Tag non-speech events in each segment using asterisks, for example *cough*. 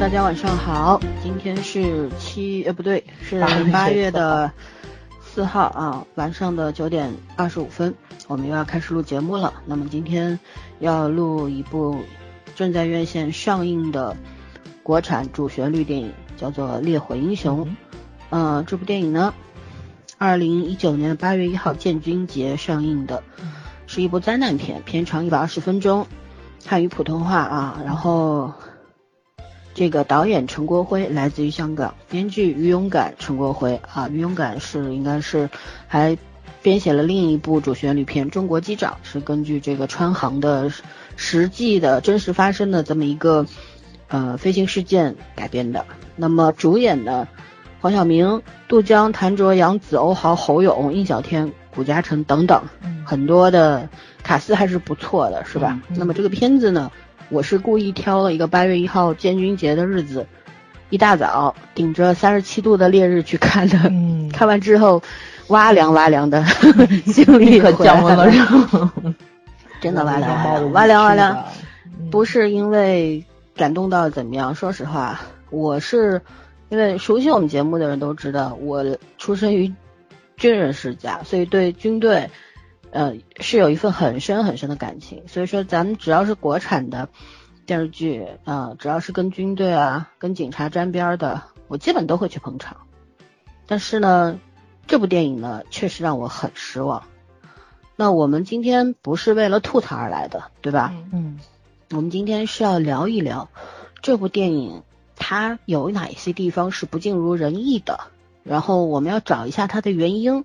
大家晚上好，今天是七呃不对，是八月的四号啊，晚上的九点二十五分，我们又要开始录节目了。那么今天要录一部正在院线上映的国产主旋律电影，叫做《烈火英雄》。嗯，这部电影呢，二零一九年八月一号建军节上映的，是一部灾难片，片长一百二十分钟，汉语普通话啊，然后。这个导演陈国辉来自于香港，编剧于勇敢，陈国辉啊，于勇敢是应该是还编写了另一部主旋律片《中国机长》，是根据这个川航的实际的真实发生的这么一个呃飞行事件改编的。那么主演呢，黄晓明、杜江、谭卓、杨紫、欧豪、侯勇、印小天、古嘉诚等等，很多的卡司还是不错的，是吧？那么这个片子呢？我是故意挑了一个八月一号建军节的日子，一大早顶着三十七度的烈日去看的。嗯，*laughs* 看完之后，哇凉哇凉的，*laughs* 心里可降温了，*laughs* 真的哇凉哇凉哇凉。不是因为感动到怎么样？说实话，我是因为熟悉我们节目的人都知道，我出生于军人世家，所以对军队。呃，是有一份很深很深的感情，所以说咱们只要是国产的电视剧啊，只要是跟军队啊、跟警察沾边的，我基本都会去捧场。但是呢，这部电影呢，确实让我很失望。那我们今天不是为了吐槽而来的，对吧？嗯。我们今天是要聊一聊这部电影它有哪些地方是不尽如人意的，然后我们要找一下它的原因。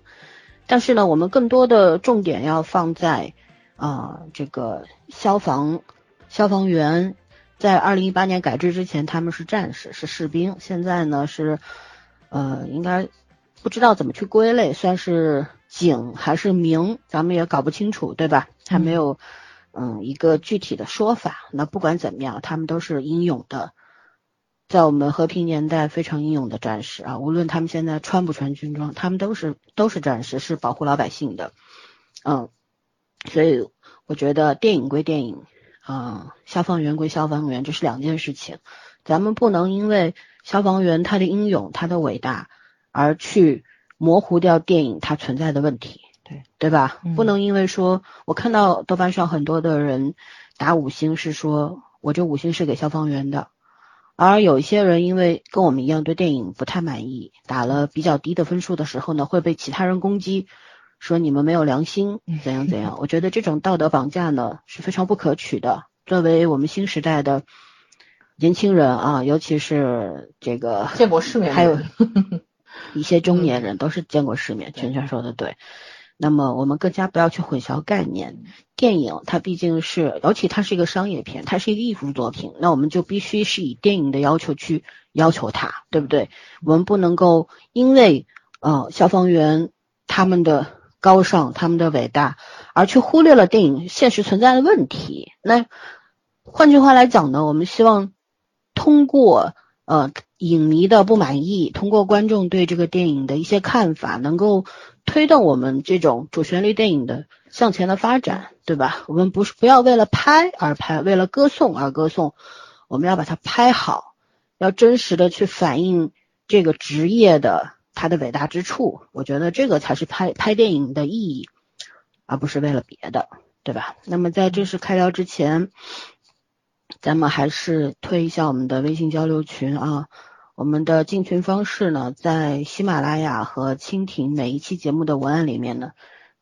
但是呢，我们更多的重点要放在啊，这个消防消防员在二零一八年改制之前，他们是战士，是士兵。现在呢是呃，应该不知道怎么去归类，算是警还是民，咱们也搞不清楚，对吧？还没有嗯一个具体的说法。那不管怎么样，他们都是英勇的。在我们和平年代非常英勇的战士啊，无论他们现在穿不穿军装，他们都是都是战士，是保护老百姓的。嗯，所以我觉得电影归电影，啊，消防员归消防员，这是两件事情。咱们不能因为消防员他的英勇、他的伟大，而去模糊掉电影它存在的问题，对对吧？不能因为说我看到豆瓣上很多的人打五星，是说我这五星是给消防员的。而有一些人因为跟我们一样对电影不太满意，打了比较低的分数的时候呢，会被其他人攻击，说你们没有良心，怎样怎样。*laughs* 我觉得这种道德绑架呢是非常不可取的。作为我们新时代的年轻人啊，尤其是这个见过世面，还有 *laughs* 一些中年人都是见过世面。全全说的对。那么我们更加不要去混淆概念。电影它毕竟是，尤其它是一个商业片，它是一个艺术作品，那我们就必须是以电影的要求去要求它，对不对？我们不能够因为呃消防员他们的高尚、他们的伟大，而去忽略了电影现实存在的问题。那换句话来讲呢，我们希望通过呃影迷的不满意，通过观众对这个电影的一些看法，能够。推动我们这种主旋律电影的向前的发展，对吧？我们不是不要为了拍而拍，为了歌颂而歌颂，我们要把它拍好，要真实的去反映这个职业的它的伟大之处。我觉得这个才是拍拍电影的意义，而不是为了别的，对吧？那么在正式开聊之前，咱们还是推一下我们的微信交流群啊。我们的进群方式呢，在喜马拉雅和蜻蜓每一期节目的文案里面呢，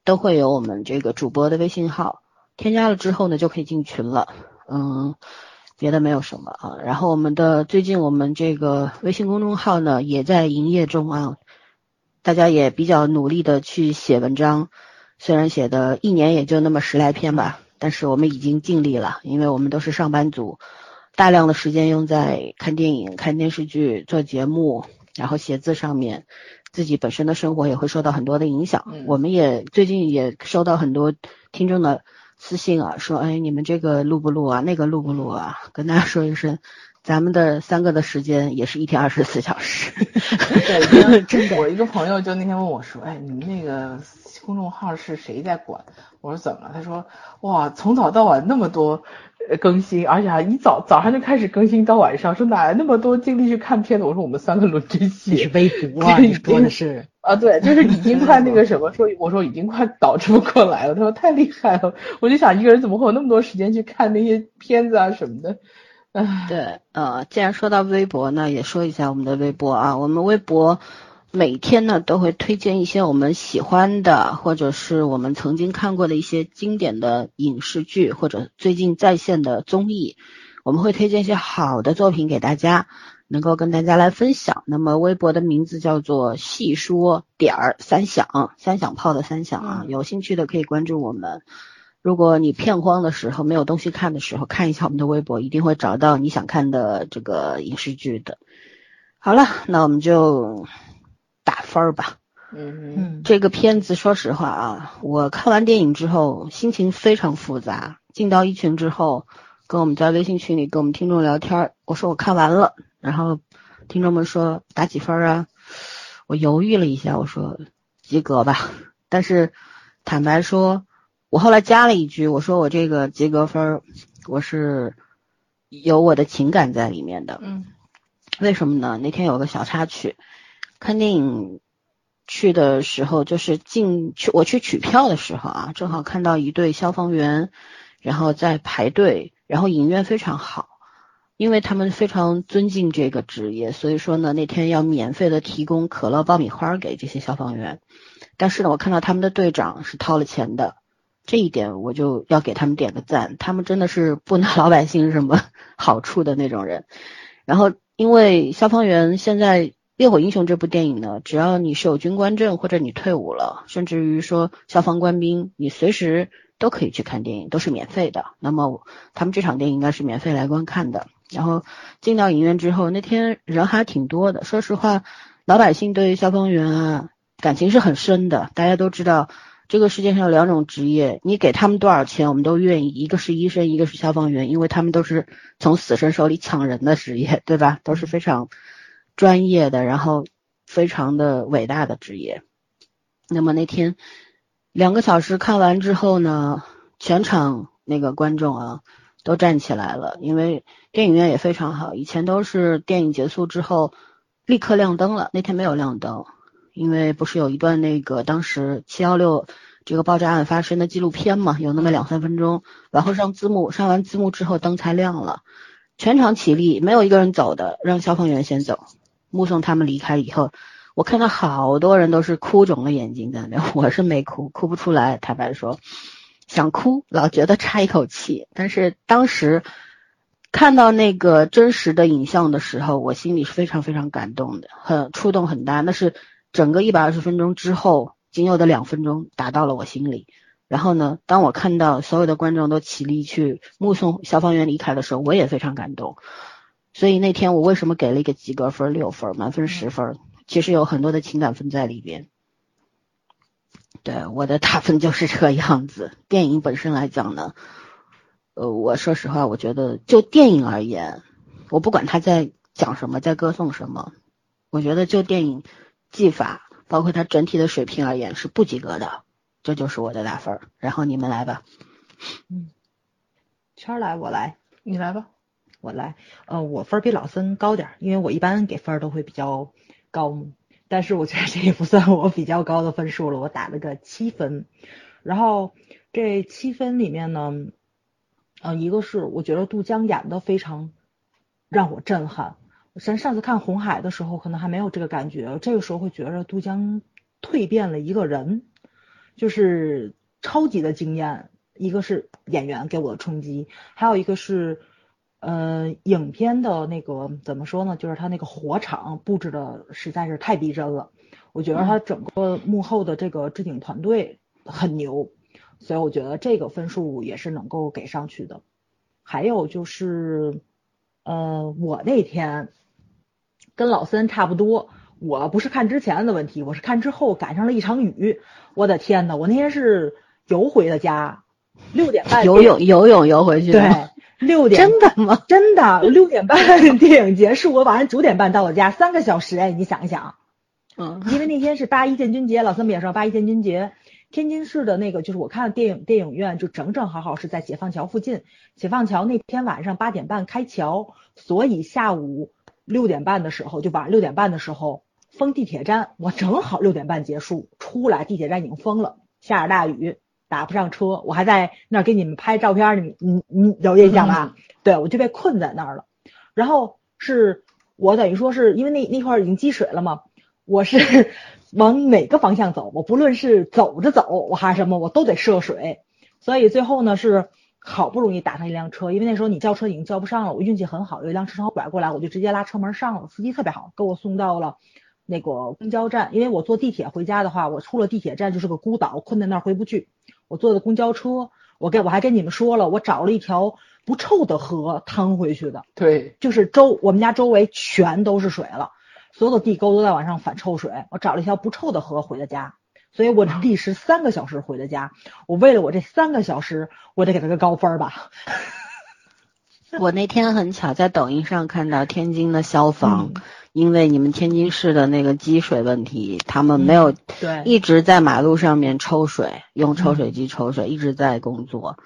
都会有我们这个主播的微信号，添加了之后呢，就可以进群了。嗯，别的没有什么啊。然后我们的最近我们这个微信公众号呢，也在营业中啊，大家也比较努力的去写文章，虽然写的一年也就那么十来篇吧，但是我们已经尽力了，因为我们都是上班族。大量的时间用在看电影、看电视剧、做节目，然后写字上面，自己本身的生活也会受到很多的影响。我们也最近也收到很多听众的私信啊，说哎，你们这个录不录啊？那个录不录啊？跟大家说一声，咱们的三个的时间也是一天二十四小时。对，*laughs* 真的。我一个朋友就那天问我说：“哎，你们那个公众号是谁在管？”我说：“怎么了？”他说：“哇，从早到晚那么多更新，而且还一早早上就开始更新到晚上，说哪来那么多精力去看片子？”我说：“我们三个轮着写。”是微博啊，*laughs* 你说的是啊？对，就是已经快那个什么，说我说已经快导致不过来了。他说太厉害了，我就想一个人怎么会有那么多时间去看那些片子啊什么的。对，呃，既然说到微博呢，也说一下我们的微博啊。我们微博每天呢都会推荐一些我们喜欢的，或者是我们曾经看过的一些经典的影视剧，或者最近在线的综艺。我们会推荐一些好的作品给大家，能够跟大家来分享。那么微博的名字叫做“细说点儿三响”，三响炮的三响啊。有兴趣的可以关注我们。如果你片荒的时候没有东西看的时候，看一下我们的微博，一定会找到你想看的这个影视剧的。好了，那我们就打分儿吧。嗯嗯，这个片子说实话啊，我看完电影之后心情非常复杂。进到一群之后，跟我们在微信群里跟我们听众聊天，我说我看完了，然后听众们说打几分啊？我犹豫了一下，我说及格吧。但是坦白说。我后来加了一句，我说我这个及格分，我是有我的情感在里面的。嗯，为什么呢？那天有个小插曲，看电影去的时候，就是进去我去取票的时候啊，正好看到一对消防员，然后在排队，然后影院非常好，因为他们非常尊敬这个职业，所以说呢，那天要免费的提供可乐、爆米花给这些消防员。但是呢，我看到他们的队长是掏了钱的。这一点我就要给他们点个赞，他们真的是不拿老百姓什么 *laughs* 好处的那种人。然后，因为消防员现在《烈火英雄》这部电影呢，只要你是有军官证或者你退伍了，甚至于说消防官兵，你随时都可以去看电影，都是免费的。那么他们这场电影应该是免费来观看的。然后进到影院之后，那天人还挺多的。说实话，老百姓对于消防员啊感情是很深的，大家都知道。这个世界上有两种职业，你给他们多少钱，我们都愿意。一个是医生，一个是消防员，因为他们都是从死神手里抢人的职业，*laughs* 对吧？都是非常专业的，然后非常的伟大的职业。那么那天两个小时看完之后呢，全场那个观众啊都站起来了，因为电影院也非常好。以前都是电影结束之后立刻亮灯了，那天没有亮灯。因为不是有一段那个当时七幺六这个爆炸案发生的纪录片嘛，有那么两三分钟，然后上字幕，上完字幕之后灯才亮了，全场起立，没有一个人走的，让消防员先走，目送他们离开以后，我看到好多人都是哭肿了眼睛在那边，*laughs* 我是没哭，哭不出来，坦白说，想哭，老觉得差一口气，但是当时看到那个真实的影像的时候，我心里是非常非常感动的，很触动很大，那是。整个一百二十分钟之后，仅有的两分钟打到了我心里。然后呢，当我看到所有的观众都起立去目送消防员离开的时候，我也非常感动。所以那天我为什么给了一个及格分六分，满分十分？其实有很多的情感分在里边。对我的打分就是这个样子。电影本身来讲呢，呃，我说实话，我觉得就电影而言，我不管他在讲什么，在歌颂什么，我觉得就电影。技法包括它整体的水平而言是不及格的，这就是我的打分。然后你们来吧。嗯，圈来我来，你来吧，我来。呃，我分比老森高点，因为我一般给分都会比较高，但是我觉得这也不算我比较高的分数了，我打了个七分。然后这七分里面呢，呃，一个是我觉得杜江演的非常让我震撼。咱上次看红海的时候，可能还没有这个感觉，这个时候会觉着杜江蜕变了一个人，就是超级的惊艳。一个是演员给我的冲击，还有一个是，呃，影片的那个怎么说呢？就是他那个火场布置的实在是太逼真了。我觉得他整个幕后的这个置景团队很牛，所以我觉得这个分数也是能够给上去的。还有就是，呃，我那天。跟老森差不多，我不是看之前的问题，我是看之后赶上了一场雨。我的天呐，我那天是游回的家，六点半游泳游泳游回去。对，六 *laughs* 点真的吗？真的，六点半电影结束，我晚上九点半到了家，三个小时哎，你想一想，嗯，因为那天是八一建军节，老三不也说八一建军节，天津市的那个就是我看电影电影院就整整好好是在解放桥附近，解放桥那天晚上八点半开桥，所以下午六点半的时候就晚上六点半的时候封地铁站，我正好六点半结束出来，地铁站已经封了，下着大雨。打不上车，我还在那儿给你们拍照片，你你你有印象吧？对，我就被困在那儿了。然后是我等于说是因为那那块儿已经积水了嘛，我是往哪个方向走？我不论是走着走，我还是什么，我都得涉水。所以最后呢是好不容易打上一辆车，因为那时候你叫车已经叫不上了，我运气很好，有一辆车正好拐过来，我就直接拉车门上了，司机特别好，给我送到了那个公交站。因为我坐地铁回家的话，我出了地铁站就是个孤岛，困在那儿回不去。我坐的公交车，我跟我还跟你们说了，我找了一条不臭的河趟回去的。对，就是周我们家周围全都是水了，所有的地沟都在往上反臭水。我找了一条不臭的河回的家，所以我历时三个小时回的家。我为了我这三个小时，我得给他个高分吧。我那天很巧在抖音上看到天津的消防。因为你们天津市的那个积水问题，他们没有对一直在马路上面抽水，用抽水机抽水，一直在工作，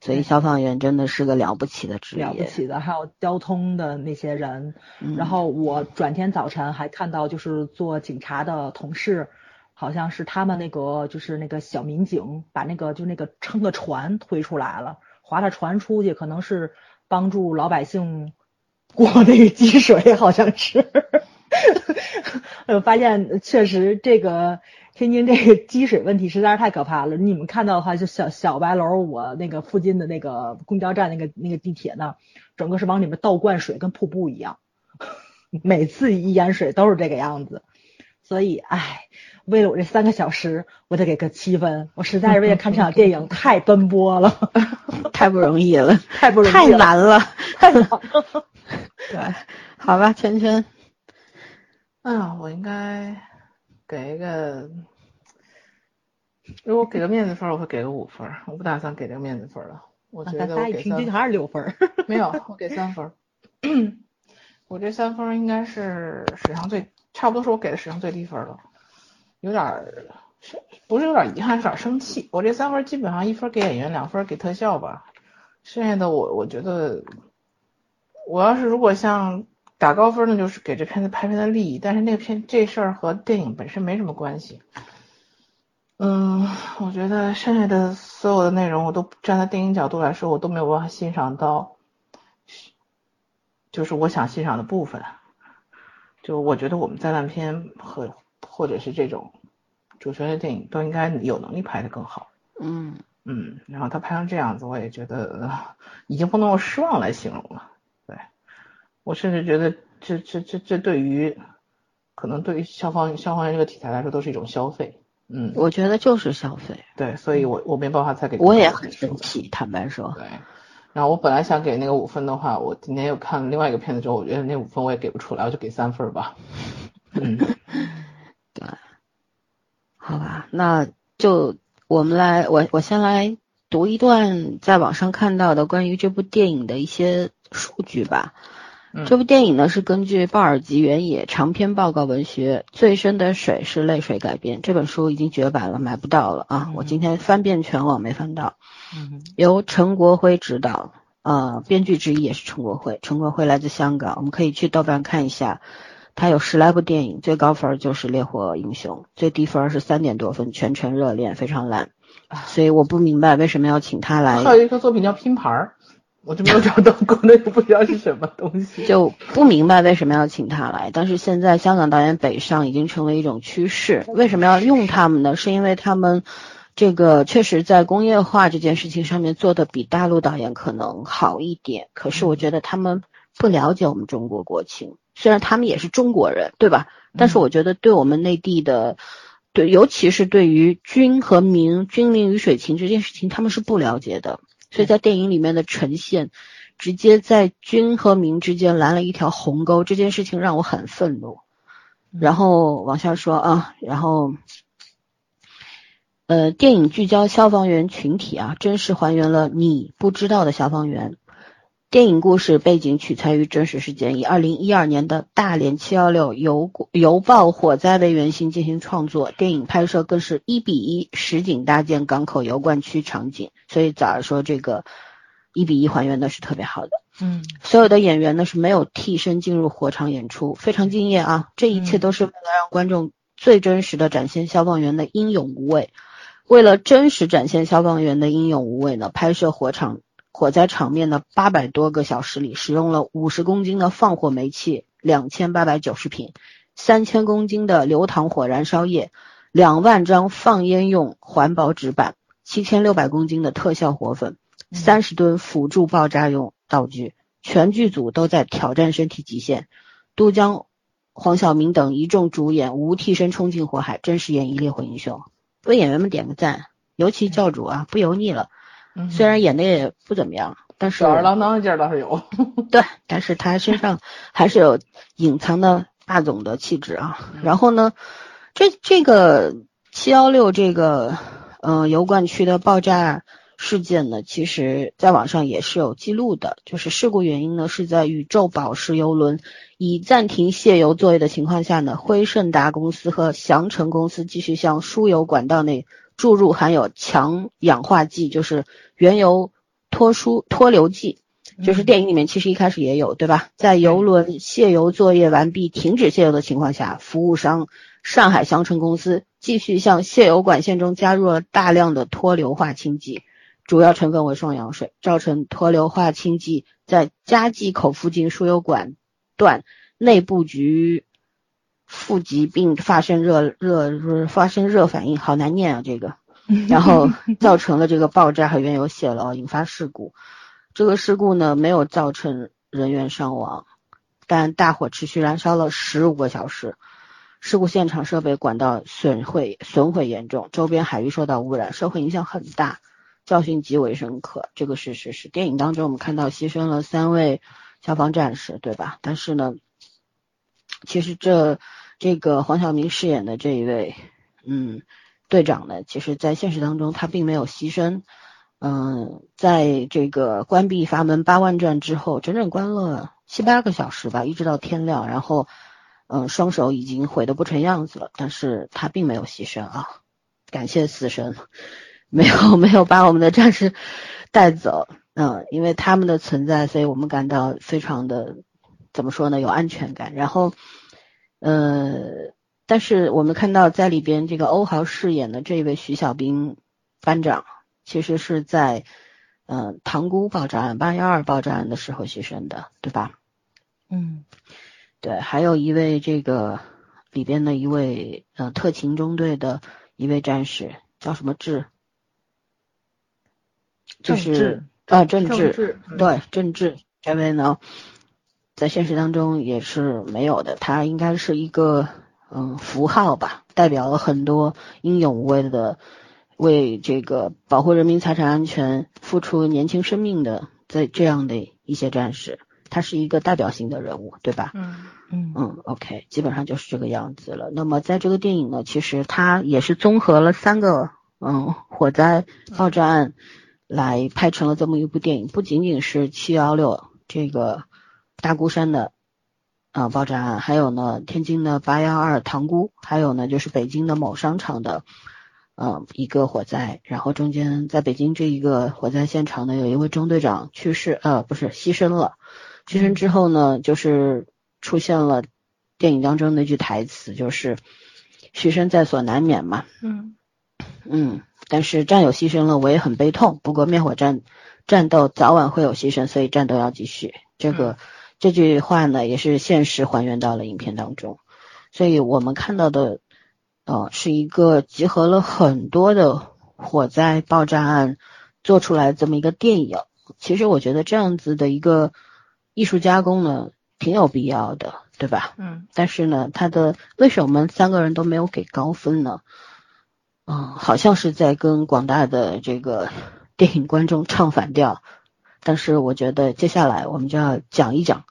所以消防员真的是个了不起的职业，了不起的。还有交通的那些人，然后我转天早晨还看到，就是做警察的同事，好像是他们那个就是那个小民警把那个就那个撑的船推出来了，划着船出去，可能是帮助老百姓。*laughs* 过那个积水好像是，*laughs* 我发现确实这个天津这个积水问题实在是太可怕了。你们看到的话，就小小白楼，我那个附近的那个公交站那个那个地铁呢，整个是往里面倒灌水，跟瀑布一样。*laughs* 每次一淹水都是这个样子，所以唉，为了我这三个小时，我得给个七分。我实在是为了看这场电影太奔波了，*laughs* 太不容易了，太不容易，太难了，太难了。*laughs* 对，好吧，圈圈。哎呀，我应该给一个，如果给个面子分，我会给个五分。我不打算给这个面子分了。我觉得我给平均还是六分。*laughs* 没有，我给三分。*laughs* 我这三分应该是史上最，差不多是我给的史上最低分了。有点是，不是有点遗憾，有点生气。我这三分基本上一分给演员，两分给特效吧。剩下的我我觉得。我要是如果像打高分呢，就是给这片子拍片的利益，但是那个片这事儿和电影本身没什么关系。嗯，我觉得剩下的所有的内容，我都站在电影角度来说，我都没有办法欣赏到，就是我想欣赏的部分。就我觉得我们灾难片和或者是这种主旋律电影都应该有能力拍的更好。嗯嗯，然后他拍成这样子，我也觉得已经不能用失望来形容了。我甚至觉得，这这这这对于，可能对于消防消防员这个题材来说，都是一种消费。嗯，我觉得就是消费。对，所以我我没办法再给。我也很生气，坦白说。对。然后我本来想给那个五分的话，我今天又看了另外一个片子之后，我觉得那五分我也给不出来，我就给三分吧。嗯。*laughs* 对。好吧，那就我们来，我我先来读一段在网上看到的关于这部电影的一些数据吧。这部电影呢是根据鲍尔吉原野长篇报告文学《最深的水是泪水》改编。这本书已经绝版了，买不到了啊！我今天翻遍全网没翻到。由陈国辉执导，呃，编剧之一也是陈国辉。陈国辉来自香港，我们可以去豆瓣看一下，他有十来部电影，最高分就是《烈火英雄》，最低分是三点多分，全程热恋，非常烂。所以我不明白为什么要请他来。还有一个作品叫《拼盘儿》。我就没有找到国内不知道是什么东西，*laughs* 就不明白为什么要请他来。但是现在香港导演北上已经成为一种趋势，为什么要用他们呢？是因为他们这个确实在工业化这件事情上面做的比大陆导演可能好一点。可是我觉得他们不了解我们中国国情，虽然他们也是中国人，对吧？但是我觉得对我们内地的，对，尤其是对于军和民、军民鱼水情这件事情，他们是不了解的。所以在电影里面的呈现，直接在军和民之间拦了一条鸿沟，这件事情让我很愤怒。然后往下说啊，然后，呃，电影聚焦消防员群体啊，真实还原了你不知道的消防员。电影故事背景取材于真实事件，以二零一二年的大连七幺六油油爆火灾为原型进行创作。电影拍摄更是一比一实景搭建港口油罐区场景，所以早儿说这个一比一还原的是特别好的。嗯，所有的演员呢是没有替身进入火场演出，非常敬业啊！这一切都是为了让观众最真实的展现消防员的英勇无畏。为了真实展现消防员的英勇无畏呢，拍摄火场。火灾场面的八百多个小时里，使用了五十公斤的放火煤气，两千八百九十瓶，三千公斤的流淌火燃烧液，两万张放烟用环保纸板，七千六百公斤的特效火粉，三十吨辅助爆炸用道具，全剧组都在挑战身体极限。杜江、黄晓明等一众主演无替身冲进火海，真实演绎烈火英雄，为演员们点个赞，尤其教主啊，不油腻了。虽然演的也不怎么样，但是吊儿郎当的劲儿倒是有。*laughs* 对，但是他身上还是有隐藏的霸总的气质啊。然后呢，这这个七幺六这个嗯油罐区的爆炸事件呢，其实在网上也是有记录的。就是事故原因呢，是在宇宙宝石油轮已暂停卸油作业的情况下呢，辉盛达公司和祥成公司继续向输油管道内。注入含有强氧化剂，就是原油脱疏脱硫剂，就是电影里面其实一开始也有，对吧？在油轮卸油作业完毕、停止卸油的情况下，服务商上海祥成公司继续向卸油管线中加入了大量的脱硫化氢剂，主要成分为双氧水，造成脱硫化氢剂在加气口附近输油管段内部局。富集并发生热热发生热反应，好难念啊这个，然后造成了这个爆炸和原油泄漏，引发事故。这个事故呢没有造成人员伤亡，但大火持续燃烧了十五个小时，事故现场设备管道损毁损毁严重，周边海域受到污染，社会影响很大，教训极为深刻。这个事实是电影当中我们看到牺牲了三位消防战士，对吧？但是呢，其实这。这个黄晓明饰演的这一位，嗯，队长呢，其实在现实当中他并没有牺牲，嗯，在这个关闭阀门八万转之后，整整关了七八个小时吧，一直到天亮，然后，嗯，双手已经毁得不成样子了，但是他并没有牺牲啊，感谢死神，没有没有把我们的战士带走，嗯，因为他们的存在，所以我们感到非常的怎么说呢，有安全感，然后。呃，但是我们看到在里边这个欧豪饰演的这位徐小兵班长，其实是在嗯塘沽爆炸案八幺二爆炸案的时候牺牲的，对吧？嗯，对，还有一位这个里边的一位呃特勤中队的一位战士叫什么志？就是啊郑志，对郑志这位呢？在现实当中也是没有的，它应该是一个嗯符号吧，代表了很多英勇无畏的为这个保护人民财产安全付出年轻生命的在这样的一些战士，他是一个代表性的人物，对吧？嗯嗯嗯，OK，基本上就是这个样子了。那么在这个电影呢，其实它也是综合了三个嗯火灾爆炸案来拍成了这么一部电影，不仅仅是七幺六这个。大孤山的啊爆炸案，还有呢天津的八幺二塘沽，还有呢就是北京的某商场的嗯一个火灾，然后中间在北京这一个火灾现场呢，有一位中队长去世，呃不是牺牲了，牺牲之后呢，就是出现了电影当中那句台词，就是牺牲在所难免嘛，嗯。嗯，但是战友牺牲了，我也很悲痛，不过灭火战战斗早晚会有牺牲，所以战斗要继续，这个。这句话呢，也是现实还原到了影片当中，所以我们看到的，呃，是一个集合了很多的火灾爆炸案做出来这么一个电影。其实我觉得这样子的一个艺术加工呢，挺有必要的，对吧？嗯。但是呢，他的为什么我们三个人都没有给高分呢？嗯，好像是在跟广大的这个电影观众唱反调。但是我觉得接下来我们就要讲一讲。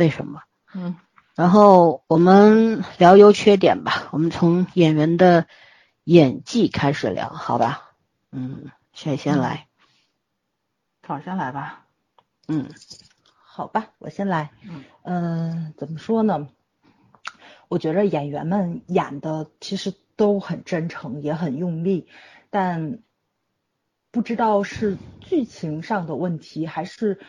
为什么？嗯，然后我们聊优缺点吧。我们从演员的演技开始聊，好吧？嗯，谁先来？好，先来吧。嗯，好吧，我先来。嗯，怎么说呢？我觉着演员们演的其实都很真诚，也很用力，但不知道是剧情上的问题，还是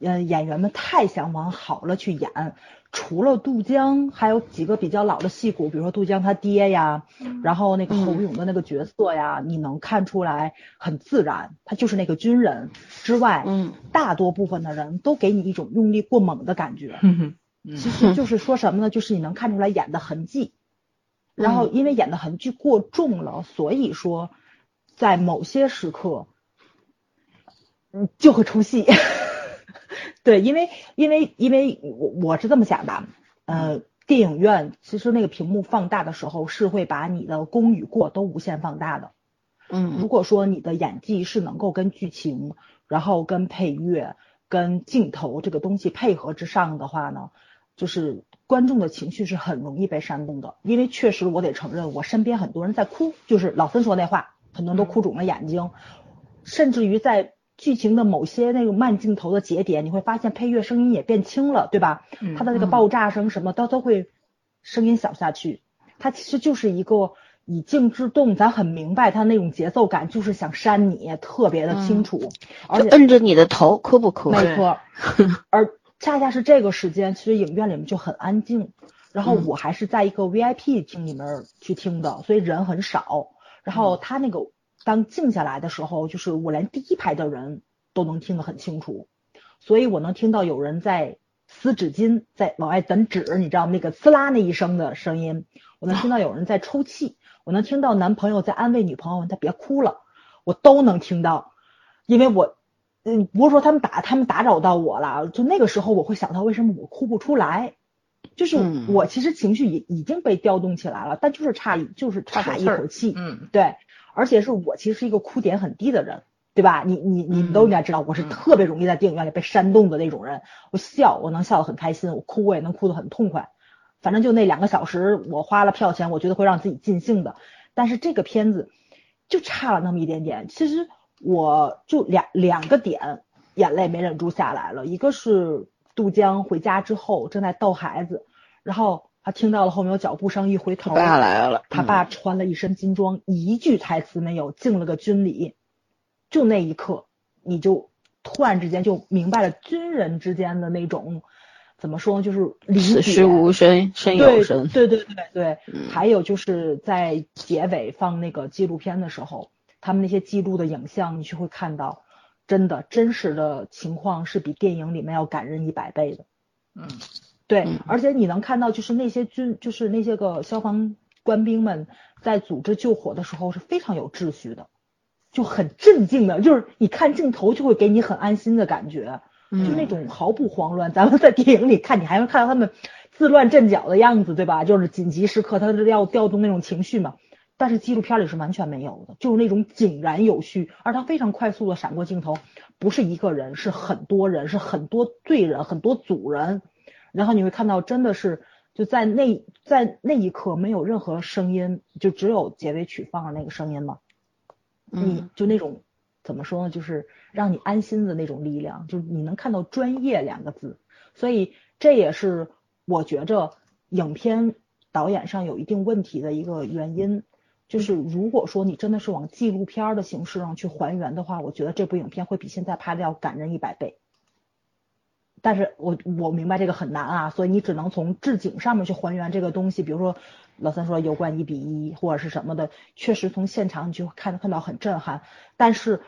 嗯演员们太想往好了去演。除了杜江，还有几个比较老的戏骨，比如说杜江他爹呀，然后那个侯勇的那个角色呀，你能看出来很自然，他就是那个军人之外，嗯，大多部分的人都给你一种用力过猛的感觉。其实就是说什么呢？就是你能看出来演的痕迹，然后因为演的痕迹过重了，所以说在某些时刻，嗯，就会出戏。对，因为因为因为我我是这么想的，呃，电影院其实那个屏幕放大的时候是会把你的功与过都无限放大的。嗯，如果说你的演技是能够跟剧情，然后跟配乐、跟镜头这个东西配合之上的话呢？就是观众的情绪是很容易被煽动的，因为确实我得承认，我身边很多人在哭，就是老孙说那话，很多人都哭肿了眼睛，甚至于在剧情的某些那个慢镜头的节点，你会发现配乐声音也变轻了，对吧？它的那个爆炸声什么都都会声音小下去，它其实就是一个以静制动，咱很明白它那种节奏感就是想扇你，特别的清楚，就摁着你的头，磕不磕？没错，而。恰恰是这个时间，其实影院里面就很安静，然后我还是在一个 VIP 厅里面去听的，所以人很少。然后他那个当静下来的时候，就是我连第一排的人都能听得很清楚，所以我能听到有人在撕纸巾，在往外掸纸，你知道那个呲啦那一声的声音，我能听到有人在抽泣，我能听到男朋友在安慰女朋友，他别哭了，我都能听到，因为我。嗯，不是说他们打他们打扰到我了，就那个时候我会想到为什么我哭不出来，就是我其实情绪已已经被调动起来了，但就是差一就是差一口气，嗯，对，而且是我其实是一个哭点很低的人，对吧？你你你们都应该知道，我是特别容易在电影院里被煽动的那种人，我笑我能笑得很开心，我哭我也能哭得很痛快，反正就那两个小时我花了票钱，我觉得会让自己尽兴的，但是这个片子就差了那么一点点，其实。我就两两个点，眼泪没忍住下来了。一个是杜江回家之后正在逗孩子，然后他听到了后面有脚步声，一回头，他爸来了。他爸穿了一身军装，一句台词没有，敬了个军礼。就那一刻，你就突然之间就明白了军人之间的那种怎么说，就是此时无声胜有声。对对对对对。还有就是在结尾放那个纪录片的时候。他们那些记录的影像，你就会看到，真的真实的情况是比电影里面要感人一百倍的。嗯，对，而且你能看到，就是那些军，就是那些个消防官兵们在组织救火的时候是非常有秩序的，就很镇静的，就是你看镜头就会给你很安心的感觉，就那种毫不慌乱。*laughs* 咱们在电影里看，你还能看到他们自乱阵脚的样子，对吧？就是紧急时刻，他是要调动那种情绪嘛。但是纪录片里是完全没有的，就是那种井然有序，而他非常快速的闪过镜头，不是一个人，是很多人，是很多队人，很多组人，然后你会看到真的是就在那在那一刻没有任何声音，就只有结尾曲放的那个声音嘛，你就那种怎么说呢，就是让你安心的那种力量，就是你能看到专业两个字，所以这也是我觉着影片导演上有一定问题的一个原因。就是如果说你真的是往纪录片的形式上去还原的话，我觉得这部影片会比现在拍的要感人一百倍。但是我我明白这个很难啊，所以你只能从置景上面去还原这个东西。比如说老三说油罐一比一或者是什么的，确实从现场你就看看到很震撼。但是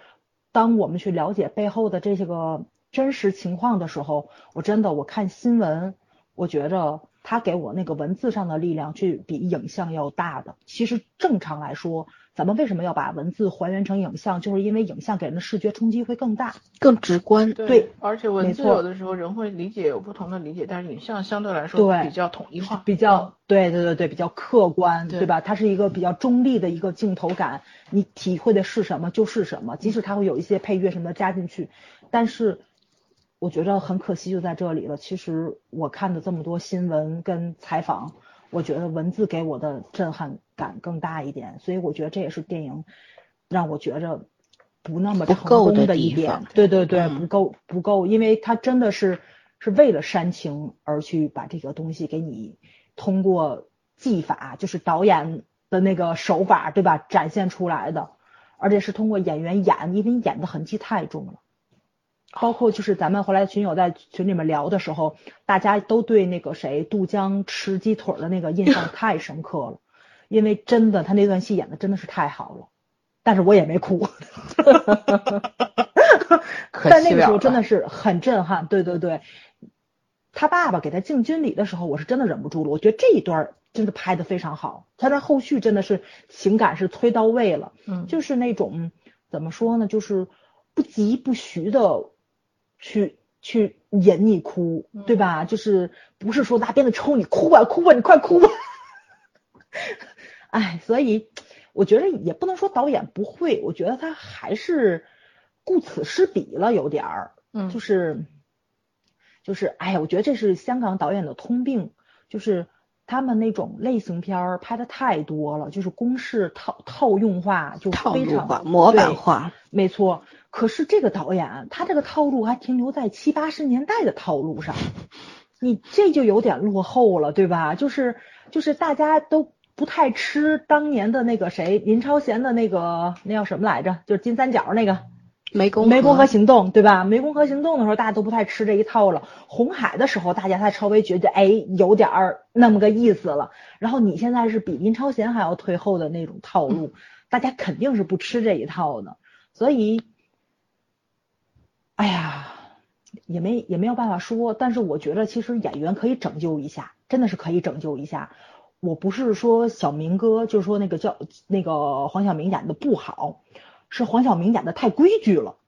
当我们去了解背后的这些个真实情况的时候，我真的我看新闻，我觉着。他给我那个文字上的力量，去比影像要大的。其实正常来说，咱们为什么要把文字还原成影像？就是因为影像给人的视觉冲击会更大、更直观。对，而且文字有的时候人会理解有不同的理解，但是影像相对来说比较统一化，比较对对对对，比较客观，对吧？它是一个比较中立的一个镜头感，你体会的是什么就是什么，即使它会有一些配乐什么的加进去，但是。我觉得很可惜，就在这里了。其实我看的这么多新闻跟采访，我觉得文字给我的震撼感更大一点。所以我觉得这也是电影让我觉着不那么成功的一点。对对对，不够不够，因为它真的是是为了煽情而去把这个东西给你通过技法，就是导演的那个手法，对吧？展现出来的，而且是通过演员演，因为演的痕迹太重了。包括就是咱们后来群友在群里面聊的时候，大家都对那个谁杜江吃鸡腿的那个印象太深刻了，因为真的他那段戏演的真的是太好了，但是我也没哭。*laughs* 但那个时候真的是很震撼，对对对。他爸爸给他敬军礼的时候，我是真的忍不住了。我觉得这一段真的拍的非常好，他在后续真的是情感是催到位了，嗯，就是那种怎么说呢，就是不疾不徐的去去引你哭，对吧？就是不是说拿鞭子抽你哭吧，哭吧，你快哭吧。哎，所以我觉得也不能说导演不会，我觉得他还是顾此失彼了，有点儿，嗯，就是。就是，哎呀，我觉得这是香港导演的通病，就是他们那种类型片儿拍的太多了，就是公式套套用化，就非常模板化，没错。可是这个导演，他这个套路还停留在七八十年代的套路上，你这就有点落后了，对吧？就是就是大家都不太吃当年的那个谁，林超贤的那个那叫什么来着？就是金三角那个。湄公湄公河行动，对吧？湄公河行动的时候，大家都不太吃这一套了。红海的时候，大家才稍微觉得，哎，有点儿那么个意思了。然后你现在是比林超贤还要退后的那种套路，大家肯定是不吃这一套的。所以，哎呀，也没也没有办法说。但是我觉得，其实演员可以拯救一下，真的是可以拯救一下。我不是说小明哥，就是说那个叫那个黄晓明演的不好。是黄晓明演的太规矩了，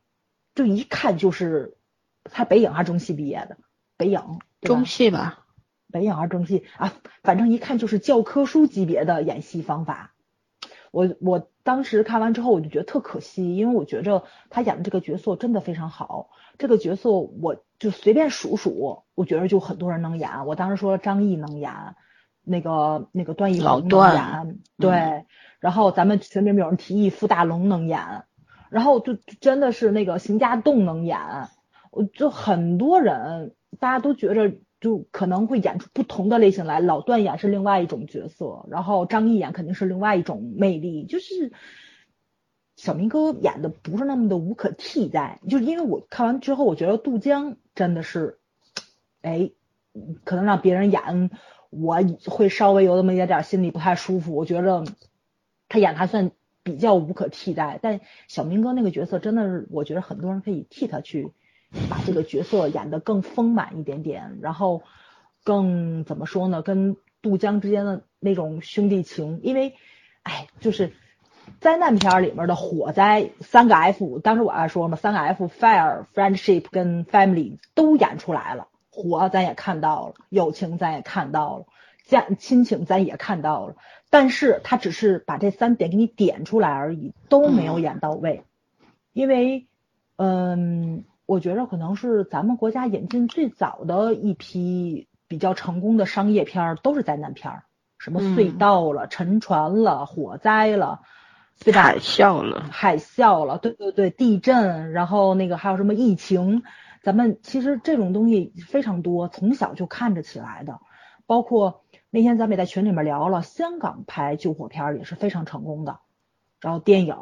就一看就是他北影还是中戏毕业的，北影中戏吧，北影还是中戏啊，反正一看就是教科书级别的演戏方法。我我当时看完之后，我就觉得特可惜，因为我觉着他演的这个角色真的非常好，这个角色我就随便数数，我觉得就很多人能演。我当时说张译能演，那个那个段奕宏能演，对。然后咱们群里面有人提议傅大龙能演，然后就真的是那个邢家栋能演，我就很多人大家都觉着就可能会演出不同的类型来，老段演是另外一种角色，然后张译演肯定是另外一种魅力，就是小明哥演的不是那么的无可替代，就是因为我看完之后，我觉得杜江真的是，哎，可能让别人演我会稍微有那么一点点心里不太舒服，我觉着。他演还算比较无可替代，但小明哥那个角色真的是，我觉得很多人可以替他去把这个角色演得更丰满一点点，然后更怎么说呢？跟杜江之间的那种兄弟情，因为，哎，就是灾难片里面的火灾三个 F，当时我还说嘛，三个 F，fire、friendship 跟 family 都演出来了，火咱也看到了，友情咱也看到了。家亲情咱也看到了，但是他只是把这三点给你点出来而已，都没有演到位。因为，嗯，我觉着可能是咱们国家引进最早的一批比较成功的商业片儿都是灾难片儿，什么隧道了、沉船了、火灾了，对吧？海啸了，海啸了，对对对，地震，然后那个还有什么疫情，咱们其实这种东西非常多，从小就看着起来的，包括。那天咱们也在群里面聊了，香港拍救火片也是非常成功的，然后电影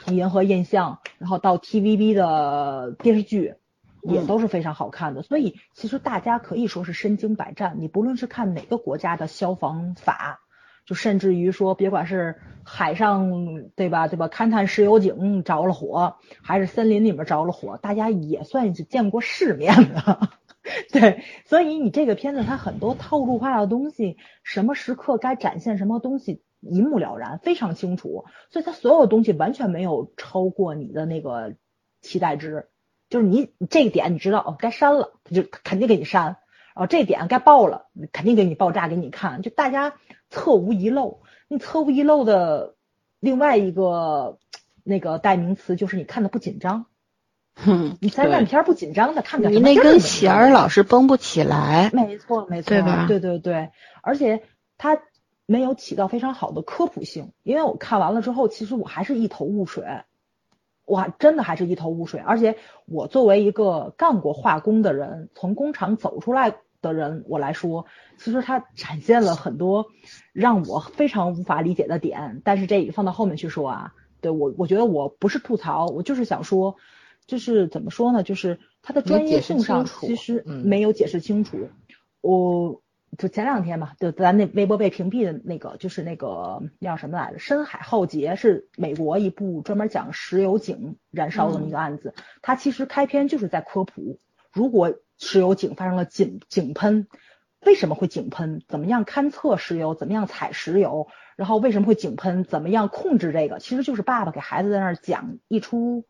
从银河印象，然后到 TVB 的电视剧也都是非常好看的，所以其实大家可以说是身经百战。你不论是看哪个国家的消防法，就甚至于说，别管是海上对吧对吧，勘探石油井着了火，还是森林里面着了火，大家也算是见过世面的。*laughs* 对，所以你这个片子它很多套路化的东西，什么时刻该展现什么东西一目了然，非常清楚。所以它所有东西完全没有超过你的那个期待值，就是你这个点你知道哦该删了，他就肯定给你删；哦这点该爆了，肯定给你爆炸给你看。就大家测无遗漏，那测无遗漏的另外一个那个代名词就是你看的不紧张。哼，*laughs* 你灾难片不紧张的，看着你那根弦儿老是绷不起来。没错，没错，对吧？对对对，而且它没有起到非常好的科普性，因为我看完了之后，其实我还是一头雾水。哇，真的还是一头雾水。而且我作为一个干过化工的人，从工厂走出来的人，我来说，其实它展现了很多让我非常无法理解的点。但是这放到后面去说啊，对我，我觉得我不是吐槽，我就是想说，就是怎么说呢？就是它的专业性上其实没有解释清楚。我。就前两天吧，就咱那微博被屏蔽的那个，就是那个叫什么来着？深海浩劫是美国一部专门讲石油井燃烧的那个案子。它其实开篇就是在科普，如果石油井发生了井井喷，为什么会井喷？怎么样勘测石油？怎么样采石油？然后为什么会井喷？怎么样控制这个？其实就是爸爸给孩子在那儿讲一出。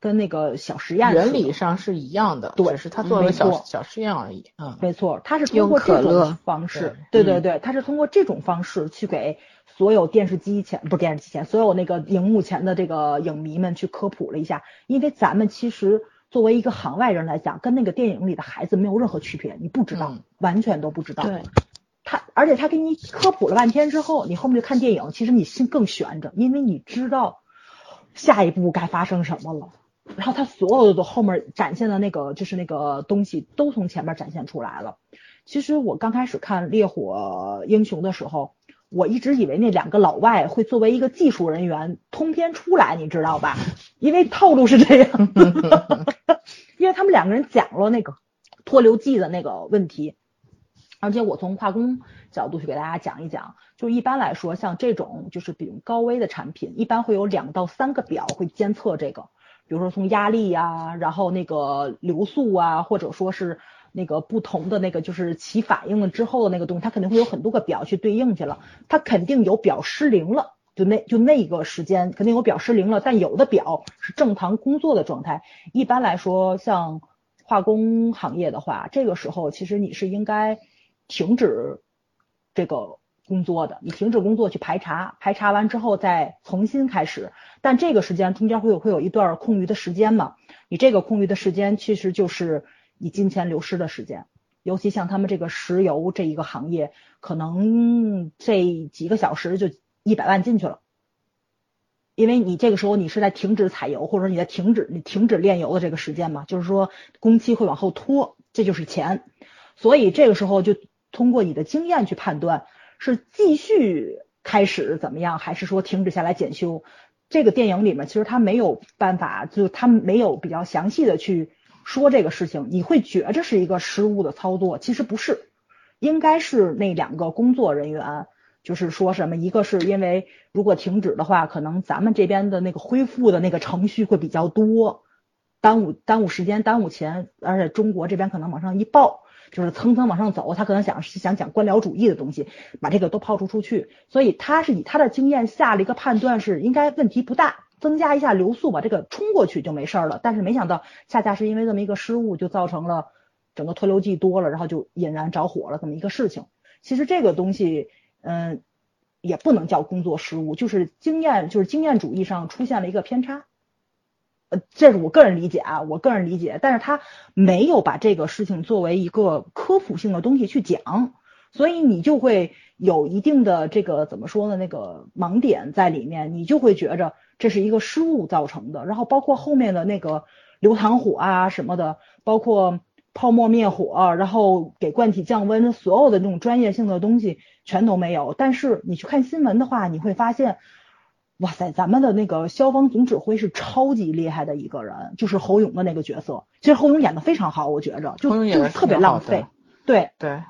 跟那个小实验原理上是一样的，对，是他做了小小实验而已。嗯，没错，他是通过这种方式，对对对，他是通过这种方式去给所有电视机前不是电视机前所有那个荧幕前的这个影迷们去科普了一下，因为咱们其实作为一个行外人来讲，跟那个电影里的孩子没有任何区别，你不知道，完全都不知道。对，他而且他给你科普了半天之后，你后面就看电影，其实你心更悬着，因为你知道下一步该发生什么了。然后他所有的后面展现的那个就是那个东西都从前面展现出来了。其实我刚开始看《烈火英雄》的时候，我一直以为那两个老外会作为一个技术人员通篇出来，你知道吧？因为套路是这样，*laughs* 因为他们两个人讲了那个脱硫剂的那个问题，而且我从化工角度去给大家讲一讲。就一般来说，像这种就是比如高危的产品，一般会有两到三个表会监测这个。比如说从压力呀，然后那个流速啊，或者说是那个不同的那个就是起反应了之后的那个东西，它肯定会有很多个表去对应去了。它肯定有表失灵了，就那就那个时间肯定有表失灵了，但有的表是正常工作的状态。一般来说，像化工行业的话，这个时候其实你是应该停止这个。工作的，你停止工作去排查，排查完之后再重新开始，但这个时间中间会有会有一段空余的时间嘛？你这个空余的时间其实就是你金钱流失的时间，尤其像他们这个石油这一个行业，可能这几个小时就一百万进去了，因为你这个时候你是在停止采油，或者你在停止你停止炼油的这个时间嘛，就是说工期会往后拖，这就是钱，所以这个时候就通过你的经验去判断。是继续开始怎么样，还是说停止下来检修？这个电影里面其实他没有办法，就他没有比较详细的去说这个事情。你会觉着是一个失误的操作，其实不是，应该是那两个工作人员，就是说什么，一个是因为如果停止的话，可能咱们这边的那个恢复的那个程序会比较多，耽误耽误时间，耽误钱，而且中国这边可能往上一报。就是蹭蹭往上走，他可能想想讲官僚主义的东西，把这个都抛出出去，所以他是以他的经验下了一个判断，是应该问题不大，增加一下流速把这个冲过去就没事了。但是没想到，恰恰是因为这么一个失误，就造成了整个脱硫剂多了，然后就引燃着火了这么一个事情。其实这个东西，嗯，也不能叫工作失误，就是经验，就是经验主义上出现了一个偏差。呃，这是我个人理解啊，我个人理解，但是他没有把这个事情作为一个科普性的东西去讲，所以你就会有一定的这个怎么说呢？那个盲点在里面，你就会觉着这是一个失误造成的。然后包括后面的那个流淌火啊什么的，包括泡沫灭火，然后给罐体降温，所有的这种专业性的东西全都没有。但是你去看新闻的话，你会发现。哇塞，咱们的那个消防总指挥是超级厉害的一个人，就是侯勇的那个角色。其实侯勇演的非常好，我觉着就就是特别浪费。对对，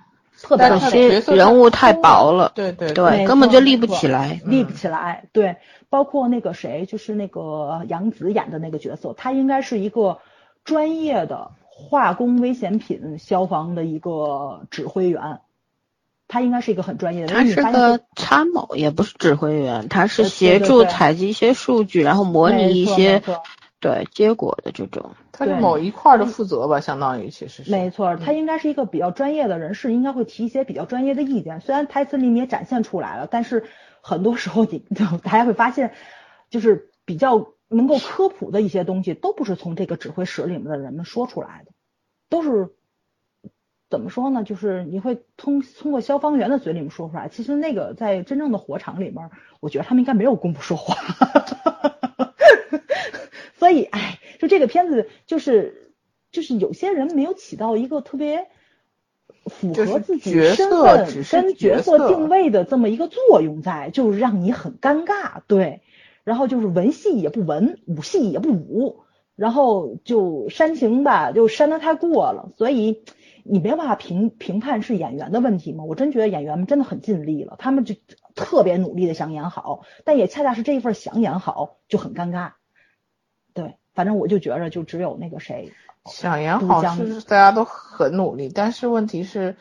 特别有些人物太薄了，对对对，根本就立不起来，立不起来。对，包括那个谁，就是那个杨紫演的那个角色，她应该是一个专业的化工危险品消防的一个指挥员。他应该是一个很专业的，他是个参谋，也不是指挥员，他是协助采集一些数据，然后模拟一些对结果的这种。他是某一块的负责吧，相当于其实是。没错，他应该是一个比较专业的人士，应该会提一些比较专业的意见。虽然台词里面也展现出来了，但是很多时候你大家会发现，就是比较能够科普的一些东西，都不是从这个指挥室里面的人们说出来的，都是。怎么说呢？就是你会通通过消防员的嘴里面说出来。其实那个在真正的火场里面，我觉得他们应该没有功夫说话。*laughs* 所以，哎，就这个片子就是就是有些人没有起到一个特别符合自己身份跟角色定位的这么一个作用在，就是让你很尴尬，对。然后就是文戏也不文，武戏也不武，然后就煽情吧，就煽的太过了，所以你没办法评评判是演员的问题吗？我真觉得演员们真的很尽力了，他们就特别努力的想演好，但也恰恰是这一份想演好就很尴尬。对，反正我就觉着就只有那个谁想演好是大家都很努力，但是问题是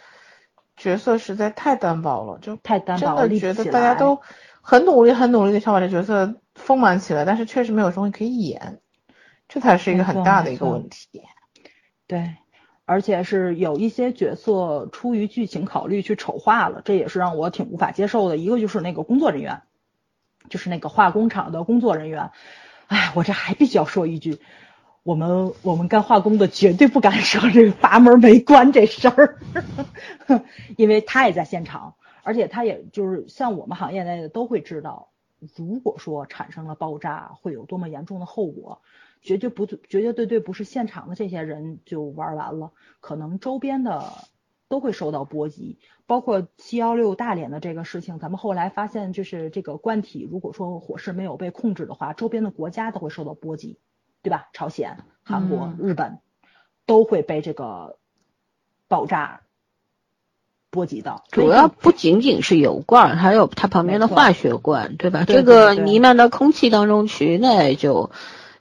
角色实在太单薄了，就太单薄了，真的觉得大家都很努力很努力的想把这角色。丰满起来，但是确实没有东西可以演，这才是一个很大的一个问题。对，而且是有一些角色出于剧情考虑去丑化了，这也是让我挺无法接受的。一个就是那个工作人员，就是那个化工厂的工作人员。哎，我这还必须要说一句，我们我们干化工的绝对不敢说这个阀门没关这事儿，*laughs* 因为他也在现场，而且他也就是像我们行业内的都会知道。如果说产生了爆炸，会有多么严重的后果？绝对不绝绝对对不是现场的这些人就玩完了，可能周边的都会受到波及。包括七幺六大连的这个事情，咱们后来发现，就是这个罐体，如果说火势没有被控制的话，周边的国家都会受到波及，对吧？朝鲜、韩国、日本都会被这个爆炸。波及到，主要不仅仅是油罐，还有它旁边的化学罐，对吧？这个弥漫到空气当中去，那就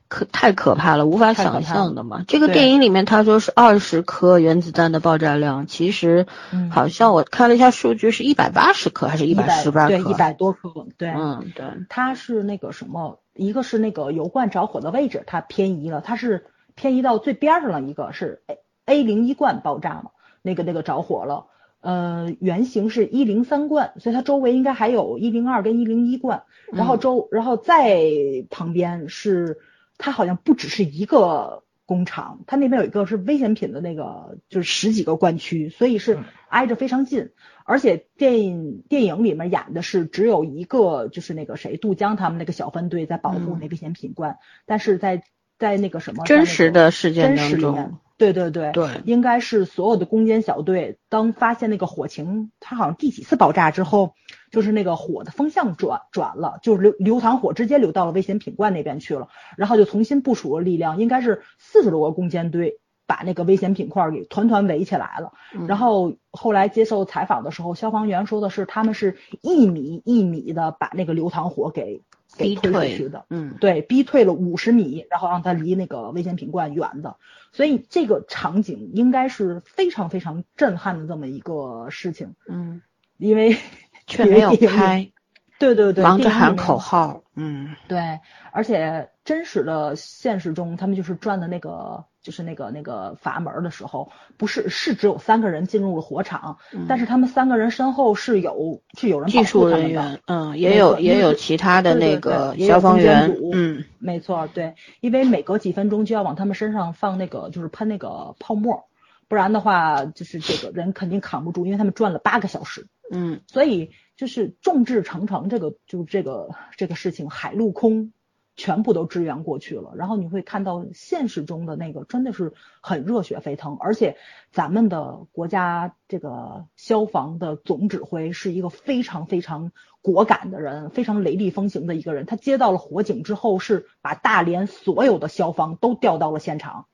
可太可怕了，无法想象的嘛。这个电影里面他说是二十颗原子弹的爆炸量，其实好像我看了一下数据是一百八十颗还是一百十八颗？对，一百多颗。对，嗯，对。它是那个什么，一个是那个油罐着火的位置它偏移了，它是偏移到最边上了一个是 A A 零一罐爆炸嘛，那个那个着火了。呃，原型是一零三罐，所以它周围应该还有一零二跟一零一罐，然后周，然后再旁边是它好像不只是一个工厂，它那边有一个是危险品的那个，就是十几个灌区，所以是挨着非常近。而且电电影里面演的是只有一个，就是那个谁杜江他们那个小分队在保护那危险品罐，但是在在那个什么真实的事件当中。对对对对，应该是所有的攻坚小队，当发现那个火情，它好像第几次爆炸之后，就是那个火的风向转转了，就是流流淌火直接流到了危险品罐那边去了，然后就重新部署了力量，应该是四十多个攻坚队把那个危险品块给团团围起来了。然后后来接受采访的时候，消防员说的是他们是一米一米的把那个流淌火给。给推出去的，嗯，对，逼退了五十米，然后让他离那个危险品罐远的，所以这个场景应该是非常非常震撼的这么一个事情，嗯，因为却没有 *laughs* 拍，对对对，忙着喊口号，嗯，对，而且真实的现实中，他们就是转的那个。就是那个那个阀门的时候，不是是只有三个人进入了火场，但是他们三个人身后是有是有人技术人员，嗯，也有也有其他的那个消防员，嗯，没错，对，因为每隔几分钟就要往他们身上放那个就是喷那个泡沫，不然的话就是这个人肯定扛不住，因为他们转了八个小时，嗯，所以就是众志成城这个就是这个这个事情海陆空。全部都支援过去了，然后你会看到现实中的那个真的是很热血沸腾，而且咱们的国家这个消防的总指挥是一个非常非常果敢的人，非常雷厉风行的一个人。他接到了火警之后，是把大连所有的消防都调到了现场，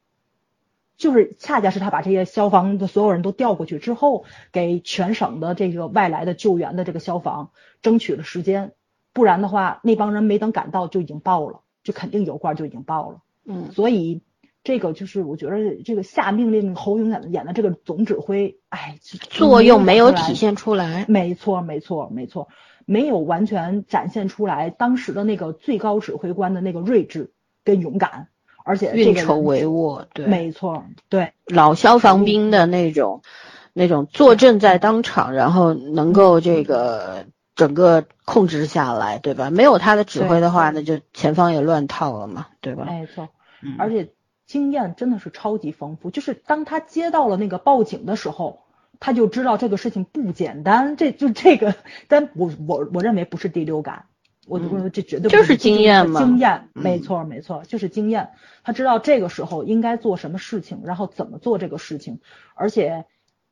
就是恰恰是他把这些消防的所有人都调过去之后，给全省的这个外来的救援的这个消防争取了时间。不然的话，那帮人没等赶到就已经爆了，就肯定油罐就已经爆了。嗯，所以这个就是我觉得这个下命令侯勇演演的这个总指挥，哎，作用没有体现出来。没错，没错，没错，没有完全展现出来当时的那个最高指挥官的那个睿智跟勇敢，而且运筹帷幄。对，没错，对老消防兵的那种那种坐镇在当场，然后能够这个。整个控制下来，对吧？没有他的指挥的话，那就前方也乱套了嘛，对吧？没错，而且经验真的是超级丰富。就是当他接到了那个报警的时候，他就知道这个事情不简单。这就这个，但我我我认为不是第六感，我就我这绝对就是经验嘛，经验，没错没错，就是经验。他知道这个时候应该做什么事情，然后怎么做这个事情，而且，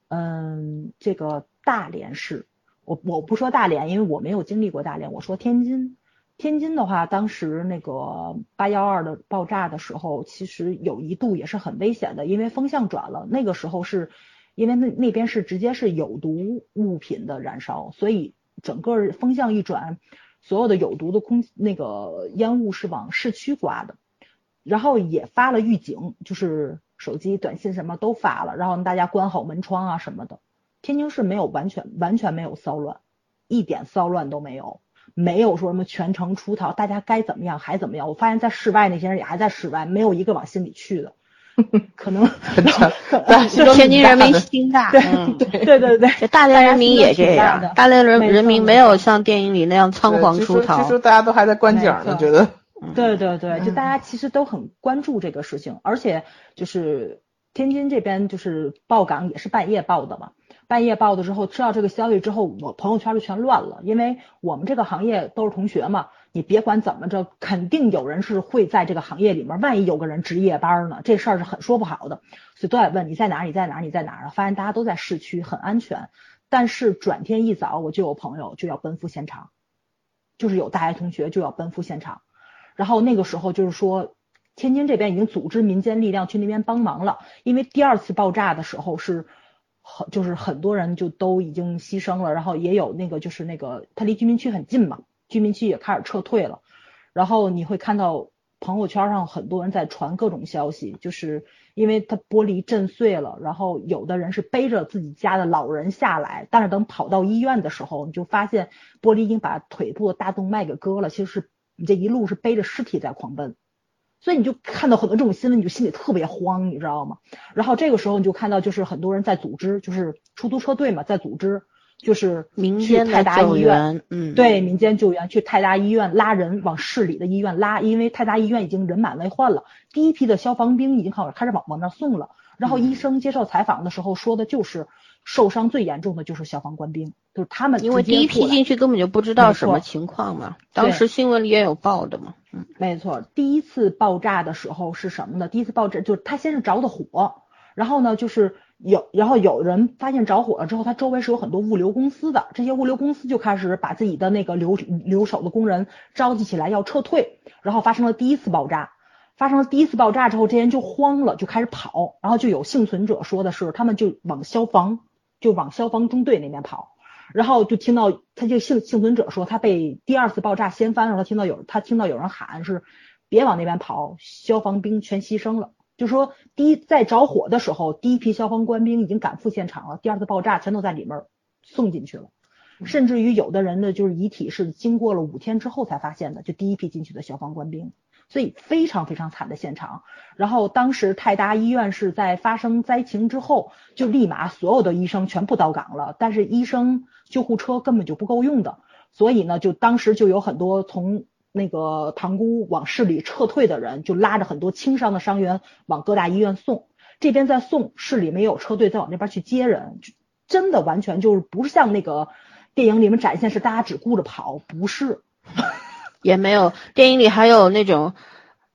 嗯，这个大连市，我我不说大连，因为我没有经历过大连，我说天津。天津的话，当时那个八幺二的爆炸的时候，其实有一度也是很危险的，因为风向转了。那个时候是因为那那边是直接是有毒物品的燃烧，所以整个风向一转，所有的有毒的空那个烟雾是往市区刮的。然后也发了预警，就是手机短信什么都发了，然后大家关好门窗啊什么的。天津市没有完全完全没有骚乱，一点骚乱都没有。没有说什么全程出逃，大家该怎么样还怎么样。我发现，在室外那些人也还在室外，没有一个往心里去的。*laughs* 可能天津人民心大，对对对对对，大连人民也这样。大连人人民没有像电影里那样仓皇出逃。其实大家都还在观景呢，觉得。对对对，就大家其实都很关注这个事情，而且就是天津这边就是报港也是半夜报的嘛。半夜报的之后，知道这个消息之后，我朋友圈就全乱了。因为我们这个行业都是同学嘛，你别管怎么着，肯定有人是会在这个行业里面。万一有个人值夜班呢，这事儿是很说不好的，所以都在问你在哪儿，你在哪儿，你在哪儿。发现大家都在市区，很安全。但是转天一早，我就有朋友就要奔赴现场，就是有大学同学就要奔赴现场。然后那个时候就是说，天津这边已经组织民间力量去那边帮忙了，因为第二次爆炸的时候是。很就是很多人就都已经牺牲了，然后也有那个就是那个他离居民区很近嘛，居民区也开始撤退了，然后你会看到朋友圈上很多人在传各种消息，就是因为他玻璃震碎了，然后有的人是背着自己家的老人下来，但是等跑到医院的时候，你就发现玻璃已经把腿部的大动脉给割了，其实是你这一路是背着尸体在狂奔。所以你就看到很多这种新闻，你就心里特别慌，你知道吗？然后这个时候你就看到，就是很多人在组织，就是出租车队嘛，在组织，就是民间泰达医院，嗯，对，民间救援去泰达医院拉人往市里的医院拉，因为泰达医院已经人满为患了，第一批的消防兵已经开始开始往往那送了。然后医生接受采访的时候说的就是。受伤最严重的就是消防官兵，就是他们因为第一批进去根本就不知道什么情况嘛。当时新闻里也有报的嘛。嗯，没错。第一次爆炸的时候是什么呢？第一次爆炸就是他先是着的火，然后呢就是有，然后有人发现着火了之后，他周围是有很多物流公司的，这些物流公司就开始把自己的那个留留守的工人召集起来要撤退，然后发生了第一次爆炸。发生了第一次爆炸之后，这些人就慌了，就开始跑，然后就有幸存者说的是，他们就往消防。就往消防中队那边跑，然后就听到他这个幸幸存者说，他被第二次爆炸掀翻了。他听到有他听到有人喊是，别往那边跑，消防兵全牺牲了。就说第一在着火的时候，第一批消防官兵已经赶赴现场了，第二次爆炸全都在里面送进去了，甚至于有的人的就是遗体是经过了五天之后才发现的，就第一批进去的消防官兵。所以非常非常惨的现场，然后当时泰达医院是在发生灾情之后，就立马所有的医生全部到岗了，但是医生救护车根本就不够用的，所以呢，就当时就有很多从那个塘沽往市里撤退的人，就拉着很多轻伤的伤员往各大医院送，这边在送，市里没有车队再往那边去接人，就真的完全就是不是像那个电影里面展现是大家只顾着跑，不是。也没有，电影里还有那种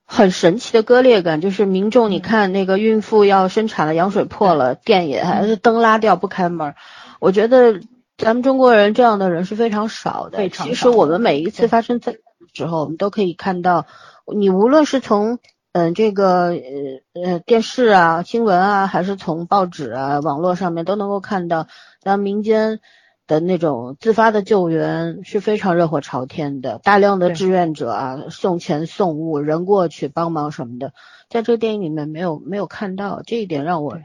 很神奇的割裂感，就是民众，你看那个孕妇要生产了，羊水破了，电也还是灯拉掉不开门。我觉得咱们中国人这样的人是非常少的。其实我们每一次发生灾难的时候，我们都可以看到，你无论是从嗯这个呃呃电视啊、新闻啊，还是从报纸啊、网络上面都能够看到，咱民间。的那种自发的救援是非常热火朝天的，大量的志愿者啊，送钱送物，人过去帮忙什么的，在这个电影里面没有没有看到这一点，让我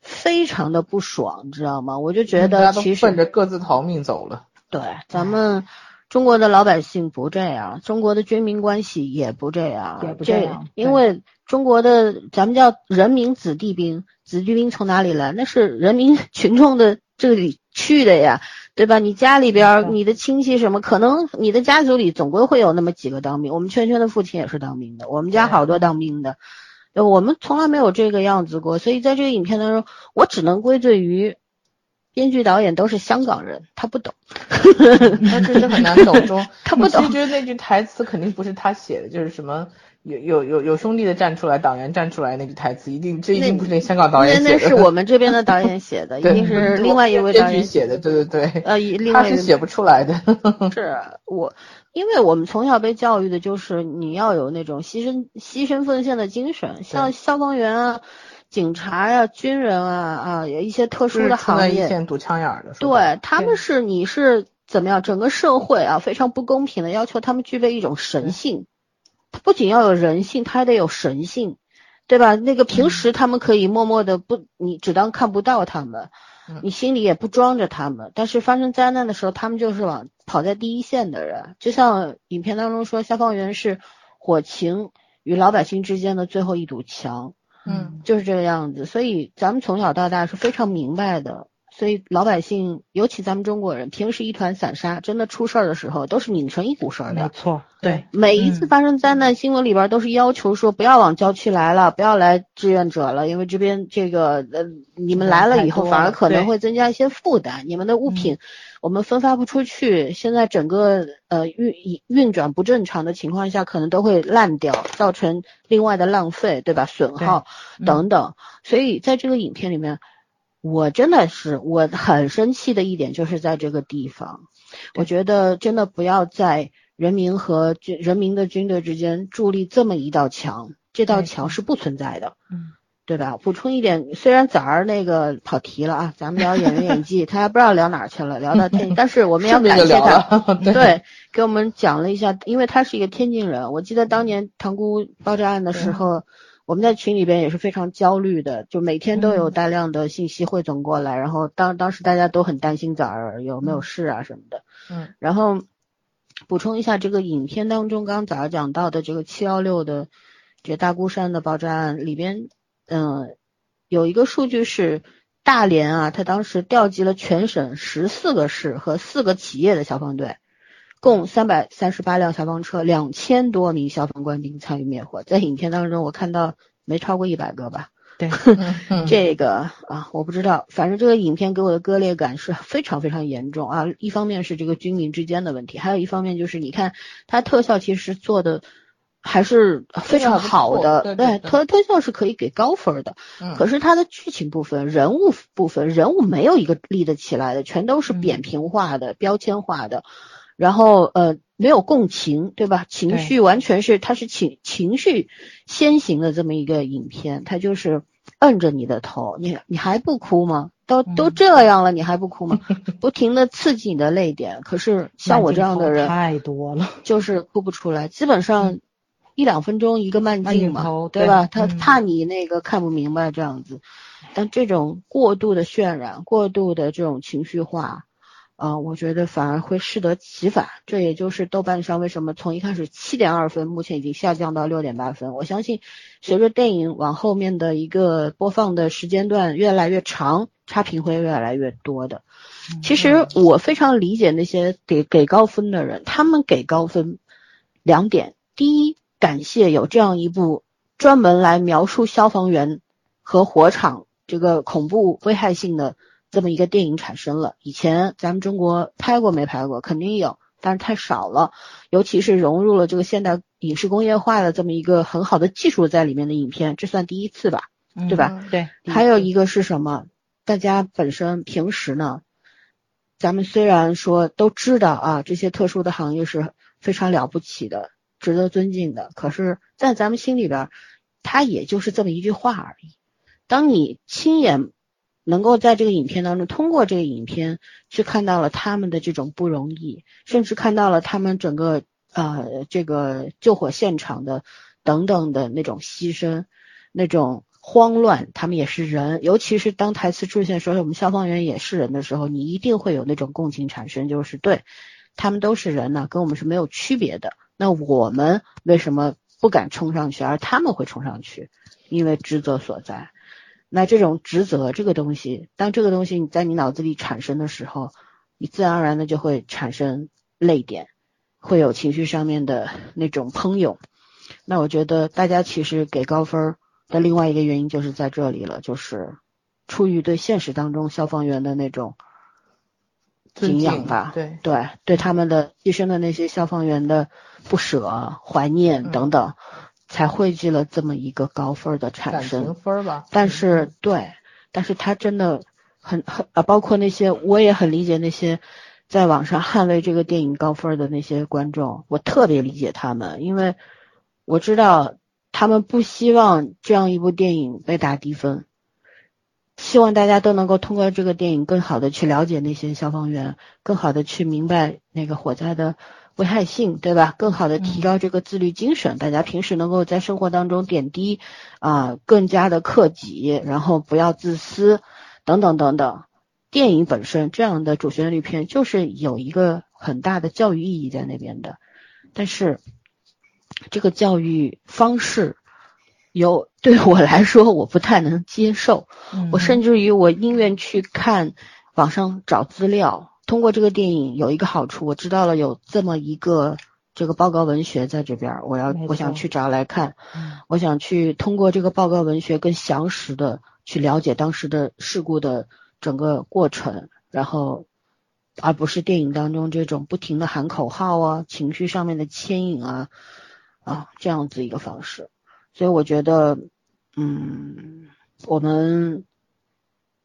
非常的不爽，你知道吗？我就觉得其实奔着各自逃命走了。对，咱们中国的老百姓不这样，中国的军民关系也不这样，也不这样，因为中国的咱们叫人民子弟兵，子弟兵从哪里来？那是人民 *laughs* 群众的这里去的呀。对吧？你家里边，你的亲戚什么，可能你的家族里总归会有那么几个当兵。我们圈圈的父亲也是当兵的，我们家好多当兵的，我们从来没有这个样子过。所以在这个影片当中，我只能归罪于编剧导演都是香港人，他不懂，他真的很难懂中。*laughs* 他不懂。其实觉得那句台词肯定不是他写的，就是什么有有有有兄弟的站出来，党员站出来那个台词，一定这一定不是那香港导演写的。那那是我们这边的导演写的，*laughs* 一定是另外一位导演写的。对对对。呃，另外他是写不出来的。是我，因为我们从小被教育的就是你要有那种牺牲牺牲奉献的精神，像消防员啊。警察呀，军人啊啊，有一些特殊的行业，堵枪眼的，对，他们是你是怎么样？整个社会啊，非常不公平的要求他们具备一种神性，他不仅要有人性，他还得有神性，对吧？那个平时他们可以默默的不，你只当看不到他们，你心里也不装着他们，但是发生灾难的时候，他们就是往跑在第一线的人，就像影片当中说，消防员是火情与老百姓之间的最后一堵墙。嗯，就是这个样子，所以咱们从小到大是非常明白的。所以老百姓，尤其咱们中国人，平时一团散沙，真的出事儿的时候，都是拧成一股绳的。没错，对，每一次发生灾难，新闻里边都是要求说不要往郊区来了，不要来志愿者了，因为这边这个呃，你们来了以后，反而可能会增加一些负担，你们的物品我们分发不出去，现在整个呃运运转不正常的情况下，可能都会烂掉，造成另外的浪费，对吧？损耗等等。所以在这个影片里面。我真的是我很生气的一点，就是在这个地方，我觉得真的不要在人民和军人民的军队之间筑立这么一道墙，这道墙是不存在的，嗯，对吧？补充一点，虽然早儿那个跑题了啊，咱们聊演员演技，他还不知道聊哪去了，聊到天，*laughs* 但是我们要感谢他，*laughs* 对，给我们讲了一下，因为他是一个天津人，我记得当年塘沽爆炸案的时候。我们在群里边也是非常焦虑的，就每天都有大量的信息汇总过来，然后当当时大家都很担心崽儿有没有事啊什么的。嗯，然后补充一下，这个影片当中刚刚早上讲到的这个七幺六的这大孤山的爆炸案里边，嗯，有一个数据是大连啊，他当时调集了全省十四个市和四个企业的消防队。共三百三十八辆消防车，两千多名消防官兵参与灭火。在影片当中，我看到没超过一百个吧？对，*laughs* 这个啊，我不知道。反正这个影片给我的割裂感是非常非常严重啊。一方面是这个军民之间的问题，还有一方面就是你看它特效其实做的还是非常好的，对，特特效是可以给高分的。可是它的剧情部分、人物部分，人物没有一个立得起来的，全都是扁平化的、标签化的。然后呃没有共情，对吧？情绪完全是它是情情绪先行的这么一个影片，它就是摁着你的头，你你还不哭吗？都都这样了，你还不哭吗？*laughs* 不停的刺激你的泪点。可是像我这样的人太多了，*laughs* 就是哭不出来，基本上一两分钟一个慢镜嘛，对吧？他怕你那个看不明白这样子，但这种过度的渲染，过度的这种情绪化。啊，我觉得反而会适得其反，这也就是豆瓣上为什么从一开始七点二分，目前已经下降到六点八分。我相信，随着电影往后面的一个播放的时间段越来越长，差评会越来越多的。其实我非常理解那些给给高分的人，他们给高分两点：第一，感谢有这样一部专门来描述消防员和火场这个恐怖危害性的。这么一个电影产生了，以前咱们中国拍过没拍过？肯定有，但是太少了。尤其是融入了这个现代影视工业化的这么一个很好的技术在里面的影片，这算第一次吧？对吧？对。还有一个是什么？大家本身平时呢，咱们虽然说都知道啊，这些特殊的行业是非常了不起的，值得尊敬的，可是，在咱们心里边，它也就是这么一句话而已。当你亲眼。能够在这个影片当中，通过这个影片去看到了他们的这种不容易，甚至看到了他们整个呃这个救火现场的等等的那种牺牲，那种慌乱，他们也是人。尤其是当台词出现说我们消防员也是人的时候，你一定会有那种共情产生，就是对他们都是人呢，跟我们是没有区别的。那我们为什么不敢冲上去，而他们会冲上去？因为职责所在。那这种职责这个东西，当这个东西你在你脑子里产生的时候，你自然而然的就会产生泪点，会有情绪上面的那种喷涌。那我觉得大家其实给高分的另外一个原因就是在这里了，就是出于对现实当中消防员的那种敬仰吧，对对对他们的牺牲的那些消防员的不舍、怀念等等，才汇聚了这么一个高分的产生。分吧。但是对，但是他真的很很啊，包括那些我也很理解那些在网上捍卫这个电影高分的那些观众，我特别理解他们，因为我知道他们不希望这样一部电影被打低分。希望大家都能够通过这个电影，更好的去了解那些消防员，更好的去明白那个火灾的危害性，对吧？更好的提高这个自律精神，大家平时能够在生活当中点滴啊，更加的克己，然后不要自私，等等等等。电影本身这样的主旋律片就是有一个很大的教育意义在那边的，但是这个教育方式。有对我来说，我不太能接受。我甚至于我宁愿去看网上找资料。通过这个电影有一个好处，我知道了有这么一个这个报告文学在这边，我要我想去找来看。我想去通过这个报告文学更详实的去了解当时的事故的整个过程，然后而不是电影当中这种不停的喊口号啊、情绪上面的牵引啊啊这样子一个方式。所以我觉得，嗯，我们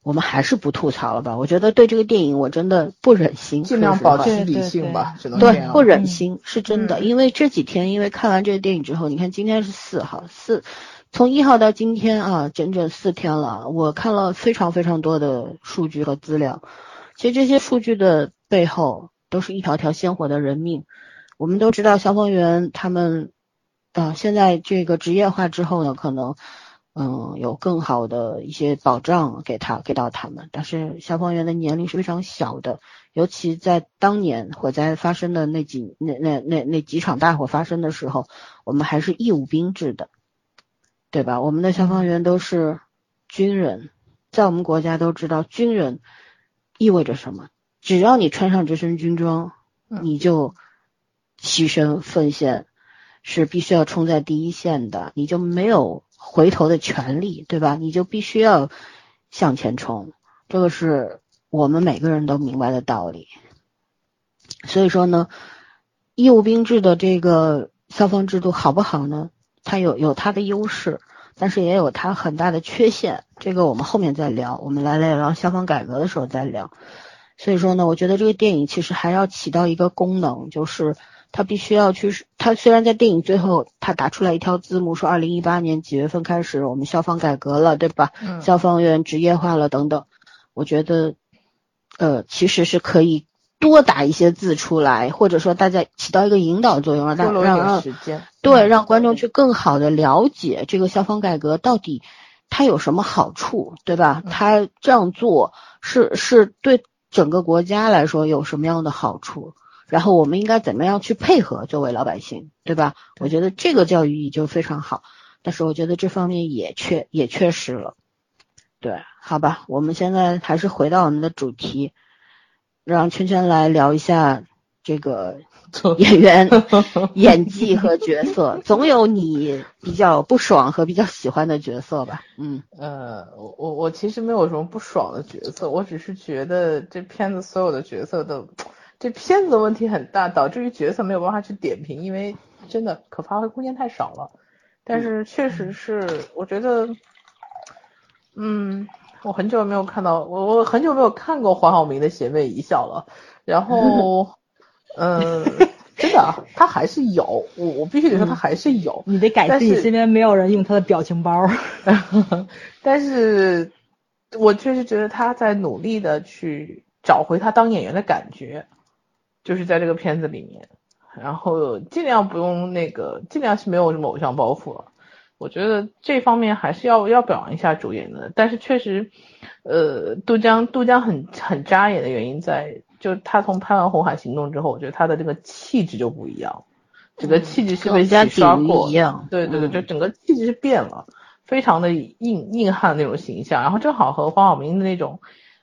我们还是不吐槽了吧。我觉得对这个电影我真的不忍心，尽量保持理性吧，只能对不忍心是真的。因为这几天，因为看完这个电影之后，你看今天是四号，四从一号到今天啊，整整四天了。我看了非常非常多的数据和资料，其实这些数据的背后都是一条条鲜活的人命。我们都知道消防员他们。啊，现在这个职业化之后呢，可能嗯有更好的一些保障给他给到他们，但是消防员的年龄是非常小的，尤其在当年火灾发生的那几那那那那几场大火发生的时候，我们还是义务兵制的，对吧？我们的消防员都是军人，在我们国家都知道军人意味着什么，只要你穿上这身军装，你就牺牲奉献。是必须要冲在第一线的，你就没有回头的权利，对吧？你就必须要向前冲，这个是我们每个人都明白的道理。所以说呢，义务兵制的这个消防制度好不好呢？它有有它的优势，但是也有它很大的缺陷。这个我们后面再聊，我们来聊聊消防改革的时候再聊。所以说呢，我觉得这个电影其实还要起到一个功能，就是。他必须要去，他虽然在电影最后他打出来一条字幕说，二零一八年几月份开始我们消防改革了，对吧？嗯。消防员职业化了等等，我觉得，呃，其实是可以多打一些字出来，或者说大家起到一个引导作用，让让让对让观众去更好的了解这个消防改革到底它有什么好处，对吧？他这样做是是对整个国家来说有什么样的好处？然后我们应该怎么样去配合作为老百姓，对吧？我觉得这个教育意义就非常好，但是我觉得这方面也缺也缺失了。对，好吧，我们现在还是回到我们的主题，让圈圈来聊一下这个演员 *laughs* 演技和角色，总有你比较不爽和比较喜欢的角色吧？嗯，呃，我我我其实没有什么不爽的角色，我只是觉得这片子所有的角色都。这片子的问题很大，导致于角色没有办法去点评，因为真的可发挥空间太少了。但是确实是，我觉得，嗯，我很久没有看到，我我很久没有看过黄晓明的邪魅一笑了。然后，*laughs* 嗯，真的，他还是有，我我必须得说他还是有。你得改自己身边没有人用他的表情包。*laughs* 但是，我确实觉得他在努力的去找回他当演员的感觉。就是在这个片子里面，然后尽量不用那个，尽量是没有什么偶像包袱了。我觉得这方面还是要要表扬一下主演的。但是确实，呃，杜江杜江很很扎眼的原因在，就他从拍完《红海行动》之后，我觉得他的这个气质就不一样，整个气质是被洗刷过，对对对，就整个气质是变了，非常的硬硬汉那种形象。然后正好和黄晓明的那种，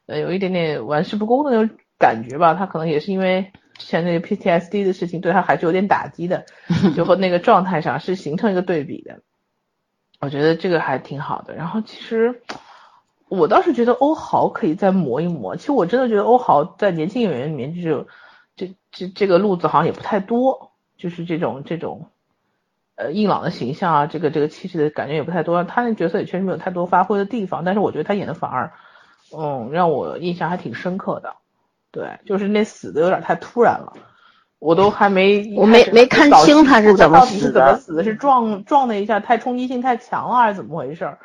呃，有一点点玩世不恭的那种感觉吧。他可能也是因为。之前那个 PTSD 的事情对他还是有点打击的，*laughs* 就和那个状态上是形成一个对比的。我觉得这个还挺好的。然后其实我倒是觉得欧豪可以再磨一磨。其实我真的觉得欧豪在年轻演员里面，就是这这这个路子好像也不太多，就是这种这种呃硬朗的形象啊，这个这个气质的感觉也不太多。他那角色也确实没有太多发挥的地方，但是我觉得他演的反而嗯让我印象还挺深刻的。对，就是那死的有点太突然了，我都还没我没没看清他是怎么死的，怎么死的？是撞撞了一下，太冲击性太强了，还是怎么回事？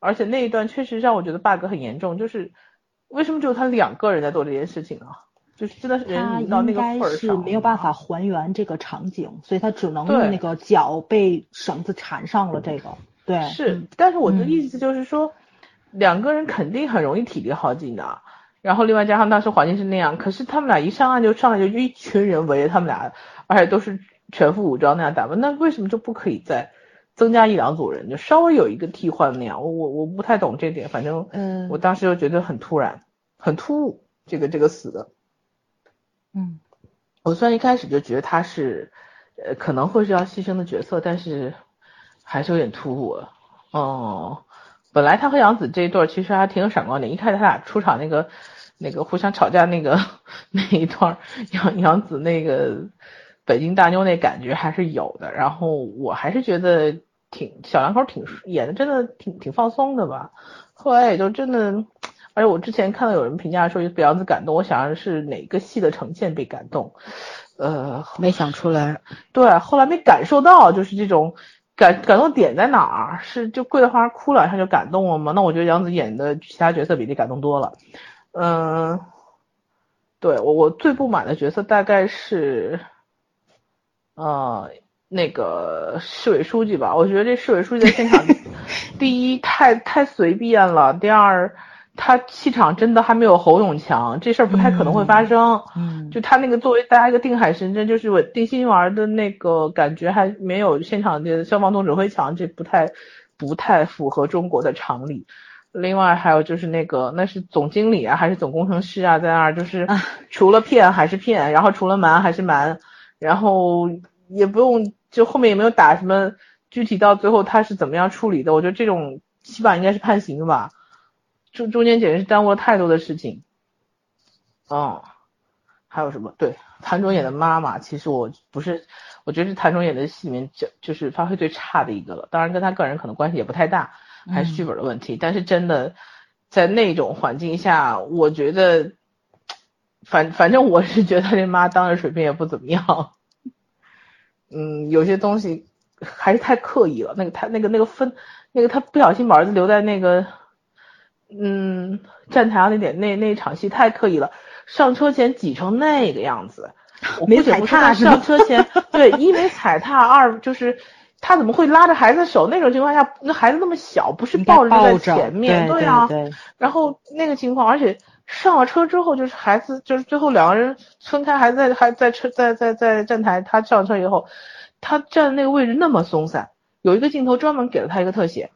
而且那一段确实让我觉得 bug 很严重，就是为什么只有他两个人在做这件事情啊？就是真的是人到那个份儿上，是没有办法还原这个场景，所以他只能用那个脚被绳子缠上了这个。对，是，但是我的意思就是说，两个人肯定很容易体力耗尽的。然后另外加上当时环境是那样，可是他们俩一上岸就上来就一群人围着他们俩，而且都是全副武装那样打扮，那为什么就不可以再增加一两组人，就稍微有一个替换那样？我我我不太懂这点，反正嗯，我当时就觉得很突然，很突兀，这个这个死的，嗯，我虽然一开始就觉得他是呃可能会是要牺牲的角色，但是还是有点突兀，哦，本来他和杨紫这一对其实还挺有闪光点，一开始他俩出场那个。那个互相吵架那个那一段，杨杨紫那个北京大妞那感觉还是有的。然后我还是觉得挺小两口挺演的，真的挺挺放松的吧。后来也就真的，而且我之前看到有人评价说被杨紫感动，我想是哪个戏的呈现被感动，呃，没想出来。对，后来没感受到，就是这种感感动点在哪儿？是就桂花哭了，他就感动了吗？那我觉得杨紫演的其他角色比这感动多了。嗯，对我我最不满的角色大概是，呃，那个市委书记吧。我觉得这市委书记在现场，*laughs* 第一太太随便了，第二他气场真的还没有侯勇强，这事儿不太可能会发生。嗯，就他那个作为大家一个定海神针，就是稳定心丸的那个感觉还没有现场的消防总指挥强，这不太不太符合中国的常理。另外还有就是那个，那是总经理啊，还是总工程师啊，在那儿就是除了骗还是骗，然后除了瞒还是瞒，然后也不用就后面也没有打什么具体到最后他是怎么样处理的，我觉得这种起码应该是判刑的吧，中中间简直是耽误了太多的事情。嗯，还有什么？对，谭卓演的妈妈，其实我不是，我觉得是谭卓演的戏里面就就是发挥最差的一个了，当然跟他个人可能关系也不太大。还是剧本的问题，但是真的在那种环境下，我觉得，反反正我是觉得他这妈当着水平也不怎么样，嗯，有些东西还是太刻意了。那个他那个那个分，那个他不小心把儿子留在那个，嗯，站台上那点那那场戏太刻意了，上车前挤成那个样子，没踩踏上车前对，一没踩踏，二就是。他怎么会拉着孩子手？那种情况下，那孩子那么小，不是抱着在前面，对啊。然后那个情况，而且上了车之后，就是孩子，就是最后两个人分开，还在还在车在在在站台，他上车以后，他站的那个位置那么松散，有一个镜头专门给了他一个特写，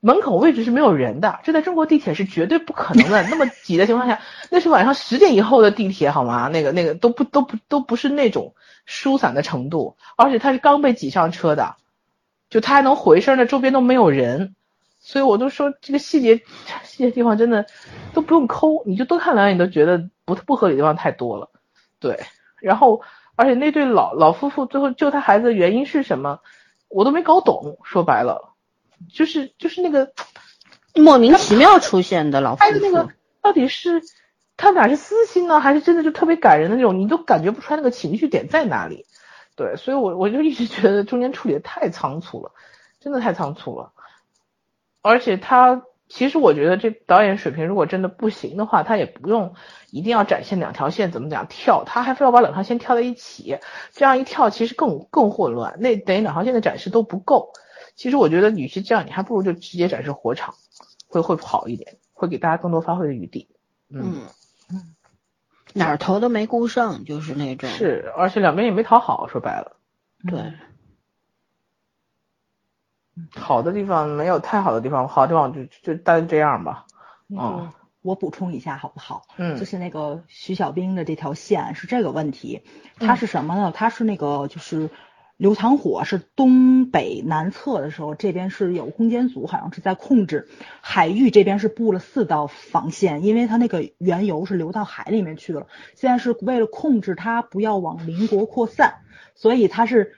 门口位置是没有人的，这在中国地铁是绝对不可能的，那么挤的情况下，那是晚上十点以后的地铁好吗？那个那个都不都不都不是那种疏散的程度，而且他是刚被挤上车的。就他还能回声呢，周边都没有人，所以我都说这个细节细节地方真的都不用抠，你就多看两眼，你都觉得不不合理的地方太多了。对，然后而且那对老老夫妇最后救他孩子的原因是什么，我都没搞懂。说白了，就是就是那个莫名其妙出现的老夫妇，那个到底是他俩是私心呢，还是真的就特别感人的那种？你都感觉不出来那个情绪点在哪里。对，所以，我我就一直觉得中间处理的太仓促了，真的太仓促了。而且他其实我觉得这导演水平如果真的不行的话，他也不用一定要展现两条线怎么讲跳，他还非要把两条线跳在一起，这样一跳其实更更混乱，那等于两条线的展示都不够。其实我觉得与其这样，你还不如就直接展示火场，会会好一点，会给大家更多发挥的余地。嗯嗯。哪儿头都没顾上，就是那种是，而且两边也没讨好，说白了，对，好的地方没有太好的地方，好的地方就就大概这样吧。嗯，我补充一下好不好？嗯，就是那个徐小兵的这条线是这个问题，他是什么呢？他是那个就是刘唐火是东北南侧的时候，这边是有攻坚组，好像是在控制海域这边是布了四道防线，因为它那个原油是流到海里面去了。现在是为了控制它不要往邻国扩散，所以它是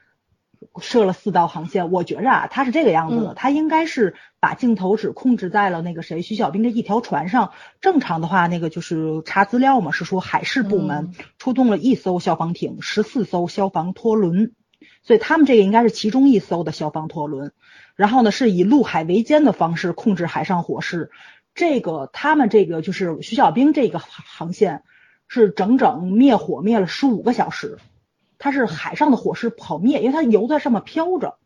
设了四道航线。我觉着啊，它是这个样子的，它应该是把镜头只控制在了那个谁徐小兵这一条船上。正常的话，那个就是查资料嘛，是说海事部门出动了一艘消防艇，十四艘消防拖轮。所以他们这个应该是其中一艘的消防拖轮，然后呢是以陆海为间的方式控制海上火势。这个他们这个就是徐小兵这个航线是整整灭火灭了十五个小时，它是海上的火势不好灭，因为它油在上面飘着。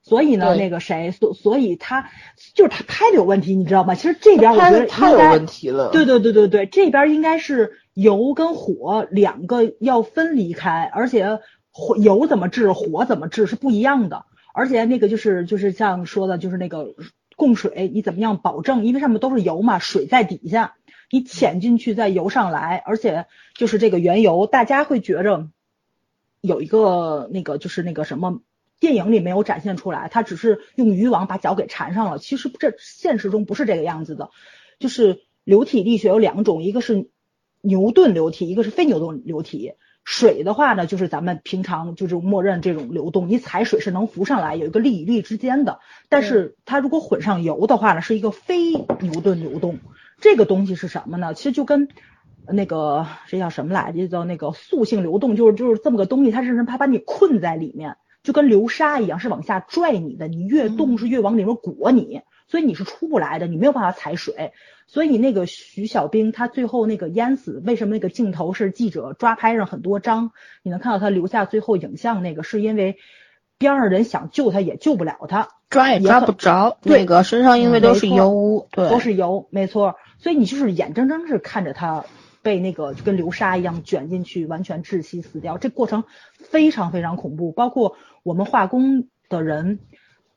所以呢，那个谁，所所以他就是他拍的有问题，你知道吗？其实这边我觉得太有问题了。对对对对对，这边应该是油跟火两个要分离开，而且。火油怎么治，火怎么治是不一样的，而且那个就是就是像说的，就是那个供水，你怎么样保证？因为上面都是油嘛，水在底下，你潜进去再游上来，而且就是这个原油，大家会觉着有一个那个就是那个什么电影里没有展现出来，它只是用渔网把脚给缠上了，其实这现实中不是这个样子的，就是流体力学有两种，一个是牛顿流体，一个是非牛顿流体。水的话呢，就是咱们平常就是默认这种流动，你踩水是能浮上来，有一个力与力之间的。但是它如果混上油的话呢，是一个非牛顿流动。这个东西是什么呢？其实就跟那个这叫什么来着？叫那个塑性流动，就是就是这么个东西，它是它把你困在里面，就跟流沙一样，是往下拽你的，你越动是越往里面裹你。所以你是出不来的，你没有办法踩水。所以那个徐小兵他最后那个淹死，为什么那个镜头是记者抓拍上很多张？你能看到他留下最后影像那个，是因为边上人想救他也救不了他，抓也抓不着。那个身上因为都是油污，对，都是油，没错。所以你就是眼睁睁是看着他被那个跟流沙一样卷进去，完全窒息死掉。这过程非常非常恐怖。包括我们化工的人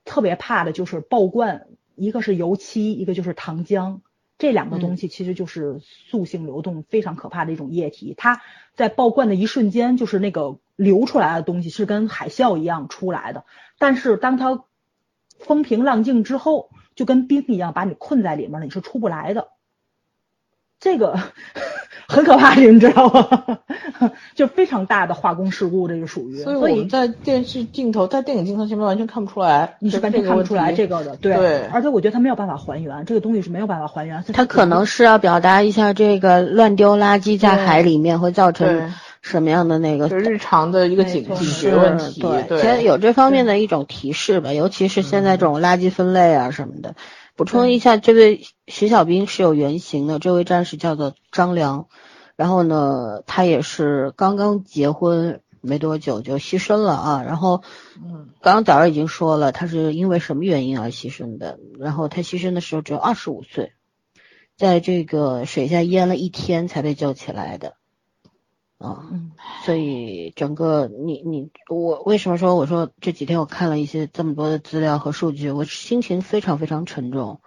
特别怕的就是爆罐。一个是油漆，一个就是糖浆，这两个东西其实就是塑性流动非常可怕的一种液体。它在爆罐的一瞬间，就是那个流出来的东西是跟海啸一样出来的，但是当它风平浪静之后，就跟冰一样把你困在里面了，你是出不来的。这个。*laughs* 很可怕，你知道吗？*laughs* 就非常大的化工事故，这个属于。所以我们在电视镜头、在电影镜头前面完全看不出来，你是完全看不出来这个的。对，而且我觉得他没有办法还原，这个东西是没有办法还原。他可能是要表达一下这个乱丢垃圾在海里面会造成什么样的那个日常的一个警警觉问题。对，其实有这方面的一种提示吧，尤其是现在这种垃圾分类啊什么的。补充一下，这位徐小兵是有原型的，这位战士叫做张良，然后呢，他也是刚刚结婚没多久就牺牲了啊。然后，嗯，刚刚早上已经说了，他是因为什么原因而牺牲的？然后他牺牲的时候只有二十五岁，在这个水下淹了一天才被救起来的。啊，所以整个你你我为什么说我说这几天我看了一些这么多的资料和数据，我心情非常非常沉重，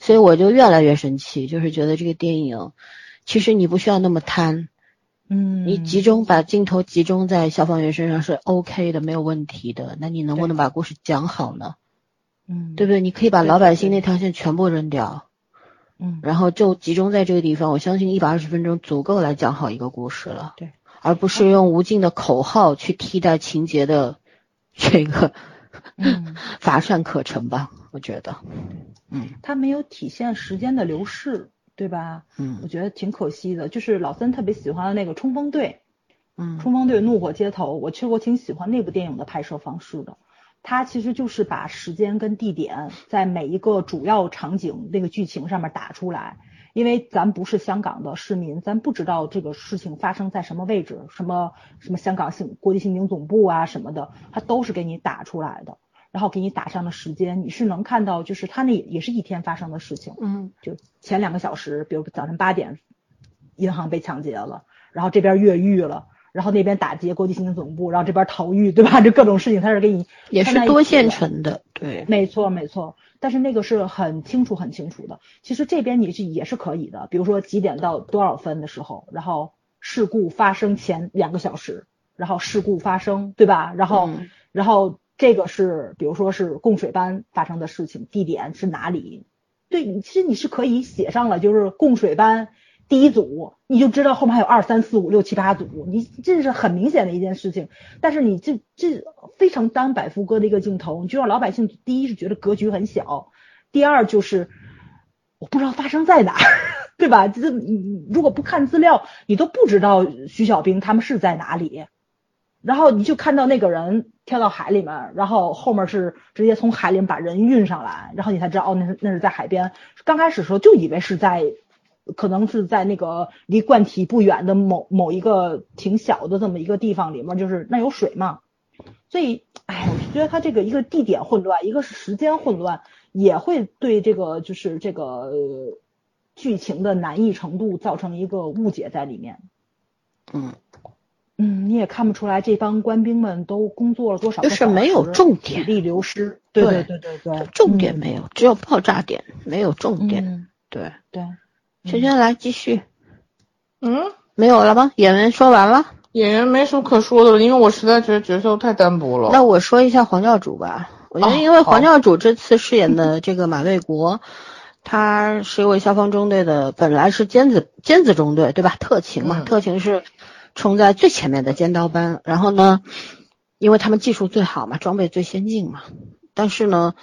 所以我就越来越生气，就是觉得这个电影其实你不需要那么贪，嗯，你集。中把镜头集中在消防员身上是 OK 的，没有问题的，那你能不能把故事讲好呢？嗯，对不对？你可以把老百姓那条线全部扔掉，嗯，然后就集中在这个地方，我相信一百二十分钟足够来讲好一个故事了，对。而不是用无尽的口号去替代情节的这个 *laughs* 乏善可陈吧？我觉得，嗯，它没有体现时间的流逝，对吧？嗯，我觉得挺可惜的。就是老三特别喜欢的那个冲锋队，嗯，冲锋队怒火街头，我其实我挺喜欢那部电影的拍摄方式的。它其实就是把时间跟地点在每一个主要场景那个剧情上面打出来。因为咱不是香港的市民，咱不知道这个事情发生在什么位置，什么什么香港性国际刑警总部啊什么的，它都是给你打出来的，然后给你打上的时间，你是能看到，就是它那也是一天发生的事情，嗯，就前两个小时，比如早晨八点，银行被抢劫了，然后这边越狱了，然后那边打劫国际刑警总部，然后这边逃狱，对吧？*laughs* 这各种事情它是给你也是多线程的，对，没错没错。但是那个是很清楚、很清楚的。其实这边你是也是可以的，比如说几点到多少分的时候，然后事故发生前两个小时，然后事故发生，对吧？然后然后这个是比如说是供水班发生的事情，地点是哪里？对，其实你是可以写上了，就是供水班第一组，你就知道后面还有二三四五六七八组，你这是很明显的一件事情。但是你这这非常单摆副歌的一个镜头，你就让老百姓第一是觉得格局很小，第二就是我不知道发生在哪儿，对吧？这你如果不看资料，你都不知道徐小兵他们是在哪里。然后你就看到那个人跳到海里面，然后后面是直接从海里把人运上来，然后你才知道哦，那是那是在海边。刚开始时候就以为是在，可能是在那个离罐体不远的某某一个挺小的这么一个地方里面，就是那有水嘛。所以，哎，我觉得他这个一个地点混乱，一个是时间混乱，也会对这个就是这个剧情的难易程度造成一个误解在里面。嗯。嗯，你也看不出来这帮官兵们都工作了多少，就是没有重点，体力流失。对对对对对，重点没有，只有爆炸点，没有重点。对对，圈圈来继续。嗯，没有了吗？演员说完了，演员没什么可说的了，因为我实在觉得角色太单薄了。那我说一下黄教主吧，我觉得因为黄教主这次饰演的这个马卫国，他是一位消防中队的，本来是尖子尖子中队，对吧？特勤嘛，特勤是。冲在最前面的尖刀班，然后呢，因为他们技术最好嘛，装备最先进嘛。但是呢，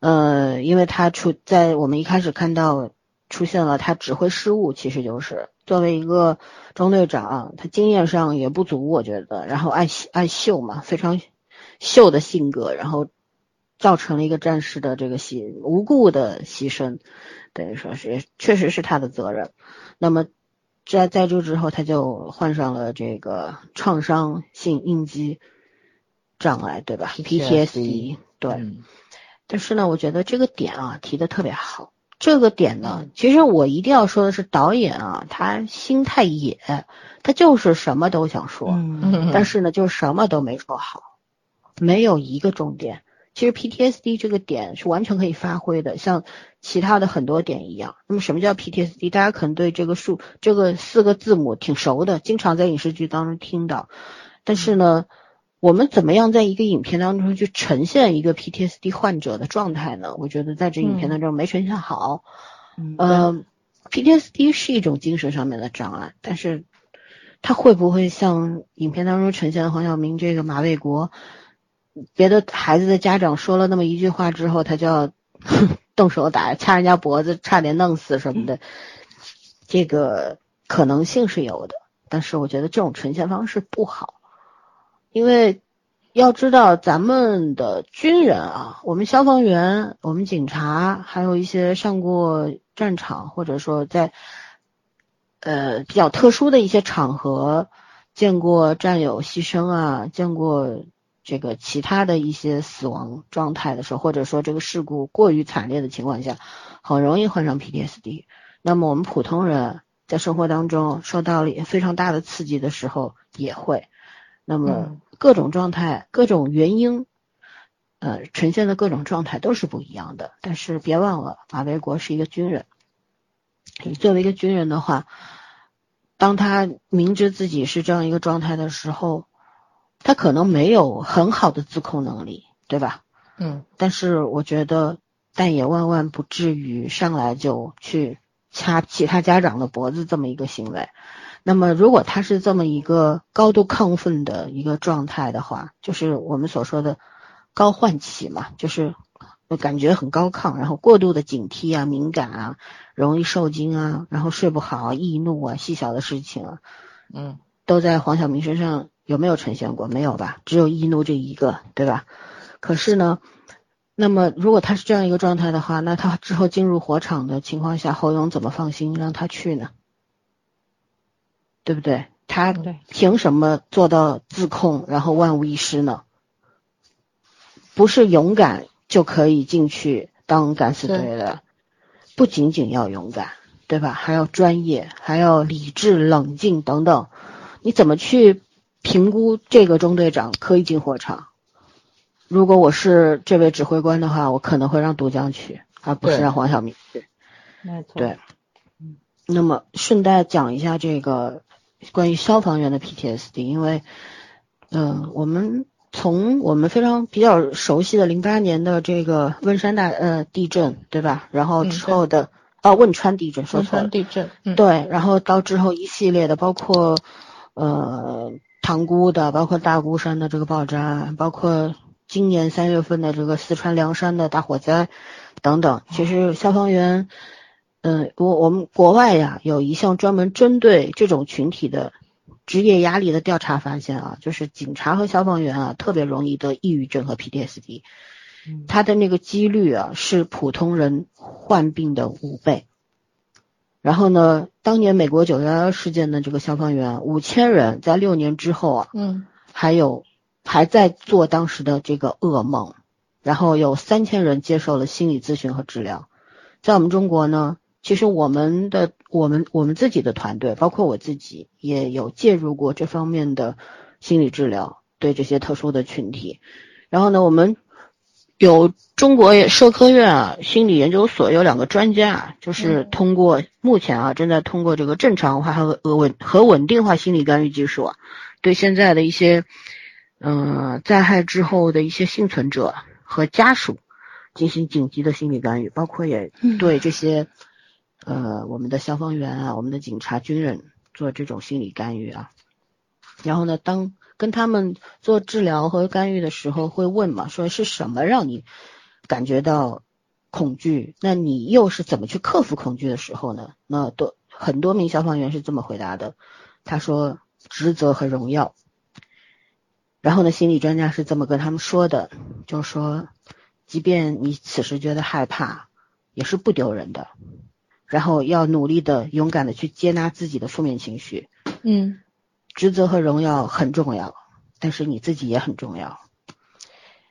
呃，因为他出在我们一开始看到出现了他指挥失误，其实就是作为一个中队长，他经验上也不足，我觉得。然后爱爱秀嘛，非常秀的性格，然后造成了一个战士的这个牺无故的牺牲，等于说是确实是他的责任。那么。在在这之后，他就患上了这个创伤性应激障碍，对吧？PTSD，对。但是呢，我觉得这个点啊提的特别好。这个点呢，其实我一定要说的是，导演啊，他心太野，他就是什么都想说，但是呢，就什么都没说好，没有一个重点。其实 PTSD 这个点是完全可以发挥的，像其他的很多点一样。那么什么叫 PTSD？大家可能对这个数、这个四个字母挺熟的，经常在影视剧当中听到。但是呢，我们怎么样在一个影片当中去呈现一个 PTSD 患者的状态呢？我觉得在这影片当中没呈现好。嗯，PTSD 是一种精神上面的障碍，但是它会不会像影片当中呈现的黄晓明这个马卫国？别的孩子的家长说了那么一句话之后，他就要 *laughs* 动手打，掐人家脖子，差点弄死什么的，这个可能性是有的。但是我觉得这种呈现方式不好，因为要知道咱们的军人啊，我们消防员、我们警察，还有一些上过战场或者说在呃比较特殊的一些场合见过战友牺牲啊，见过。这个其他的一些死亡状态的时候，或者说这个事故过于惨烈的情况下，很容易患上 PTSD。那么我们普通人在生活当中受到了非常大的刺激的时候也会。那么各种状态、各种原因，呃，呈现的各种状态都是不一样的。但是别忘了，马维国是一个军人。你作为一个军人的话，当他明知自己是这样一个状态的时候。他可能没有很好的自控能力，对吧？嗯。但是我觉得，但也万万不至于上来就去掐其他家长的脖子这么一个行为。那么，如果他是这么一个高度亢奋的一个状态的话，就是我们所说的高唤起嘛，就是感觉很高亢，然后过度的警惕啊、敏感啊、容易受惊啊，然后睡不好、易怒啊、细小的事情啊，嗯，都在黄晓明身上。有没有呈现过？没有吧，只有易怒这一个，对吧？可是呢，那么如果他是这样一个状态的话，那他之后进入火场的情况下，侯勇怎么放心让他去呢？对不对？他凭什么做到自控，然后万无一失呢？不是勇敢就可以进去当敢死队的，不仅仅要勇敢，对吧？还要专业，还要理智、冷静等等。你怎么去？评估这个中队长可以进火场。如果我是这位指挥官的话，我可能会让杜江去，而不是让黄晓明去。对。那么顺带讲一下这个关于消防员的 PTSD，因为，嗯，我们从我们非常比较熟悉的零八年的这个汶山大呃地震，对吧？然后之后的哦汶川地震，说错了，汶川地震，对，然后到之后一系列的，包括呃塘沽的，包括大孤山的这个爆炸，包括今年三月份的这个四川凉山的大火灾等等，其实消防员，嗯，我我们国外呀有一项专门针对这种群体的。职业压力的调查发现啊，就是警察和消防员啊，特别容易得抑郁症和 PTSD，他的那个几率啊是普通人患病的五倍。然后呢，当年美国九幺幺事件的这个消防员五千人，在六年之后啊，嗯，还有还在做当时的这个噩梦，然后有三千人接受了心理咨询和治疗，在我们中国呢。其实我们的我们我们自己的团队，包括我自己，也有介入过这方面的心理治疗，对这些特殊的群体。然后呢，我们有中国社科院啊心理研究所有两个专家啊，就是通过目前啊正在通过这个正常化和稳和稳定化心理干预技术啊，对现在的一些嗯灾害之后的一些幸存者和家属进行紧急的心理干预，包括也对这些。呃，我们的消防员啊，我们的警察、军人做这种心理干预啊，然后呢，当跟他们做治疗和干预的时候，会问嘛，说是什么让你感觉到恐惧？那你又是怎么去克服恐惧的时候呢？那多很多名消防员是这么回答的，他说职责和荣耀。然后呢，心理专家是这么跟他们说的，就是说，即便你此时觉得害怕，也是不丢人的。然后要努力的、勇敢的去接纳自己的负面情绪。嗯，职责和荣耀很重要，但是你自己也很重要。